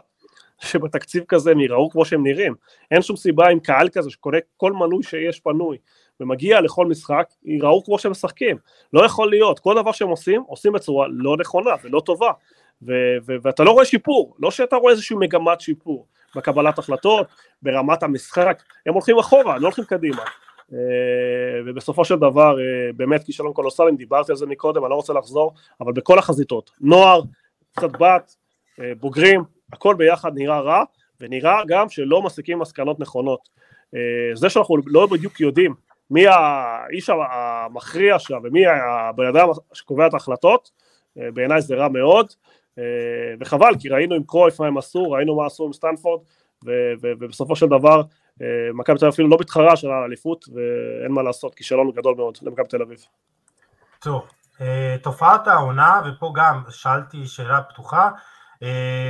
שבתקציב כזה הם ייראו כמו שהם נראים. אין שום סיבה עם קהל כזה שקונה כל מנוי שיש פנוי ומגיע לכל משחק, ייראו כמו שהם משחקים. לא יכול להיות, כל דבר שהם עושים, עושים בצורה לא נכונה ולא טובה. ו- ו- ואתה לא רואה שיפור, לא שאתה רואה איזושהי מגמת שיפור בקבלת החלטות, ברמת המשחק, הם הולכים אחורה, לא הולכים קדימה. Uh, ובסופו של דבר uh, באמת כישלון קולוסלי, דיברתי על זה מקודם, אני לא רוצה לחזור, אבל בכל החזיתות, נוער, קצת בת, uh, בוגרים, הכל ביחד נראה רע, ונראה גם שלא מסיקים מסקנות נכונות. זה שאנחנו לא בדיוק יודעים מי האיש המכריע שם ומי הבן אדם שקובע את ההחלטות, אה, בעיניי זה רע מאוד, אה, וחבל, כי ראינו עם קרויף מה הם עשו, ראינו מה עשו עם סטנפורד, ובסופו של דבר אה, מכבי תל אביב אפילו לא מתחרה של האליפות, ואין מה לעשות, כישלון גדול מאוד למכבי תל אביב. טוב, תופעת העונה, ופה גם שאלתי שאלה פתוחה,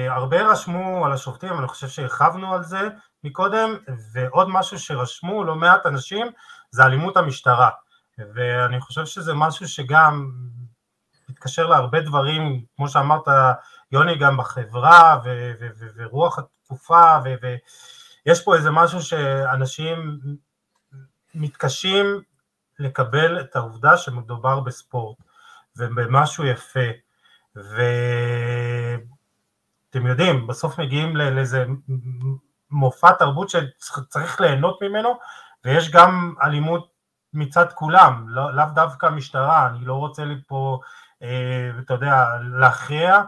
הרבה רשמו על השופטים, אני חושב שהרחבנו על זה מקודם, ועוד משהו שרשמו לא מעט אנשים, זה אלימות המשטרה, ואני חושב שזה משהו שגם מתקשר להרבה דברים, כמו שאמרת יוני, גם בחברה ו- ו- ו- ורוח התקופה, ויש פה איזה משהו שאנשים מתקשים לקבל את העובדה שמדובר בספורט ובמשהו יפה, ואתם יודעים, בסוף מגיעים לאיזה מופע תרבות שצריך ליהנות ממנו, ויש גם אלימות מצד כולם, לא, לאו דווקא משטרה, אני לא רוצה לי פה, אה, אתה יודע, להכריע,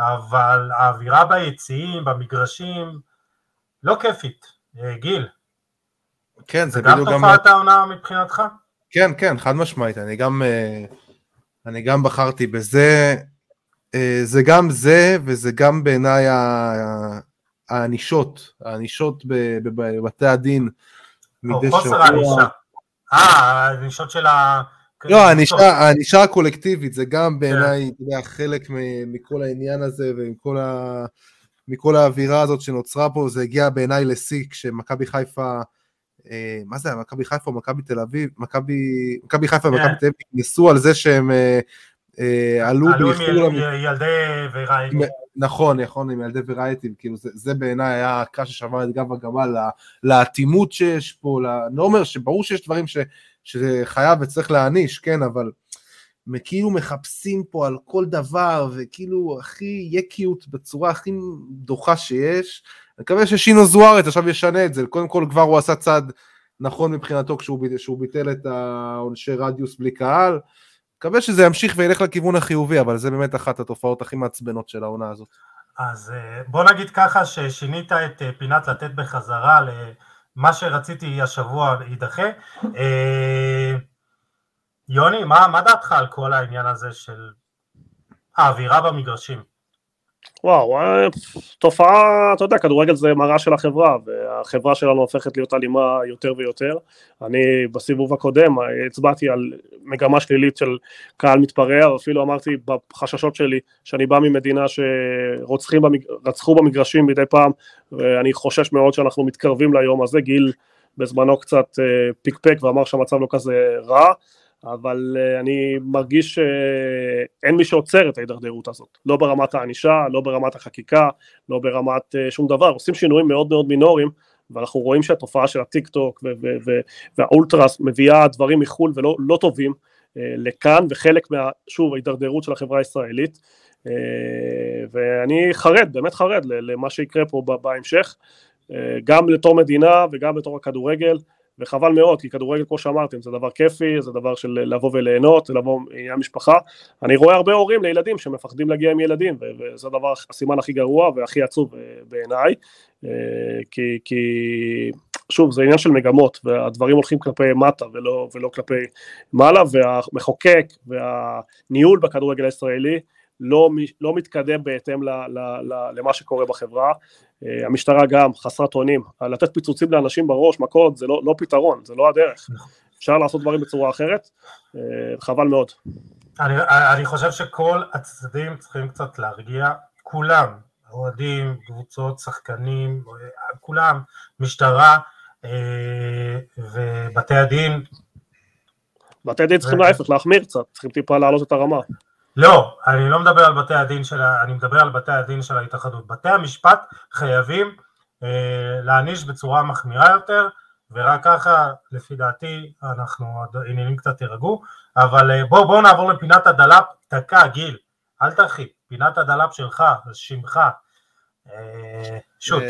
אבל האווירה ביציעים, במגרשים, לא כיפית. אה, גיל. כן, זה בדיוק גם... גם תופעת העונה מבחינתך? כן, כן, חד משמעית. אני גם, אה, אני גם בחרתי בזה. אה, זה גם זה, וזה גם בעיניי הענישות, הענישות בבתי הדין מדי שבוע. חוסר הענישה. אה, הענישות של ה... לא, הענישה הקולקטיבית זה גם בעיניי, אתה יודע, חלק מכל העניין הזה ומכל ה... מכל האווירה הזאת שנוצרה פה, זה הגיע בעיניי לשיא כשמכבי חיפה, אה, מה זה היה, מכבי חיפה או מכבי תל אביב, מכבי חיפה ומכבי כן. תל אביב ניסו על זה שהם אה, עלו באיחור... עלו עם ילדי ורייטים. נכון, נכון, עם ילדי ורייטים, כאילו זה, זה בעיניי היה הקש ששבר את גב הגמל, לאטימות שיש פה, אני לא אומר שברור שיש דברים ש, שחייב וצריך להעניש, כן, אבל כאילו מחפשים פה על כל דבר, וכאילו הכי יקיות בצורה הכי דוחה שיש. אני מקווה ששינו זוארץ עכשיו ישנה את זה, קודם כל כבר הוא עשה צעד נכון מבחינתו כשהוא שהוא ביטל את העונשי רדיוס בלי קהל. מקווה שזה ימשיך וילך לכיוון החיובי, אבל זה באמת אחת התופעות הכי מעצבנות של העונה הזאת. אז אה, בוא נגיד ככה ששינית את אה, פינת לתת בחזרה למה שרציתי השבוע יידחה. אה, יוני, מה, מה דעתך על כל העניין הזה של האווירה במגרשים? וואו, אה, תופעה, אתה יודע, כדורגל זה מראה של החברה, והחברה שלנו הופכת להיות אלימה יותר ויותר. אני בסיבוב הקודם הצבעתי על מגמה שלילית של קהל מתפרע, אפילו אמרתי בחששות שלי שאני בא ממדינה שרצחו במגרשים מדי פעם, ואני חושש מאוד שאנחנו מתקרבים ליום הזה, גיל בזמנו קצת אה, פיקפק ואמר שהמצב לא כזה רע. אבל uh, אני מרגיש שאין מי שעוצר את ההידרדרות הזאת, לא ברמת הענישה, לא ברמת החקיקה, לא ברמת uh, שום דבר, עושים שינויים מאוד מאוד מינוריים, ואנחנו רואים שהתופעה של הטיק טוק והאולטרס מביאה דברים מחו"ל ולא לא טובים לכאן, וחלק מה, שוב, ההידרדרות של החברה הישראלית, ואני חרד, באמת חרד למה שיקרה פה בהמשך, גם לתור מדינה וגם לתור הכדורגל, וחבל מאוד, כי כדורגל, כמו שאמרתם, זה דבר כיפי, זה דבר של לבוא וליהנות, זה לבוא עם המשפחה. אני רואה הרבה הורים לילדים שמפחדים להגיע עם ילדים, וזה הדבר, הסימן הכי גרוע והכי עצוב אה, בעיניי, אה, כי, כי שוב, זה עניין של מגמות, והדברים הולכים כלפי מטה ולא, ולא כלפי מעלה, והמחוקק והניהול בכדורגל הישראלי, לא, לא מתקדם בהתאם ל, ל, ל, למה שקורה בחברה. אה, המשטרה גם חסרת אונים, לתת פיצוצים לאנשים בראש, מכות, זה לא, לא פתרון, זה לא הדרך. אפשר לעשות דברים בצורה אחרת, אה, חבל מאוד. אני, אני חושב שכל הצדדים צריכים קצת להרגיע, כולם, אוהדים, קבוצות, שחקנים, כולם, משטרה אה, ובתי הדין. בתי הדין צריכים להפך, להחמיר קצת, צריכים טיפה להעלות את הרמה. לא, אני לא מדבר על בתי הדין של, אני מדבר על בתי הדין של ההתאחדות. בתי המשפט חייבים אה, להעניש בצורה מחמירה יותר, ורק ככה, לפי דעתי, אנחנו, העניינים קצת יירגעו, אבל אה, בואו בוא נעבור לפינת הדלאפ, דקה, גיל, אל תרחיב, פינת הדלאפ שלך, שמך, אה, שוט.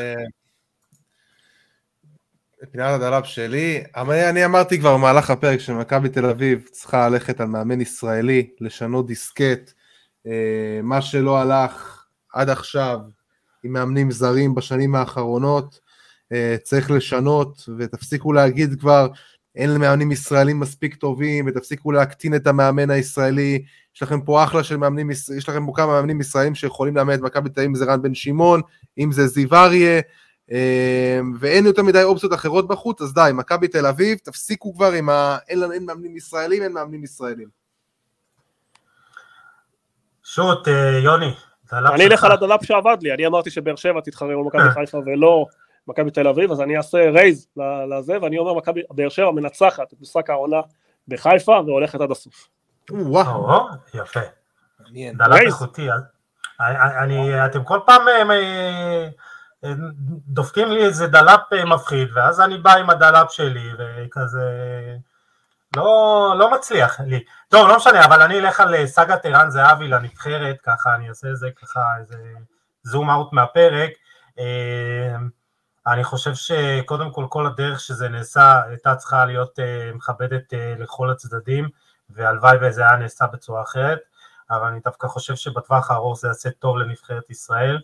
פינת הדלאפ שלי, אני, אני אמרתי כבר במהלך הפרק שמכבי תל אביב צריכה ללכת על מאמן ישראלי, לשנות דיסקט, אה, מה שלא הלך עד עכשיו עם מאמנים זרים בשנים האחרונות, אה, צריך לשנות ותפסיקו להגיד כבר אין למאמנים ישראלים מספיק טובים ותפסיקו להקטין את המאמן הישראלי, יש לכם פה אחלה של מאמנים, יש לכם פה כמה מאמנים ישראלים שיכולים לאמן את מכבי תל אביב, אם זה רן בן שמעון, אם זה זיו אריה, ואין יותר מדי אופציות אחרות בחוץ, אז די, מכבי תל אביב, תפסיקו כבר עם ה... אין, אין מאמנים ישראלים, אין מאמנים ישראלים. שוט, אה, יוני. אני אלך על הדלאפ שעבד לי, אני אמרתי שבאר שבע תתחרה עם מכבי חיפה ולא מכבי תל אביב, אז אני אעשה רייז לזה, ואני אומר מכבי, באר שבע מנצחת את משחק העונה בחיפה והולכת עד הסוף. וואו, יפה. דלאפ איכותי. אתם כל פעם אה, דופקים לי איזה דלאפ אה, מפחיד, ואז אני בא עם הדלאפ שלי, וכזה... לא, לא מצליח לי. טוב, לא משנה, אבל אני אלך על אה, סאגת ערן זהבי לנבחרת, ככה אני אעשה איזה ככה איזה zoom out מהפרק. אה, אני חושב שקודם כל כל הדרך שזה נעשה הייתה צריכה להיות מכבדת לכל הצדדים, והלוואי וזה היה נעשה בצורה אחרת, אבל אני דווקא חושב שבטווח הארוך זה יעשה טוב לנבחרת ישראל,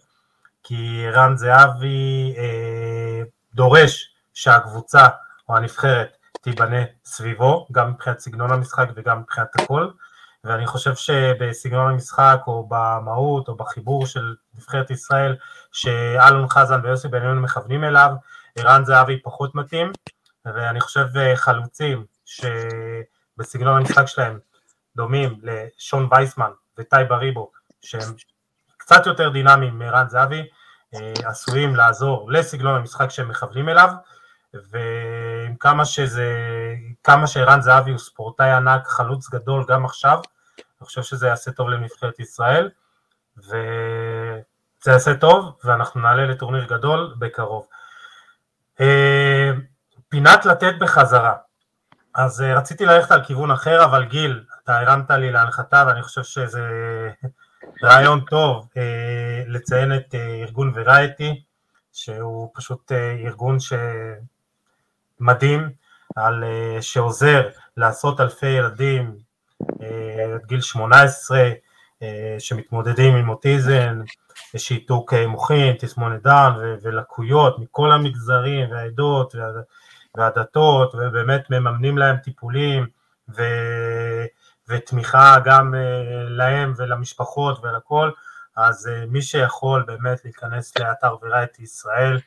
כי רן זהבי אה, דורש שהקבוצה או הנבחרת תיבנה סביבו, גם מבחינת סגנון המשחק וגם מבחינת הכל, ואני חושב שבסגנון המשחק או במהות או בחיבור של נבחרת ישראל שאלון חזן ויוסי בניון מכוונים אליו, ערן זהבי פחות מתאים, ואני חושב אה, חלוצים שבסגנון המשחק שלהם דומים לשון וייסמן וטי בריבו, שהם קצת יותר דינמיים מערן זהבי, אה, עשויים לעזור לסגנון המשחק שהם מכוונים אליו, ועם כמה שזה, כמה שערן זהבי הוא ספורטאי ענק, חלוץ גדול גם עכשיו, אני חושב שזה יעשה טוב לנבחרת ישראל, וזה יעשה טוב, ואנחנו נעלה לטורניר גדול בקרוב. אה, פינת לתת בחזרה. אז אה, רציתי ללכת על כיוון אחר, אבל גיל, אתה הרמת לי להנחתה, ואני חושב שזה רעיון טוב אה, לציין את ארגון ורייטי, שהוא פשוט ארגון שמדהים, על, שעוזר לעשות אלפי ילדים עד גיל 18 שמתמודדים עם אוטיזם, שיתוק מוחין, תסמונת דם ולקויות מכל המגזרים והעדות והדתות, ובאמת מממנים להם טיפולים ו... ותמיכה גם להם ולמשפחות ולכל, אז מי שיכול באמת להיכנס לאתר ורייטי ישראל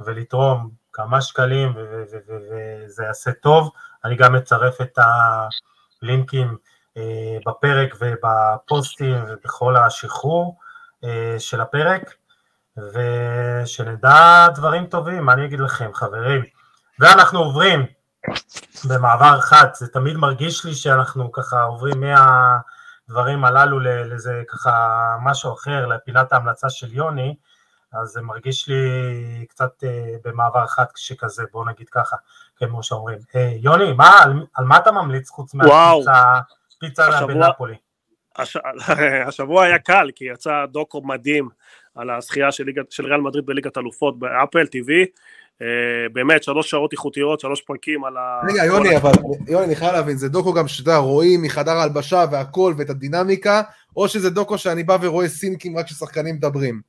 ולתרום כמה שקלים וזה יעשה טוב, אני גם אצרף את הלינקים בפרק ובפוסטים ובכל השחרור של הפרק, ושנדע דברים טובים, מה אני אגיד לכם חברים. ואנחנו עוברים במעבר חד, זה תמיד מרגיש לי שאנחנו ככה עוברים מהדברים הללו לזה ככה משהו אחר, לפינת ההמלצה של יוני, אז זה מרגיש לי קצת במעבר חד שכזה, בואו נגיד ככה, כמו שאומרים. יוני, מה, על, על מה אתה ממליץ חוץ מהפיצה פיצה בנפולי? הש... השבוע היה קל, כי יצא דוקו מדהים על הזכייה של, ליג... של ריאל מדריד בליגת אלופות באפל TV, אה, באמת שלוש שעות איכותיות, שלוש פרקים על ה... רגע, יוני, אבל, יוני, אני חייב להבין, זה דוקו גם שאתה רואים מחדר ההלבשה והכל ואת הדינמיקה, או שזה דוקו שאני בא ורואה סינקים רק כששחקנים מדברים?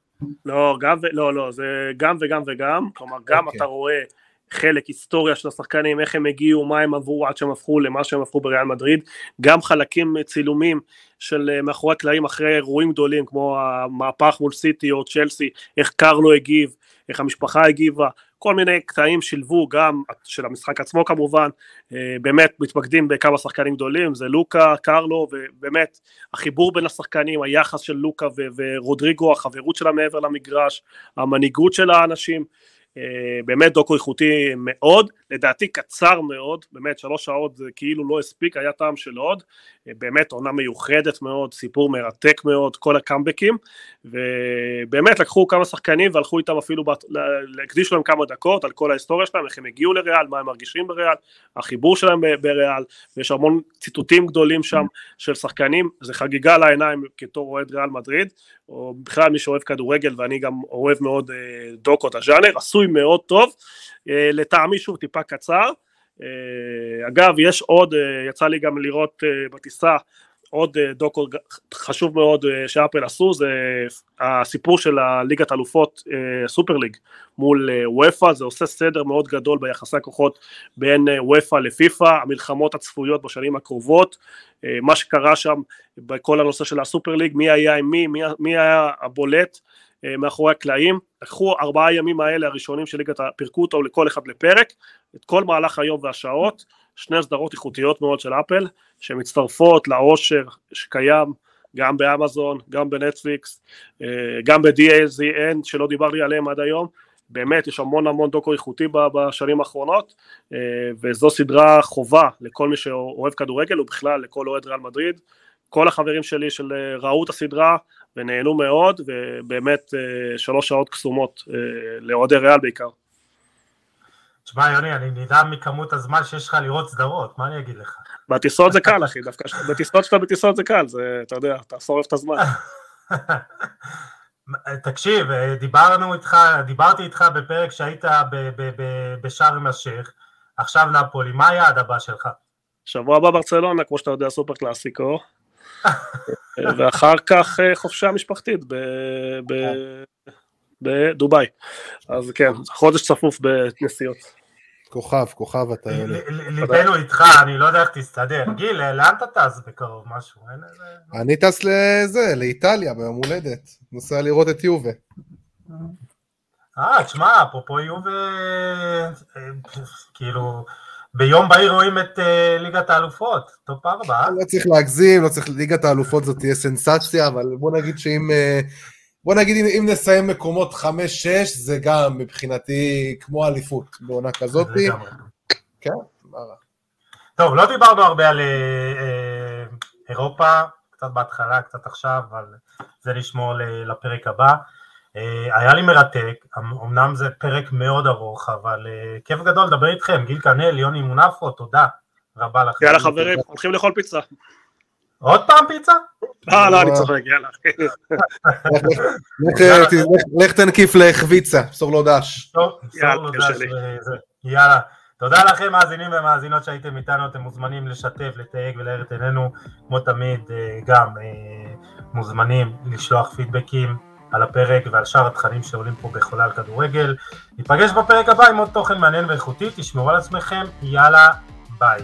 לא, גם ו... לא, לא, זה גם וגם וגם, כלומר גם okay. אוקיי. אתה רואה חלק היסטוריה של השחקנים, איך הם הגיעו, מה הם עברו עד שהם הפכו למה שהם הפכו בריאל מדריד, גם חלקים צילומים של אה, מאחורי הקלעים אחרי אירועים גדולים כמו המהפך מול סיטי או צ'לסי, איך קרלו הגיב, איך המשפחה הגיבה, כל מיני קטעים שילבו גם של המשחק עצמו כמובן, אה, באמת מתמקדים בכמה שחקנים גדולים, זה לוקה, קרלו, ובאמת החיבור בין השחקנים, היחס של לוקה ורודריגו, החברות שלה מעבר למגרש, המנהיגות של האנשים, אה, באמת דוקו איכותי מאוד, לדעתי קצר מאוד, באמת שלוש שעות זה כאילו לא הספיק, היה טעם של עוד, אה, באמת עונה מיוחדת מאוד, סיפור מרתק מאוד, כל הקאמבקים, ובאמת לקחו כמה שחקנים והלכו איתם אפילו, הקדישו להם כמה דקות על כל ההיסטוריה שלהם, איך הם הגיעו לריאל, מה הם מרגישים בריאל, החיבור שלהם בריאל, ויש המון ציטוטים גדולים שם של שחקנים, זה חגיגה לעיניים כתור אוהד ריאל מדריד, או בכלל מי שאוהב כדורגל, ואני גם אוהב מאוד אה, דוקות הז'אנר, עשוי מאוד טוב, אה, לטעמי שוב טיפה קצר. אה, אגב, יש עוד, אה, יצא לי גם לראות בטיסה עוד דוקו חשוב מאוד שאפל עשו, זה הסיפור של הליגת אלופות סופר ליג מול וופא, זה עושה סדר מאוד גדול ביחסי הכוחות בין וופא לפיפא, המלחמות הצפויות בשנים הקרובות, מה שקרה שם בכל הנושא של הסופר ליג, מי היה עם מי, מי, מי היה הבולט, אה, מאחורי הקלעים, לקחו ארבעה ימים האלה הראשונים של ליגת, פירקו אותו לכל אחד לפרק, את כל מהלך היום והשעות, שני סדרות איכותיות מאוד של אפל, שמצטרפות לעושר שקיים גם באמזון, גם בנטפליקס, אה, גם ב-DAZN שלא דיברתי עליהם עד היום, באמת יש המון המון דוקו איכותי בשנים האחרונות אה, וזו סדרה חובה לכל מי שאוהב כדורגל ובכלל לכל אוהד ריאל מדריד. כל החברים שלי של ראו את הסדרה ונהנו מאוד, ובאמת אה, שלוש שעות קסומות אה, לאוהדי ריאל בעיקר. תשמע יוני, אני נדהם מכמות הזמן שיש לך לראות סדרות, מה אני אגיד לך? בטיסות זה קל אחי, דווקא בטיסות שאתה בטיסות זה קל, זה, אתה יודע, אתה שורף את הזמן. תקשיב, דיברנו איתך, דיברתי איתך בפרק שהיית בשארם א-שייח, עכשיו נפולי, מה היעד הבא שלך? שבוע הבא ברצלונה, כמו שאתה יודע, סופר קלאסיקו, ואחר כך אה, חופשה משפחתית בדובאי. אז כן, חודש צפוף בנסיעות. כוכב, כוכב אתה יודע. ליבנו איתך, אני לא יודע איך תסתדר. גיל, לאן אתה טס בקרוב? משהו? אני טס לזה, לאיטליה ביום הולדת. נוסע לראות את יובה. אה, תשמע, אפרופו יובה, אה, כאילו, ביום בהיר רואים את אה, ליגת האלופות, טופ ארבע. לא צריך להגזים, לא צריך, ליגת האלופות זאת תהיה סנסציה, אבל בוא נגיד שאם, אה, בוא נגיד אם, אם נסיים מקומות חמש-שש, זה גם מבחינתי כמו אליפות בעונה כזאת. כן, מה רע. טוב, לא דיברנו הרבה על uh, אירופה, קצת בהתחלה, קצת עכשיו, אבל זה נשמור לפרק הבא. אה, היה לי מרתק, אמ, אמנם זה פרק מאוד ארוך, אבל אה, כיף גדול לדבר איתכם, גיל קנאל, יוני מונפו, תודה רבה לכם. יאללה חברים, הולכים לאכול פיצה. עוד פעם פיצה? לא, לא, אני צוחק, יאללה. לך תנקיף לחביצה, בסור לו דש. יאללה. תודה לכם מאזינים ומאזינות שהייתם איתנו, אתם מוזמנים לשתף, לתייג ולהאר את עינינו, כמו תמיד אה, גם מוזמנים לשלוח פידבקים על הפרק ועל שאר התכנים שעולים פה בחולה על כדורגל. ניפגש בפרק הבא עם עוד תוכן מעניין ואיכותי, תשמרו על עצמכם, יאללה, ביי.